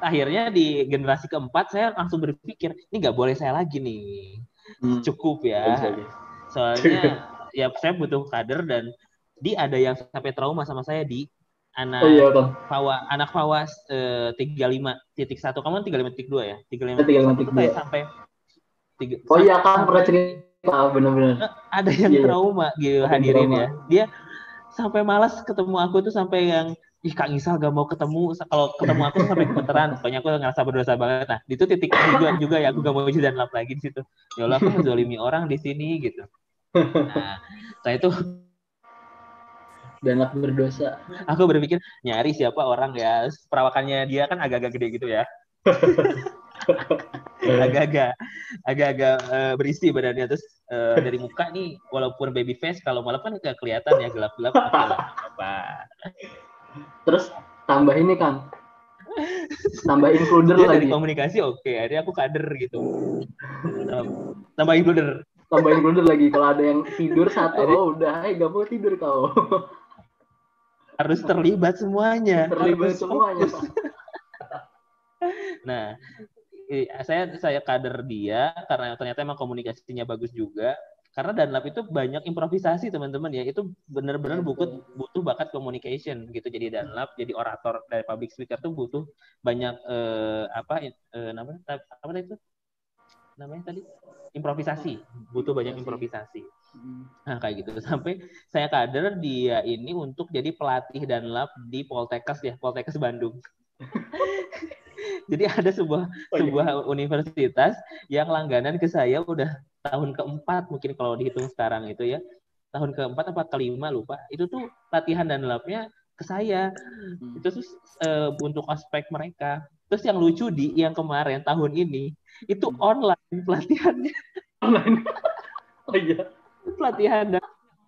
[SPEAKER 1] akhirnya di generasi keempat saya langsung berpikir ini nggak boleh saya lagi nih
[SPEAKER 4] Hmm.
[SPEAKER 1] cukup ya soalnya *laughs* ya saya butuh kader dan di ada yang sampai trauma sama saya di anak
[SPEAKER 4] Oh iya.
[SPEAKER 1] Fawa, anak Fawas eh, 35 titik satu kamu kan 35 titik dua ya 35
[SPEAKER 4] Eh, 35 titik dua.
[SPEAKER 1] sampai tiga,
[SPEAKER 4] Oh iya kan pernah cerita bener-bener.
[SPEAKER 1] ada yang
[SPEAKER 4] Iya, iya.
[SPEAKER 1] trauma gitu
[SPEAKER 4] Ada
[SPEAKER 1] hadirin
[SPEAKER 4] trauma.
[SPEAKER 1] ya dia sampai malas ketemu aku tuh sampai yang ih Kak Gisal gak mau ketemu kalau ketemu aku sampai gemeteran pokoknya aku ngerasa berdosa banget. Nah itu titik tujuan juga ya. Aku gak mau dan lap lagi di situ. Ya Allah aku menzolimi orang di sini gitu. Nah saya itu
[SPEAKER 4] Dan aku berdosa.
[SPEAKER 1] aku berpikir nyari siapa orang ya. Perawakannya dia kan agak-agak gede gitu ya. Agak-agak agak-agak eh, berisi badannya. Terus eh, dari muka nih walaupun baby face kalau malam kan nggak kelihatan ya gelap-gelap. Apa
[SPEAKER 4] Terus tambah ini kan. Tambah includer
[SPEAKER 1] dia dari
[SPEAKER 4] lagi.
[SPEAKER 1] komunikasi oke akhirnya aku kader gitu tambah includer
[SPEAKER 4] Tambah includer lagi. Kalau ada yang tidur satu, oh udah, eh gak mau tidur kau.
[SPEAKER 1] harus terlibat semuanya
[SPEAKER 4] Terlibat
[SPEAKER 1] harus
[SPEAKER 4] semuanya.
[SPEAKER 1] fokus. *laughs* nah saya saya kader dia karena ternyata emang komunikasinya bagus juga karena Danlab itu banyak improvisasi teman-teman ya. Itu benar-benar butuh butuh bakat communication gitu. Jadi Danlab jadi orator dari public speaker tuh butuh banyak eh, apa eh, namanya apa itu? Namanya tadi? Improvisasi. Butuh banyak improvisasi.
[SPEAKER 4] Hmm.
[SPEAKER 1] Nah kayak gitu. Sampai saya kader dia ini untuk jadi pelatih dan lab di Poltekkes ya. Poltekkes Bandung. *laughs* *laughs* jadi ada sebuah
[SPEAKER 4] Oh, iya.
[SPEAKER 1] sebuah universitas yang langganan ke saya udah tahun keempat mungkin kalau dihitung sekarang itu ya tahun keempat apa kelima lupa itu tuh latihan dan labnya ke saya
[SPEAKER 4] Hmm.
[SPEAKER 1] itu tuh eh, untuk aspek mereka terus yang lucu di yang kemarin tahun ini itu
[SPEAKER 4] Hmm.
[SPEAKER 1] online pelatihannya
[SPEAKER 4] Online. *laughs* Oh iya.
[SPEAKER 1] pelatihan dan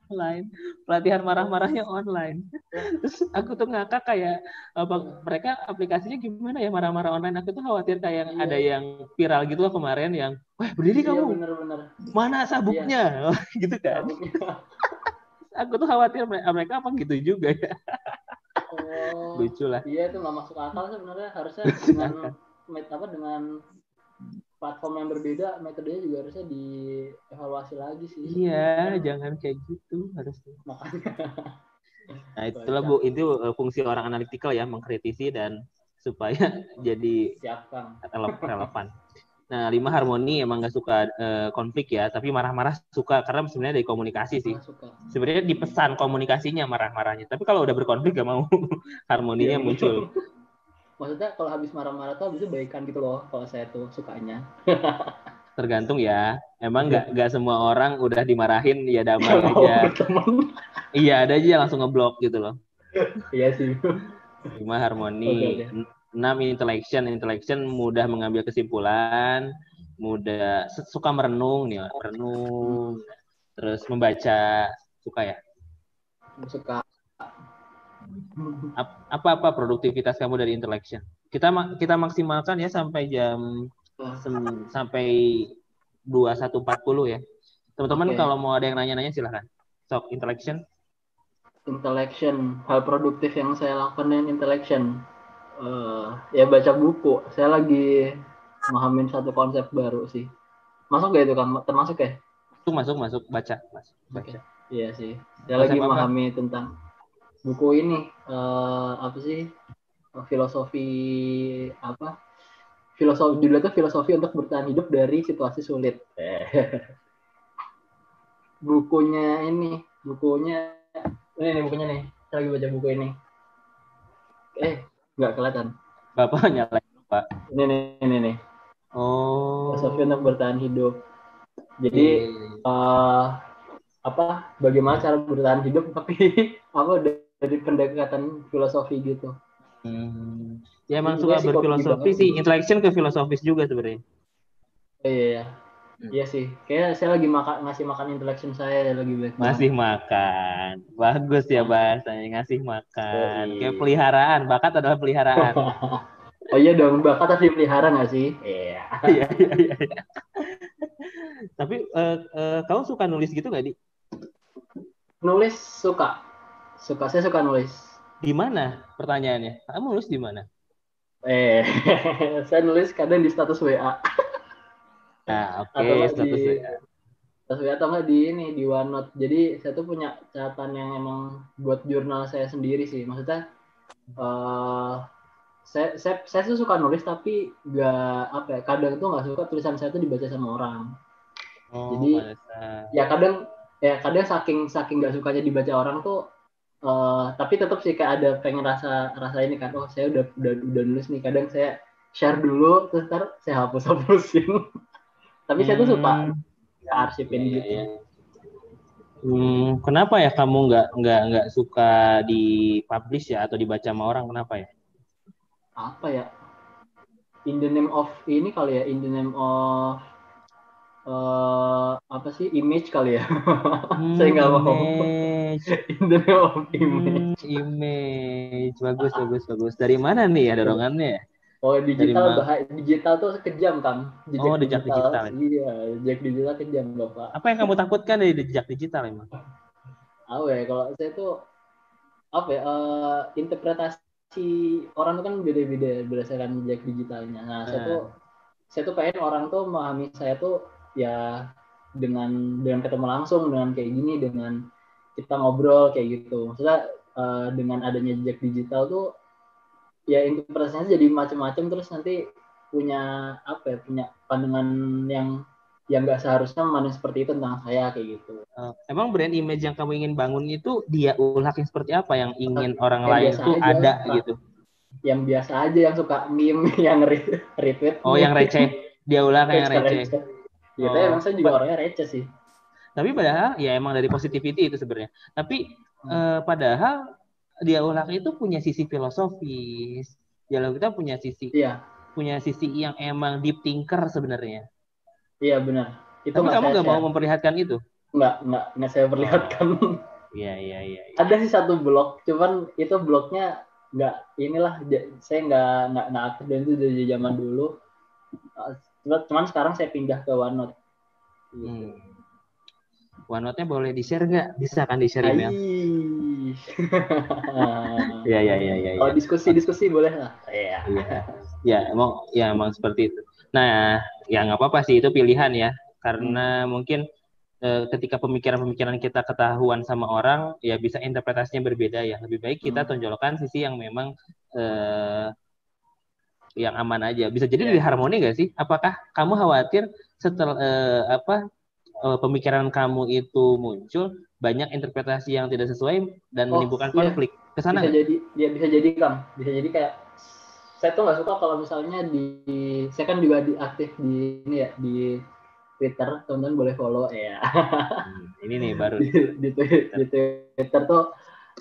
[SPEAKER 1] online. Pelatihan marah-marahnya online. Terus aku tuh ngakak kayak apa mereka aplikasinya gimana ya marah-marah online? Aku tuh khawatir kayak
[SPEAKER 4] Iya.
[SPEAKER 1] ada yang viral gitu loh kemarin yang wah berdiri
[SPEAKER 4] Iya
[SPEAKER 1] kamu.
[SPEAKER 4] bener-bener.
[SPEAKER 1] mana sabuknya? *laughs* Gitu kan. Aku tuh khawatir mere- mereka apa gitu juga ya?
[SPEAKER 4] Oh.
[SPEAKER 1] lucu lah.
[SPEAKER 4] Iya itu nggak masuk akal sebenarnya. Harusnya *laughs* dengan met apa dengan platform yang berbeda metodenya juga harusnya dievaluasi lagi sih.
[SPEAKER 1] iya
[SPEAKER 4] Kan
[SPEAKER 1] jangan kayak gitu harusnya
[SPEAKER 4] Makanya. *laughs*
[SPEAKER 1] nah itulah bu itu eh, fungsi orang analitikal ya mengkritisi dan *laughs* supaya jadi
[SPEAKER 4] Siap Kang.
[SPEAKER 1] rele- *laughs* relevan. Nah, lima harmoni emang nggak suka eh, konflik ya, tapi marah-marah suka karena sebenarnya dari komunikasi sih. Sebenarnya di pesan komunikasinya marah-marahnya, tapi kalau udah berkonflik gak mau harmoninya
[SPEAKER 4] Iya.
[SPEAKER 1] muncul.
[SPEAKER 4] Maksudnya kalau habis marah-marah tuh habis itu baikan gitu loh kalau saya tuh sukanya. *laughs*
[SPEAKER 1] Tergantung ya. Emang nggak nggak semua orang udah dimarahin ya damai
[SPEAKER 4] mau
[SPEAKER 1] aja. Iya ada aja langsung ngeblok gitu loh.
[SPEAKER 4] Iya sih.
[SPEAKER 1] Lima harmoni.
[SPEAKER 4] Oke,
[SPEAKER 1] Enam intellection. Intellection mudah mengambil kesimpulan, mudah suka merenung nih, merenung. Terus membaca suka ya.
[SPEAKER 4] Suka.
[SPEAKER 1] Ap- apa-apa produktivitas kamu dari intellection. Kita kita maksimalkan ya sampai jam sem- sampai 21.40 ya. Teman-teman
[SPEAKER 4] Oke.
[SPEAKER 1] kalau mau ada yang nanya-nanya silahkan. Sok intellection.
[SPEAKER 4] Intellection, hal produktif yang saya lakukan dengan intellection. Eh, ya baca buku. Saya lagi memahamin satu konsep baru sih. Masuk gak itu kan? Termasuk ya?
[SPEAKER 1] Masuk masuk masuk baca masuk baca.
[SPEAKER 4] Iya sih. Saya
[SPEAKER 1] Konsep
[SPEAKER 4] lagi
[SPEAKER 1] apa?
[SPEAKER 4] memahami tentang buku ini. eh, apa sih? Filosofi apa? filosofi judulnya itu filosofi untuk bertahan hidup dari situasi sulit. *laughs* bukunya ini, bukunya ini nih bukunya nih. Saya lagi baca buku ini. Eh, nggak kelihatan.
[SPEAKER 1] Bapak nyalain Pak.
[SPEAKER 4] Ini nih, ini nih.
[SPEAKER 1] Oh.
[SPEAKER 4] Filosofi untuk bertahan hidup. Jadi eh apa bagaimana cara bertahan hidup tapi *laughs* apa dari pendekatan filosofi gitu.
[SPEAKER 1] Hmm. Ya emang suka berfilosofi sih, interaction ke filosofis juga sebenarnya.
[SPEAKER 4] Iya, iya.
[SPEAKER 3] Hmm.
[SPEAKER 4] Iya sih. Kayak saya lagi makan ngasih makan intellection saya lagi baik.
[SPEAKER 1] Masih makan. Bagus ya bahasanya ngasih makan.
[SPEAKER 4] Yoi.
[SPEAKER 1] Kayak peliharaan, bakat adalah peliharaan. *laughs*
[SPEAKER 4] oh iya dong, bakat harus dipelihara nggak sih? Iya.
[SPEAKER 1] Iya, *laughs* iya, iya. iya. Tapi eh, eh, kamu suka nulis gitu gak, Di?
[SPEAKER 4] Nulis suka. Suka, saya suka nulis.
[SPEAKER 1] Di mana pertanyaannya? Kamu nulis di mana?
[SPEAKER 4] Eh, *laughs* saya nulis kadang di status WA.
[SPEAKER 1] Nah, oke,
[SPEAKER 4] nggak
[SPEAKER 1] status
[SPEAKER 4] di-
[SPEAKER 1] WA.
[SPEAKER 4] Status WA atau nggak di ini, di OneNote. Jadi saya tuh punya catatan yang emang buat jurnal saya sendiri sih. Maksudnya, eh saya, saya, saya tuh suka nulis tapi nggak apa ya, kadang tuh nggak suka tulisan saya tuh dibaca sama orang.
[SPEAKER 1] Oh,
[SPEAKER 4] Jadi-
[SPEAKER 1] pantesan.
[SPEAKER 4] ya kadang ya kadang saking saking nggak sukanya dibaca orang tuh eh tapi tetap sih kayak ada pengen rasa rasa ini kan oh saya udah udah udah nulis nih kadang saya share dulu terus ntar saya hapus hapusin *laughs* tapi saya tuh suka
[SPEAKER 1] Hmm,
[SPEAKER 4] ya, arsipin
[SPEAKER 1] iya,
[SPEAKER 4] gitu
[SPEAKER 1] iya. Hmm, kenapa ya kamu nggak nggak nggak suka dipublish ya atau dibaca sama orang? Kenapa ya?
[SPEAKER 4] apa ya in the name of ini kali ya in the name of eh apa sih image kali ya *laughs* saya nggak mau
[SPEAKER 1] Hmm, image.
[SPEAKER 4] in the name of image
[SPEAKER 1] Hmm, image. Bagus, bagus, bagus. Dari mana nih ya dorongannya?
[SPEAKER 4] Oh digital bahaya digital tuh kejam kan
[SPEAKER 1] Oh, jejak digital.
[SPEAKER 4] iya jejak digital kejam bapak
[SPEAKER 1] Apa yang kamu takutkan dari jejak digital emang?
[SPEAKER 4] apa ya kalau saya tuh apa ya eh, interpretasi orang tuh kan beda-beda berdasarkan jejak digitalnya nah saya
[SPEAKER 1] Eh.
[SPEAKER 4] tuh saya tuh pengen orang tuh memahami saya tuh ya dengan dengan ketemu langsung dengan kayak gini dengan kita ngobrol kayak gitu maksudnya eh, dengan adanya jejak digital tuh ya interpretasinya jadi macam-macam terus nanti punya apa ya punya pandangan yang yang nggak seharusnya memandang seperti itu tentang saya kayak gitu
[SPEAKER 1] Eh, emang brand image yang kamu ingin bangun itu dia ulahnya seperti apa yang ingin orang
[SPEAKER 4] Yang
[SPEAKER 1] lain tuh
[SPEAKER 4] aja,
[SPEAKER 1] ada
[SPEAKER 4] Pak.
[SPEAKER 1] gitu?
[SPEAKER 4] yang biasa aja yang suka meme *laughs* yang re- retweet
[SPEAKER 1] Oh, yang receh. *laughs* Dia ulah kayak yang receh.
[SPEAKER 4] Gitu ya,
[SPEAKER 1] Oh.
[SPEAKER 4] emang saya juga orangnya receh sih.
[SPEAKER 1] Tapi padahal ya emang dari positivity itu sebenarnya. Tapi eh, padahal dia ulah itu punya sisi filosofis. Dialog kita punya sisi
[SPEAKER 4] Iya,
[SPEAKER 1] punya sisi yang emang deep thinker sebenarnya.
[SPEAKER 4] iya benar. Itu
[SPEAKER 1] Tapi kamu nggak mau memperlihatkan itu?
[SPEAKER 4] nggak nggak nggak saya perlihatkan.
[SPEAKER 1] Iya iya iya. iya.
[SPEAKER 4] Ada sih satu blog, cuman itu blognya nggak inilah saya nggak nggak nggak aktif dan itu dari zaman dulu. Cuman cuman sekarang saya pindah ke OneNote.
[SPEAKER 1] Hmm. OneNote-nya boleh di-share nggak? Bisa kan di-share email? *laughs* Iya iya iya iya.
[SPEAKER 4] Kalau diskusi-diskusi boleh lah. Iya.
[SPEAKER 1] Iya. Ya emang ya emang seperti itu. Nah, ya nggak apa-apa sih itu pilihan ya. Karena mungkin eh, ketika pemikiran-pemikiran kita ketahuan sama orang, ya bisa interpretasinya berbeda ya. Lebih baik kita
[SPEAKER 4] Hmm.
[SPEAKER 1] tonjolkan sisi yang memang eh, yang aman aja. Bisa jadi
[SPEAKER 4] Ya.
[SPEAKER 1] dari harmoni nggak sih? Apakah kamu khawatir setelah eh, apa eh, pemikiran kamu itu muncul banyak interpretasi yang tidak sesuai dan
[SPEAKER 4] Oh,
[SPEAKER 1] menimbulkan
[SPEAKER 4] iya.
[SPEAKER 1] konflik? Ke sana
[SPEAKER 4] bisa
[SPEAKER 1] nggak?
[SPEAKER 4] jadi dia bisa jadi kang bisa jadi kayak saya tuh nggak suka kalau misalnya di saya kan juga di aktif di ini ya di Twitter teman-teman boleh follow ya
[SPEAKER 1] Hmm, ini nih baru. *laughs*
[SPEAKER 4] di, di, Twi- di Twitter tuh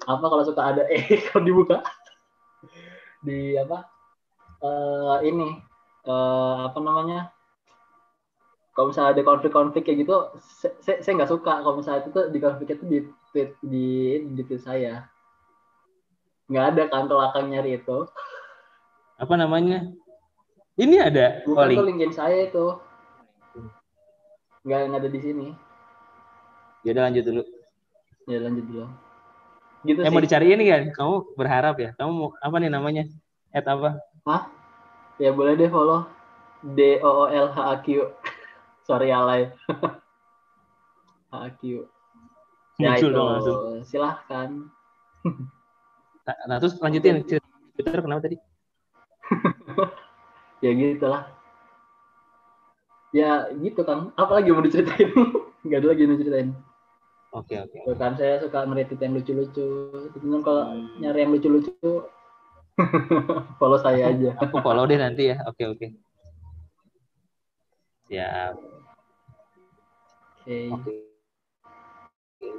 [SPEAKER 4] apa kalau suka ada *laughs* eh kalau dibuka di apa eh ini eh apa namanya kalau misalnya ada konflik-konflik kayak gitu saya- nggak suka kalau misalnya itu tuh di konflik itu di tweet di di tweet saya nggak ada kan kalau akang nyari itu
[SPEAKER 1] apa namanya? Ini ada
[SPEAKER 4] bukan
[SPEAKER 1] calling.
[SPEAKER 4] tuh linkin saya itu nggak ada di sini
[SPEAKER 1] Ya udah lanjut dulu.
[SPEAKER 4] ya lanjut dulu gitu
[SPEAKER 1] Eh mau
[SPEAKER 4] sih
[SPEAKER 1] dicariin kan? Kamu berharap ya? Kamu mau apa nih namanya? At apa?
[SPEAKER 4] ya boleh deh follow D O O L H A Q sorry alay H A Q ya
[SPEAKER 1] Muncul
[SPEAKER 4] itu
[SPEAKER 1] dong langsung.
[SPEAKER 4] silahkan
[SPEAKER 1] Nah, nah, terus lanjutin Twitter kenapa tadi? *laughs*
[SPEAKER 4] ya gitulah ya gitu kan apalagi mau diceritain *laughs* nggak ada lagi yang mau diceritain
[SPEAKER 1] Oke oke.
[SPEAKER 4] Tuh kan saya suka ngeritit yang lucu-lucu teman kalau
[SPEAKER 1] Hmm.
[SPEAKER 4] nyari yang lucu-lucu *laughs* follow saya aja
[SPEAKER 1] Aku follow deh nanti ya. Oke oke. Siap.
[SPEAKER 4] Oke.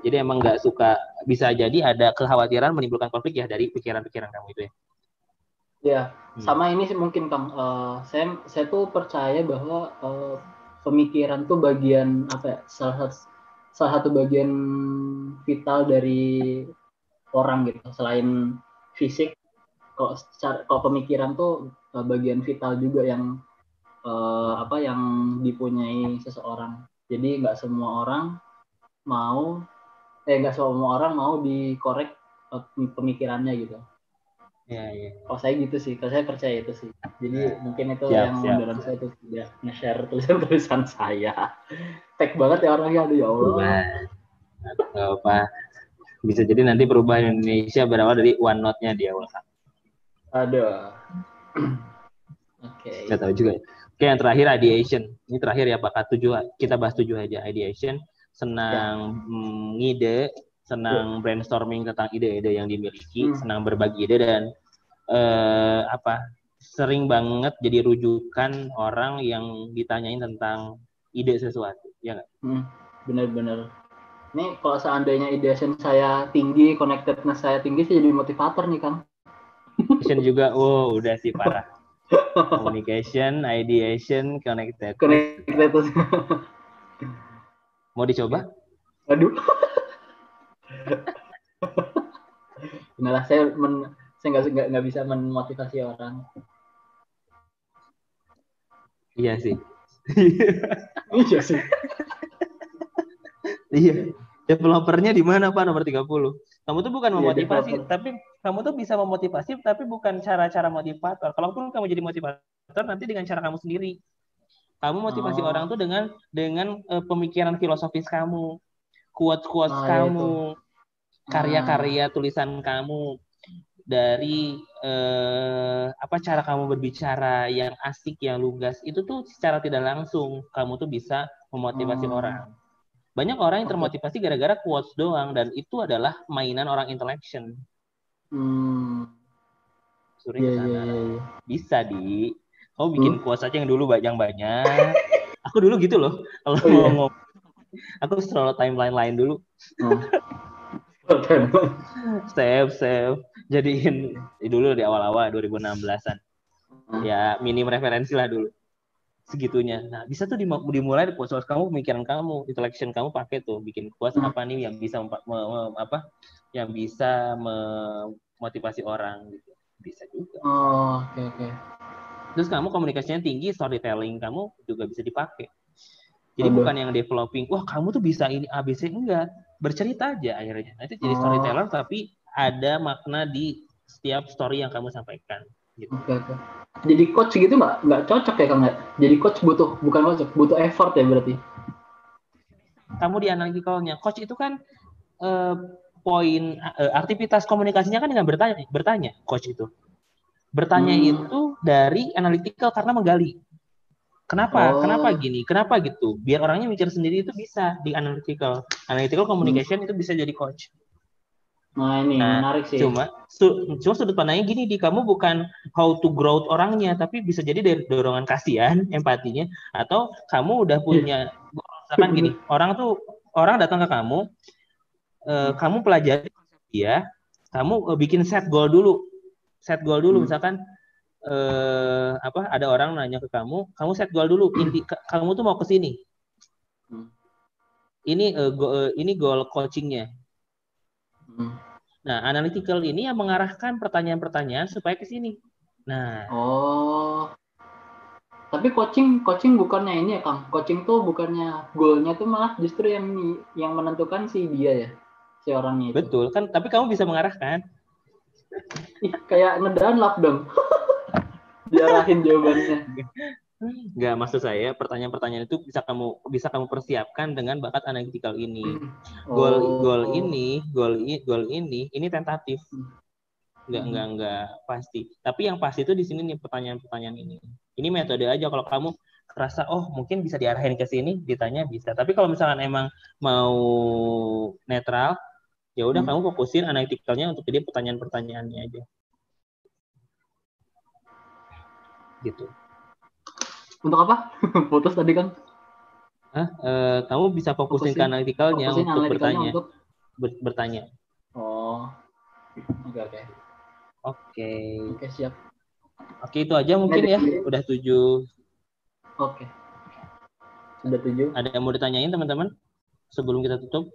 [SPEAKER 1] Jadi emang nggak suka bisa jadi ada kekhawatiran menimbulkan konflik ya dari pikiran-pikiran kamu itu ya.
[SPEAKER 4] ya
[SPEAKER 1] Hmm.
[SPEAKER 4] sama ini sih mungkin kang Eh, saya saya tuh percaya bahwa eh, pemikiran tuh bagian apa ya salah satu salah satu bagian vital dari orang gitu selain fisik kalau secara kalau pemikiran tuh eh, bagian vital juga yang eh, apa yang dipunyai seseorang jadi nggak semua orang mau eh nggak semua orang mau dikorek eh, pemikirannya gitu
[SPEAKER 1] Iya iya.
[SPEAKER 4] kalau saya gitu sih kalau saya percaya itu sih jadi
[SPEAKER 1] Ya.
[SPEAKER 4] mungkin itu
[SPEAKER 1] Siap,
[SPEAKER 4] yang mendorong saya tuh tidak nge-share tulisan-tulisan *laughs* saya tag banget ya orangnya aduh ya Allah
[SPEAKER 1] nggak apa. Bisa jadi nanti perubahan Indonesia berawal dari OneNote-nya dia.
[SPEAKER 4] aduh *clears throat* oke
[SPEAKER 1] Nggak tahu juga. ya. Oke, yang terakhir ideation. Ini terakhir ya, bakat tujuh. Kita bahas tujuh aja. Ideation, senang mm, ngide, senang brainstorming tentang ide-ide yang dimiliki,
[SPEAKER 4] Hmm.
[SPEAKER 1] senang berbagi ide dan eh, apa? Sering banget jadi rujukan orang yang ditanyain tentang ide sesuatu. Ya nggak?
[SPEAKER 4] Hmm, bener-bener ini kalau seandainya ideation saya tinggi connectedness saya tinggi saya jadi motivator nih kan
[SPEAKER 1] Ideation juga, wow, udah sih parah. Communication, ideation, connected.
[SPEAKER 4] connected
[SPEAKER 1] Mau dicoba?
[SPEAKER 4] aduh Benar saya men, saya nggak nggak nggak bisa memotivasi orang
[SPEAKER 1] Iya sih.
[SPEAKER 4] iya sih
[SPEAKER 1] Iya. Developernya di mana Pak nomor 30? Kamu tuh bukan
[SPEAKER 4] Iya,
[SPEAKER 1] memotivasi,
[SPEAKER 4] developer.
[SPEAKER 1] tapi kamu tuh bisa memotivasi tapi bukan cara-cara motivator. Kalaupun kamu jadi motivator nanti dengan cara kamu sendiri. Kamu motivasi
[SPEAKER 4] Oh.
[SPEAKER 1] orang tuh dengan dengan eh, pemikiran filosofis kamu, quotes-quotes
[SPEAKER 4] Ah, iya
[SPEAKER 1] kamu, karya-karya tulisan kamu dari eh, apa cara kamu berbicara yang asik, yang lugas itu tuh secara tidak langsung kamu tuh bisa memotivasi
[SPEAKER 4] Hmm.
[SPEAKER 1] orang. Banyak orang yang termotivasi gara-gara quotes doang dan itu adalah mainan orang intellection.
[SPEAKER 4] Hmm,
[SPEAKER 1] Suri sana.
[SPEAKER 4] iya. iya.
[SPEAKER 1] Bisa di. Kamu bikin
[SPEAKER 4] Hmm.
[SPEAKER 1] quotes aja yang dulu yang banyak. Aku dulu gitu loh. Kalau
[SPEAKER 4] Oh,
[SPEAKER 1] mau ngomong, aku scroll timeline lain dulu.
[SPEAKER 4] Hmm.
[SPEAKER 1] Save, save. Jadiin dulu di awal-awal 2016-an.
[SPEAKER 4] Hmm.
[SPEAKER 1] Ya minim referensi lah dulu. Segitunya. Nah, bisa tuh dim- dimulai dari quotes kamu, pemikiran kamu, intellection kamu pakai tuh bikin quotes
[SPEAKER 4] Hmm.
[SPEAKER 1] apa nih yang bisa me- me- apa yang bisa memotivasi orang gitu. Bisa juga.
[SPEAKER 4] Oh, oke oke.
[SPEAKER 1] Terus kamu komunikasinya tinggi, storytelling kamu juga bisa dipakai. Jadi
[SPEAKER 4] Aduh.
[SPEAKER 1] bukan yang developing, wah kamu tuh bisa ini ABC enggak, bercerita aja akhirnya. Nanti jadi
[SPEAKER 4] Oh.
[SPEAKER 1] storyteller tapi ada makna di setiap story yang kamu sampaikan. Gitu.
[SPEAKER 4] Oke oke. Jadi coach gitu nggak nggak cocok ya kang ya? Jadi coach butuh bukan cocok, butuh effort ya berarti.
[SPEAKER 1] Kamu di analyticalnya, coach itu kan eh, poin eh, aktivitas komunikasinya kan dengan bertanya, bertanya coach itu. Bertanya
[SPEAKER 4] Hmm.
[SPEAKER 1] itu dari analytical karena menggali. Kenapa?
[SPEAKER 4] Oh.
[SPEAKER 1] Kenapa gini? Kenapa gitu? Biar orangnya mikir sendiri itu bisa di analytical. Analytical communication itu bisa jadi coach.
[SPEAKER 4] Nah ini
[SPEAKER 1] Nah,
[SPEAKER 4] menarik sih.
[SPEAKER 1] Cuma su- cuma sudut pandangnya gini di kamu bukan how to grow orangnya, tapi bisa jadi dari dorongan kasihan, *laughs* empatinya atau kamu udah punya misalkan gini, *laughs* orang tuh orang datang ke kamu eh, kamu pelajari dia, kamu eh, bikin set goal dulu. Set goal dulu
[SPEAKER 4] Hmm.
[SPEAKER 1] misalkan eh apa ada orang nanya ke kamu, kamu set goal dulu. Inti ka- kamu tuh mau ke sini.
[SPEAKER 4] Hmm.
[SPEAKER 1] Ini eh, go- eh, ini goal coachingnya.
[SPEAKER 4] Hmm.
[SPEAKER 1] Nah, analytical ini yang mengarahkan pertanyaan-pertanyaan supaya ke sini. Nah,
[SPEAKER 4] Oh. Tapi coaching coaching bukannya ini ya kang? Coaching tuh bukannya goalnya tuh malah justru yang yang menentukan si dia ya, si orangnya itu.
[SPEAKER 1] betul kan? Tapi kamu bisa mengarahkan.
[SPEAKER 4] Ih, kayak ngedownload dong. *laughs* Diarahin jawabannya. *laughs*
[SPEAKER 1] Nggak maksud saya pertanyaan-pertanyaan itu bisa kamu bisa kamu persiapkan dengan bakat analytical ini. Goal
[SPEAKER 4] Oh.
[SPEAKER 1] goal ini, goal goal ini, ini tentatif. Nggak
[SPEAKER 4] Hmm.
[SPEAKER 1] nggak nggak pasti. Tapi yang pasti itu di sini nih pertanyaan-pertanyaan ini. ini metode aja kalau kamu kerasa oh mungkin bisa diarahin ke sini ditanya bisa tapi kalau misalkan emang mau netral ya udah
[SPEAKER 4] Hmm.
[SPEAKER 1] kamu fokusin analitikalnya untuk jadi pertanyaan-pertanyaannya aja gitu
[SPEAKER 4] Untuk apa? *laughs* Putus tadi kan.
[SPEAKER 1] Hah? Eh, kamu bisa fokusin, ke
[SPEAKER 4] Fokusin-
[SPEAKER 1] analitikalnya
[SPEAKER 4] Fokusin
[SPEAKER 1] untuk bertanya
[SPEAKER 4] untuk
[SPEAKER 1] ber- bertanya
[SPEAKER 4] Oh. Oke oke.
[SPEAKER 1] oke
[SPEAKER 4] Oke siap.
[SPEAKER 1] oke itu aja mungkin ya udah tujuh
[SPEAKER 4] Oke. Sudah tujuh.
[SPEAKER 1] ada yang mau ditanyain teman-teman sebelum kita tutup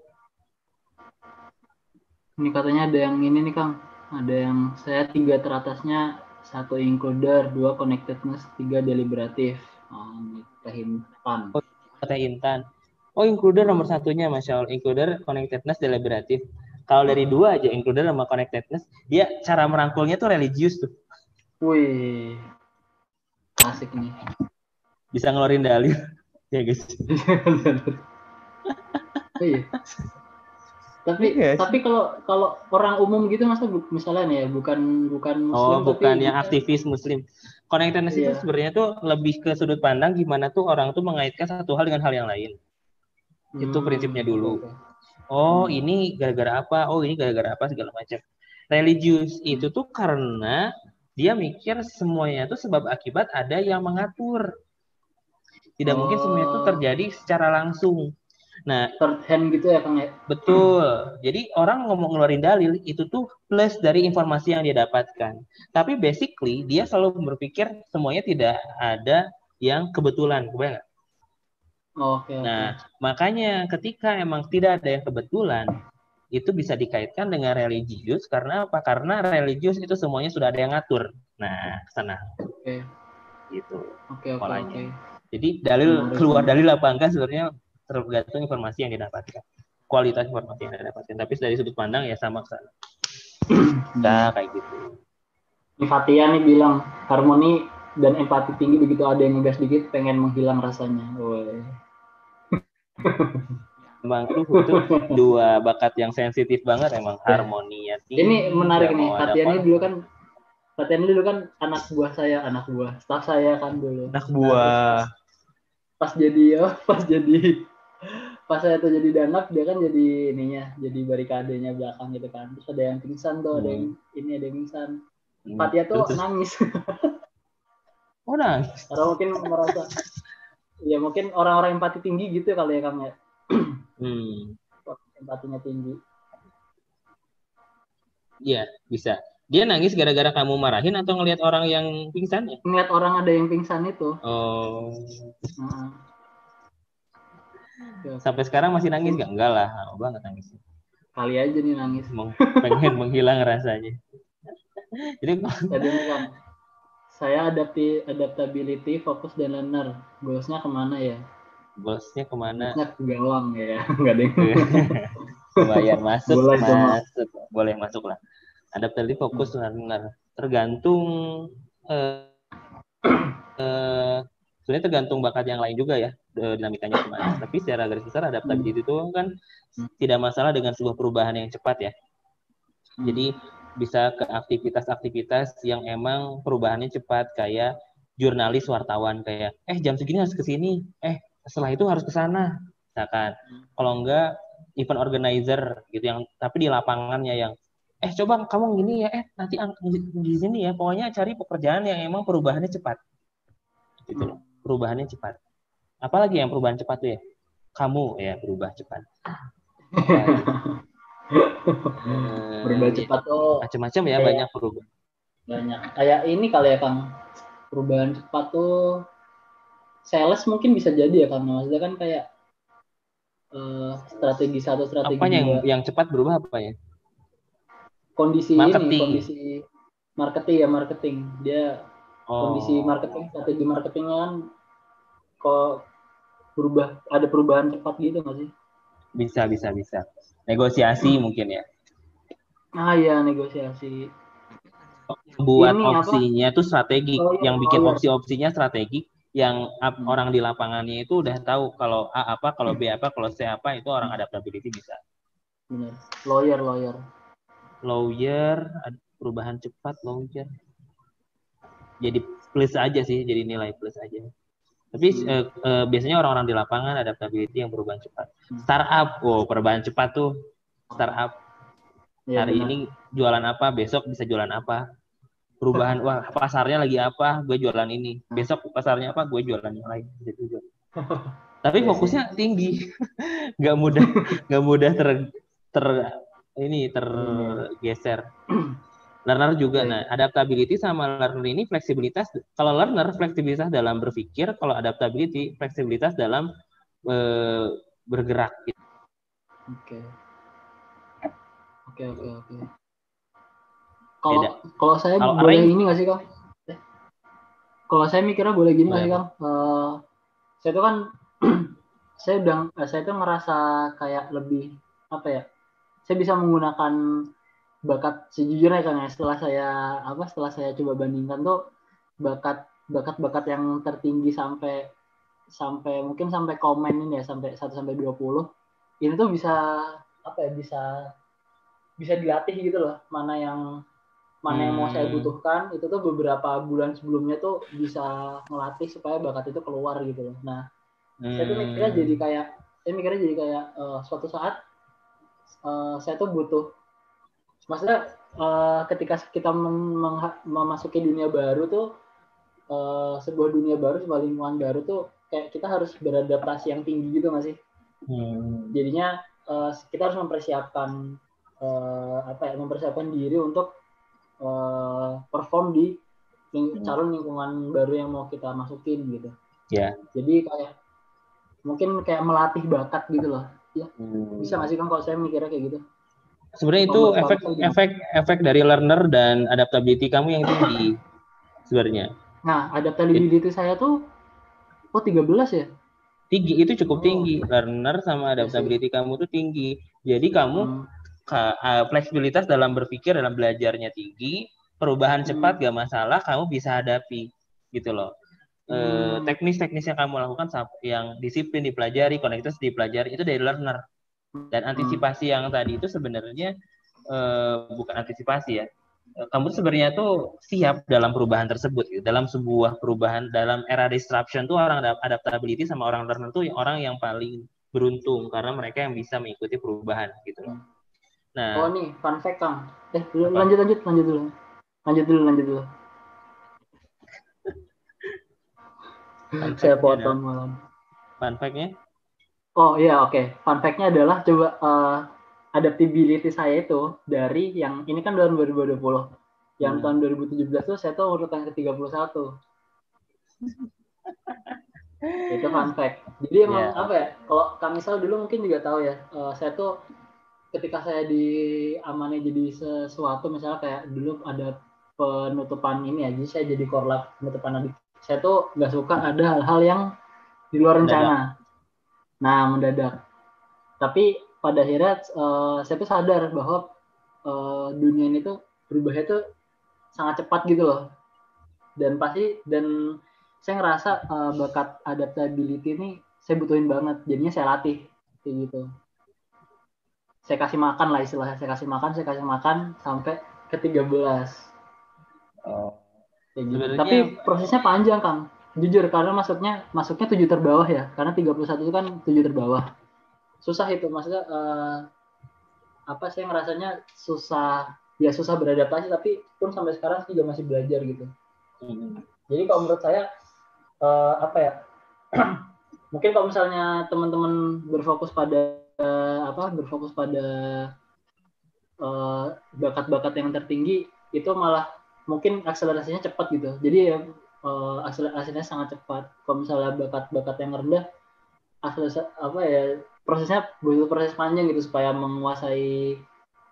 [SPEAKER 4] Ini katanya ada yang ini nih Kang. Ada yang saya tiga teratasnya satu encoder, dua connectedness, tiga deliberatif. Oh, ini kehintan.
[SPEAKER 1] kata Intan oh includer nomor satunya masya Allah includer connectedness deliberatif kalau dari dua aja includer sama connectedness dia cara merangkulnya tuh religius tuh
[SPEAKER 4] Wih. Asik nih.
[SPEAKER 1] bisa ngeluarin dalil *laughs* ya guys
[SPEAKER 4] Oh, *laughs* iya. Tapi
[SPEAKER 1] Iya sih.
[SPEAKER 4] tapi kalau kalau orang umum gitu masa bu- misalnya nih ya bukan bukan muslim
[SPEAKER 1] oh bukan
[SPEAKER 4] tapi
[SPEAKER 1] yang
[SPEAKER 4] dia-
[SPEAKER 1] aktivis muslim connectedness itu
[SPEAKER 4] Iya.
[SPEAKER 1] sebenarnya tuh lebih ke sudut pandang gimana tuh orang tuh mengaitkan satu hal dengan hal yang lain itu
[SPEAKER 4] Hmm,
[SPEAKER 1] prinsipnya dulu. oh
[SPEAKER 4] Hmm.
[SPEAKER 1] ini gara-gara apa oh ini gara-gara apa segala macam religius itu tuh karena dia mikir semuanya tuh sebab akibat ada yang mengatur tidak mungkin semuanya itu
[SPEAKER 4] Oh.
[SPEAKER 1] terjadi secara langsung nah
[SPEAKER 4] Third hand gitu ya Kang ya.
[SPEAKER 1] betul jadi orang ngomong ngeluarin dalil itu tuh plus dari informasi yang dia dapatkan tapi basically dia selalu berpikir semuanya tidak ada yang kebetulan kebayang nggak?
[SPEAKER 4] Oke oke.
[SPEAKER 1] Nah, makanya ketika emang tidak ada yang kebetulan, itu bisa dikaitkan dengan religius karena apa? Karena religius itu semuanya sudah ada yang ngatur. Nah, ke sana
[SPEAKER 4] Oke.
[SPEAKER 1] gitu.
[SPEAKER 4] Oke oke
[SPEAKER 1] polanya.
[SPEAKER 4] oke.
[SPEAKER 1] Jadi dalil keluar dalil apa enggak sebenarnya tergantung informasi yang didapatkan. Kualitas informasi yang didapatkan. Tapi dari sudut pandang ya sama ke sana. *clears throat* Nah, kayak gitu.
[SPEAKER 4] Fatia nih bilang harmoni dan empati tinggi begitu ada yang ngegas dikit pengen menghilang rasanya. Woi. *laughs*
[SPEAKER 1] Emang tuh itu dua bakat yang sensitif banget emang harmoninya tinggi.
[SPEAKER 4] Ini menarik nih. Fatia ini dulu kan Fatia ini dulu kan anak buah saya, anak buah. Staff saya kan dulu.
[SPEAKER 1] anak buah.
[SPEAKER 4] Pas jadi ya, pas jadi pas saya tuh jadi danap dia kan jadi ininya, jadi barikadenya belakang gitu kan. Terus ada yang pingsan tuh, ada yang ini ada yang pingsan. Fatia tuh
[SPEAKER 1] Terus-
[SPEAKER 4] nangis *laughs*
[SPEAKER 1] Oh nangis.
[SPEAKER 4] karena mungkin merasa ya mungkin orang-orang empati tinggi gitu kali ya Kang ya.
[SPEAKER 1] Hmm.
[SPEAKER 4] Empatinya tinggi.
[SPEAKER 1] Iya, bisa. Dia nangis gara-gara kamu marahin atau ngelihat orang yang pingsan ya?
[SPEAKER 4] Ngeliat orang ada yang pingsan itu.
[SPEAKER 1] Oh,
[SPEAKER 4] Heeh. Ya,
[SPEAKER 1] sampai sekarang masih nangis gak? Enggak lah, lama banget nangis.
[SPEAKER 4] kali aja nih nangis.
[SPEAKER 1] Meng- pengen menghilang rasanya. Jadi
[SPEAKER 4] Tadi *laughs* kan saya adapti adaptability, fokus dan learner. Goalsnya ke mana ya?
[SPEAKER 1] bosnya ke mana?
[SPEAKER 4] Goalsnya ke gawang ya. Enggak deh.
[SPEAKER 1] Lumayan masuk,
[SPEAKER 4] Boleh,
[SPEAKER 1] masuk, boleh masuk lah. Adaptability fokus benar-benar tergantung eh, eh, sebenarnya tergantung bakat yang lain juga ya eh, dinamikanya ke mana. Tapi secara garis besar adaptability itu kan tidak masalah dengan sebuah perubahan yang cepat ya. Jadi bisa ke aktivitas-aktivitas yang emang perubahannya cepat kayak jurnalis wartawan kayak eh jam segini harus ke sini, eh setelah itu harus ke sana. Misalkan. Kalau enggak event organizer gitu yang tapi di lapangannya yang eh coba kamu gini ya eh nanti di sini ya. Pokoknya cari pekerjaan yang emang perubahannya cepat. Gitu loh. Perubahannya cepat apalagi yang perubahan cepat tuh ya kamu ya berubah cepat Eh, *laughs*
[SPEAKER 4] Berubah cepat tuh
[SPEAKER 1] macam-macam ya
[SPEAKER 4] Kayak-
[SPEAKER 1] banyak perubahan
[SPEAKER 4] banyak. Kayak ini kali ya Kang. Perubahan cepat tuh sales mungkin bisa jadi ya Kang. Maksudnya kan kayak eh, strategi satu strategi
[SPEAKER 1] apa yang
[SPEAKER 4] dua.
[SPEAKER 1] yang cepat berubah apa ya
[SPEAKER 4] kondisi
[SPEAKER 1] Marketing.
[SPEAKER 4] ini kondisi marketing ya marketing dia
[SPEAKER 1] oh
[SPEAKER 4] kondisi marketing strategi marketingnya kan kok berubah ada perubahan cepat gitu nggak sih?
[SPEAKER 1] Bisa bisa bisa. Negosiasi mungkin ya.
[SPEAKER 4] Ah iya negosiasi.
[SPEAKER 1] Buat
[SPEAKER 4] Ini apa?
[SPEAKER 1] opsinya tuh strategi
[SPEAKER 4] Oh, iya,
[SPEAKER 1] yang bikin
[SPEAKER 4] oh, iya.
[SPEAKER 1] opsi-opsinya strategi yang
[SPEAKER 4] Hmm.
[SPEAKER 1] orang di lapangannya itu udah tahu kalau A apa kalau B apa kalau C apa itu orang adaptability bisa.
[SPEAKER 4] Benar lawyer lawyer.
[SPEAKER 1] Lawyer perubahan cepat lawyer. Jadi plus aja sih, jadi nilai plus aja. Tapi
[SPEAKER 4] Hmm.
[SPEAKER 1] eh, eh, biasanya orang-orang di lapangan adaptability yang perubahan cepat.
[SPEAKER 4] Hmm.
[SPEAKER 1] Startup, oh perubahan cepat tuh. Startup
[SPEAKER 4] Iya,
[SPEAKER 1] hari
[SPEAKER 4] benar.
[SPEAKER 1] ini jualan apa, besok bisa jualan apa. Perubahan, *laughs* wah pasarnya lagi apa, gue jualan ini. Besok pasarnya apa, gue jualan yang lain. Gitu juga. *laughs* Tapi
[SPEAKER 4] Iya
[SPEAKER 1] fokusnya tinggi, *laughs* nggak mudah, nggak mudah ter, ter ini tergeser. *clears throat* Learner juga,
[SPEAKER 4] Iya.
[SPEAKER 1] nah adaptability sama learner ini fleksibilitas. Kalau learner fleksibilitas dalam berpikir, kalau adaptability fleksibilitas dalam eh, bergerak. gitu.
[SPEAKER 4] Oke. Oke, oke, oke. Kalau kalau saya
[SPEAKER 1] Kalau
[SPEAKER 4] boleh
[SPEAKER 1] arrange-
[SPEAKER 4] ini nggak sih, Kang? Eh, Kalau saya mikirnya boleh gini nggak sih. Kang? Eh, saya tuh kan *clears throat* saya udah saya tuh ngerasa kayak lebih apa ya? Saya bisa menggunakan bakat sejujurnya kan ya setelah saya apa setelah saya coba bandingkan tuh bakat bakat-bakat yang tertinggi sampai sampai mungkin sampai komen ini ya sampai 1 sampai 20 ini tuh bisa apa ya bisa bisa dilatih gitu loh mana yang mana yang mau saya
[SPEAKER 1] Hmm.
[SPEAKER 4] butuhkan itu tuh beberapa bulan sebelumnya tuh bisa ngelatih supaya bakat itu keluar gitu loh nah saya tuh mikirnya
[SPEAKER 1] Hmm.
[SPEAKER 4] jadi kayak saya mikirnya jadi kayak eh, suatu saat eh, saya tuh butuh maksudnya eh, ketika kita memasuki dunia baru tuh eh, sebuah dunia baru sebuah lingkungan baru tuh kayak kita harus beradaptasi yang tinggi gitu nggak sih
[SPEAKER 1] Hmm.
[SPEAKER 4] jadinya eh, kita harus mempersiapkan eh, apa ya mempersiapkan diri untuk eh, perform di ling-
[SPEAKER 1] Hmm.
[SPEAKER 4] calon lingkungan baru yang mau kita masukin gitu
[SPEAKER 1] Ya.
[SPEAKER 4] jadi kayak mungkin kayak melatih bakat gitu loh
[SPEAKER 1] Hmm.
[SPEAKER 4] bisa nggak sih kan kalau saya mikirnya kayak gitu
[SPEAKER 1] Sebenarnya itu
[SPEAKER 4] Membuat
[SPEAKER 1] efek
[SPEAKER 4] kamu
[SPEAKER 1] efek efek dari learner dan adaptability kamu yang tinggi sebenarnya.
[SPEAKER 4] nah adaptability saya tuh oh 13 ya
[SPEAKER 1] Tinggi itu cukup
[SPEAKER 4] Oh.
[SPEAKER 1] tinggi. Learner sama adaptability kamu tuh tinggi. Jadi kamu
[SPEAKER 4] Hmm.
[SPEAKER 1] ka- uh, fleksibilitas dalam berpikir dalam belajarnya tinggi, perubahan
[SPEAKER 4] Hmm.
[SPEAKER 1] cepat gak masalah, kamu bisa hadapi gitu loh. Eh,
[SPEAKER 4] Hmm.
[SPEAKER 1] teknis-teknis yang kamu lakukan yang disiplin dipelajari, koneksitas dipelajari itu dari learner. Dan
[SPEAKER 4] Hmm.
[SPEAKER 1] antisipasi yang tadi itu sebenarnya eh, bukan antisipasi ya. Eh, Kamu sebenarnya tuh siap dalam perubahan tersebut, gitu. dalam sebuah perubahan dalam era disruption tuh orang ada adaptability sama orang learner tuh orang yang paling beruntung karena mereka yang bisa mengikuti perubahan gitu loh. Nah,
[SPEAKER 4] oh nih fun fact kang eh
[SPEAKER 1] Apa?
[SPEAKER 4] lanjut lanjut lanjut dulu lanjut dulu lanjut dulu saya potong malam
[SPEAKER 1] fun fact-nya
[SPEAKER 4] Oh iya oke. Fun fact-nya adalah coba eh, adaptability saya itu dari yang ini kan tahun 2020. Yang
[SPEAKER 1] Hmm.
[SPEAKER 4] tahun 2017 tuh saya tuh urutan ke-31. *laughs* itu fun fact. Jadi emang
[SPEAKER 1] Iya.
[SPEAKER 4] apa ya? Kalau Kang Misal dulu mungkin juga tahu ya. eh, saya tuh ketika saya diamani jadi sesuatu misalnya kayak dulu ada penutupan ini ya. Jadi saya jadi korlap penutupan adik. Saya tuh nggak suka ada hal-hal yang di luar rencana. Nah, mendadak. Tapi pada akhirnya eh, saya tuh sadar bahwa eh, dunia ini tuh berubahnya tuh sangat cepat gitu loh. Dan pasti dan saya ngerasa eh, bakat adaptability ini saya butuhin banget. Jadinya saya latih kayak gitu. Saya kasih makan lah istilahnya. Saya kasih makan, saya kasih makan sampai ke 13.
[SPEAKER 1] oh.
[SPEAKER 4] Kayak gitu.
[SPEAKER 1] Sebenarnya-
[SPEAKER 4] Tapi prosesnya panjang, Kang. Jujur karena masuknya masuknya tujuh terbawah ya. Karena 31 itu kan tujuh terbawah. Susah itu maksudnya eh, apa sih ngerasanya susah ya susah beradaptasi tapi pun sampai sekarang juga masih belajar gitu.
[SPEAKER 1] Hmm.
[SPEAKER 4] Jadi kalau menurut saya eh, apa ya? *clears throat* mungkin kalau misalnya teman-teman berfokus pada eh, apa berfokus pada eh, bakat-bakat yang tertinggi itu malah mungkin akselerasinya cepat gitu. Jadi ya eh, akselerasinya sangat cepat. Kalau misalnya bakat-bakat yang rendah akselerasi apa ya prosesnya butuh proses panjang gitu supaya menguasai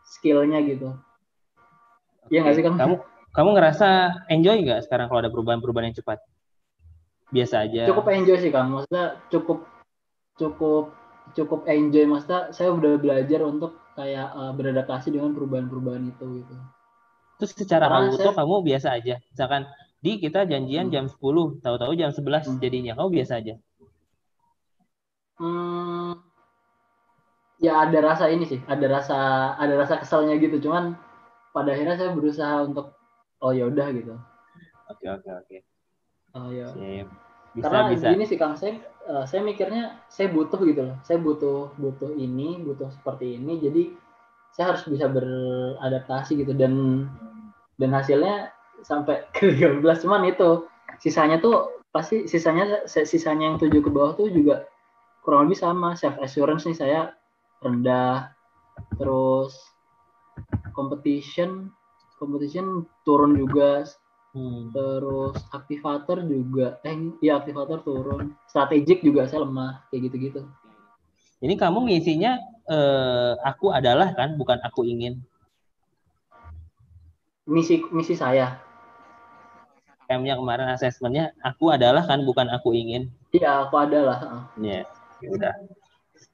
[SPEAKER 4] skillnya gitu. Iya nggak sih, Kang?
[SPEAKER 1] Kamu kamu ngerasa enjoy nggak sekarang kalau ada perubahan-perubahan yang cepat? Biasa aja.
[SPEAKER 4] cukup enjoy sih kang maksudnya cukup cukup cukup enjoy maksudnya saya udah belajar untuk kayak eh, beradaptasi dengan perubahan-perubahan itu gitu
[SPEAKER 1] Terus secara auto
[SPEAKER 4] saya-
[SPEAKER 1] kamu biasa aja. Misalkan di kita janjian
[SPEAKER 4] Hmm.
[SPEAKER 1] jam 10, tahu-tahu jam 11
[SPEAKER 4] Hmm.
[SPEAKER 1] jadinya kamu biasa aja.
[SPEAKER 4] hmm, ya ada rasa ini sih ada rasa ada rasa keselnya gitu cuman pada akhirnya saya berusaha untuk oh ya udah gitu
[SPEAKER 1] Oke oke oke.
[SPEAKER 4] Oh.
[SPEAKER 1] Sip. Bisa
[SPEAKER 4] Karena
[SPEAKER 1] bisa.
[SPEAKER 4] gini sih Kang, saya eh, saya mikirnya saya butuh gitu loh. Saya butuh butuh ini, butuh seperti ini. Jadi saya harus bisa beradaptasi gitu dan dan hasilnya sampai *laughs* ke 13 cuman itu sisanya tuh pasti sisanya sisanya yang tujuh ke bawah tuh juga kurang lebih sama. Self assurance nih saya rendah. Terus competition competition turun juga.
[SPEAKER 1] Hmm.
[SPEAKER 4] terus aktivator juga eh ya aktivator turun. Strategik juga saya lemah kayak gitu-gitu.
[SPEAKER 1] Ini kamu ngisinya eh, aku adalah kan, bukan aku ingin.
[SPEAKER 4] misi misi saya
[SPEAKER 1] Kayaknya kemarin asesmennya aku adalah kan, bukan aku ingin.
[SPEAKER 4] iya aku adalah heeh.
[SPEAKER 1] Ya, ya udah.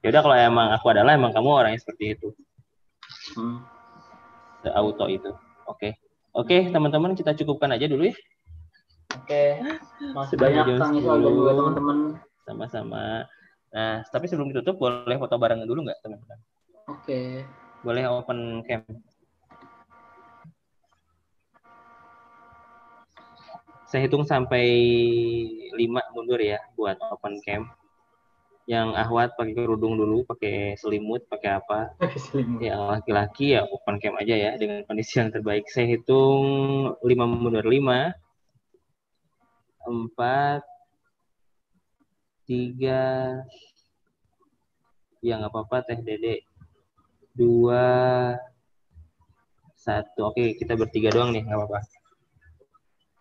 [SPEAKER 1] Ya udah kalau emang aku adalah emang kamu orangnya seperti itu,
[SPEAKER 4] Hmm.
[SPEAKER 1] auto itu. Oke. Oke, teman-teman kita cukupkan aja dulu ya.
[SPEAKER 4] oke masih
[SPEAKER 1] Sudah
[SPEAKER 4] banyak Kang Isal dan
[SPEAKER 1] 10.
[SPEAKER 4] juga teman-teman
[SPEAKER 1] Sama-sama. Nah, tapi sebelum ditutup boleh foto bareng dulu nggak teman-teman?
[SPEAKER 4] oke
[SPEAKER 1] Boleh open cam. Saya hitung sampai 5 mundur ya buat open cam. Yang Ahwat pakai kerudung dulu, pakai selimut, pakai apa? *laughs*
[SPEAKER 4] Selimut.
[SPEAKER 1] Yang laki-laki ya open cam aja ya dengan kondisi yang terbaik. Saya hitung 5 mundur 5 4 3 Ya nggak apa-apa Teh Dede. Dua satu. Oke, kita bertiga doang nih, nggak apa-apa.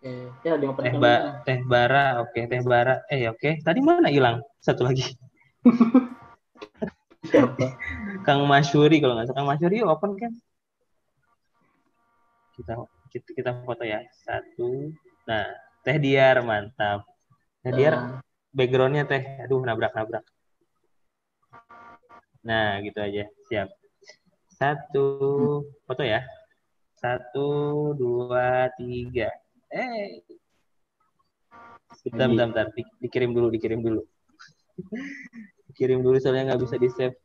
[SPEAKER 4] Oke ya di open
[SPEAKER 1] Teh ba. Teh Bara, oke, Teh Bara. Eh, oke. Tadi mana hilang? Satu lagi.
[SPEAKER 4] siapa?
[SPEAKER 1] Kang Masyuri kalau nggak salah. Kang Masyuri open kan kita kita, kita foto ya. Satu. Nah Teh Diar mantap. Teh Diar
[SPEAKER 4] Ah,
[SPEAKER 1] backgroundnya Teh. Aduh nabrak nabrak nah gitu aja. Siap. Satu. Foto ya. Satu dua tiga eh bentar bentar, bentar. Di- dikirim dulu dikirim dulu *laughs* dikirim dulu soalnya nggak bisa di save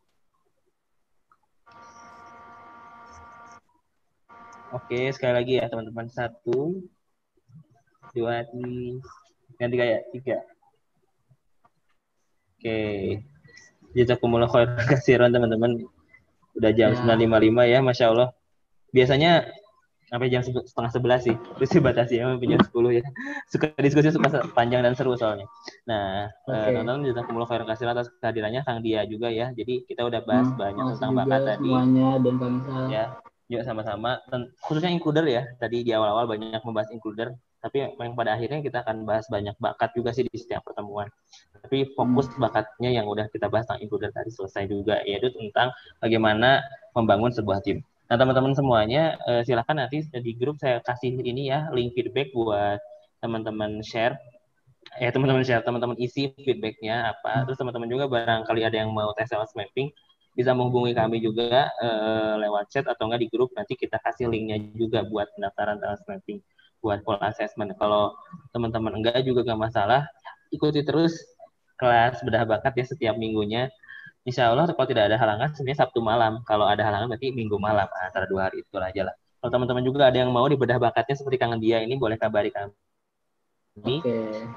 [SPEAKER 1] Oke, sekali lagi ya teman-teman. Satu, dua, tiga, ganti gaya. Tiga. Oke. Jazakumullah khair *laughs* kasiran teman-teman. Udah jam
[SPEAKER 4] Ya.
[SPEAKER 1] 9.55 ya, Masya Allah. Biasanya sampai jam se- setengah sebelas sih. Terus dibatasi ya sampai jam 10 ya. Suka diskusi suka panjang dan seru soalnya. Nah, eh,
[SPEAKER 4] Oke.
[SPEAKER 1] teman-teman jazakumullah khair kasiran atas kehadirannya Kang Dia juga ya. Jadi kita udah bahas
[SPEAKER 4] hmm,
[SPEAKER 1] banyak tentang
[SPEAKER 4] juga
[SPEAKER 1] bakat tadi
[SPEAKER 4] semuanya dan Kang Isal
[SPEAKER 1] ya yuk sama-sama khususnya includer ya tadi di awal-awal banyak membahas includer tapi yang pada akhirnya kita akan bahas banyak bakat juga sih di setiap pertemuan tapi fokus bakatnya yang udah kita bahas tentang includer tadi selesai juga yaitu tentang bagaimana membangun sebuah tim nah teman-teman semuanya eh, silakan nanti di grup saya kasih ini ya link feedback buat teman-teman share. Ya teman-teman share teman-teman isi feedbacknya apa. Terus teman-teman juga barangkali ada yang mau tes sales mapping bisa menghubungi kami juga eh, lewat chat atau enggak di grup. Nanti kita kasih linknya juga buat pendaftaran sales mapping buat full assessment. Kalau teman-teman enggak juga nggak masalah ikuti terus kelas bedah bakat ya setiap minggunya Insya Allah kalau tidak ada halangan sebenarnya Sabtu malam kalau ada halangan berarti Minggu malam Nah, antara dua hari itu aja lah kalau teman-teman juga ada yang mau di bedah bakatnya seperti Kang Dia ini boleh kabari kami
[SPEAKER 4] oke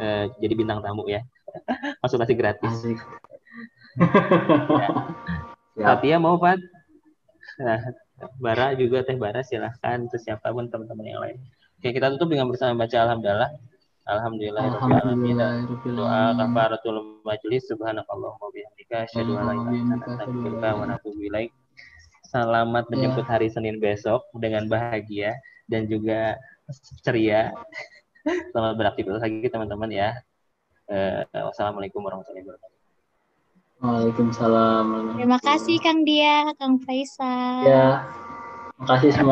[SPEAKER 1] eh, jadi bintang tamu ya *laughs* konsultasi gratis
[SPEAKER 4] asik *laughs*
[SPEAKER 1] Ya. Mau Fat? Nah, Bara juga Teh Bara silahkan terus siapa pun teman-teman yang lain. Oke kita tutup dengan bersama baca Alhamdulillah. Alhamdulillah.
[SPEAKER 4] Alhamdulillahirabbil
[SPEAKER 1] Doa
[SPEAKER 4] alamin.
[SPEAKER 1] kafaratul majlis subhanakallahumma wa bihamdika asyhadu an la ilaha illa anta astaghfiruka wa atubu ilaik. Selamat menjemput hari Senin besok dengan bahagia dan juga ceria. Selamat beraktivitas lagi teman-teman ya. Eh, wassalamualaikum warahmatullahi wabarakatuh.
[SPEAKER 4] Waalaikumsalam.
[SPEAKER 2] Terima kasih Kang Dia, Kang Faisal.
[SPEAKER 4] Ya, makasih semua.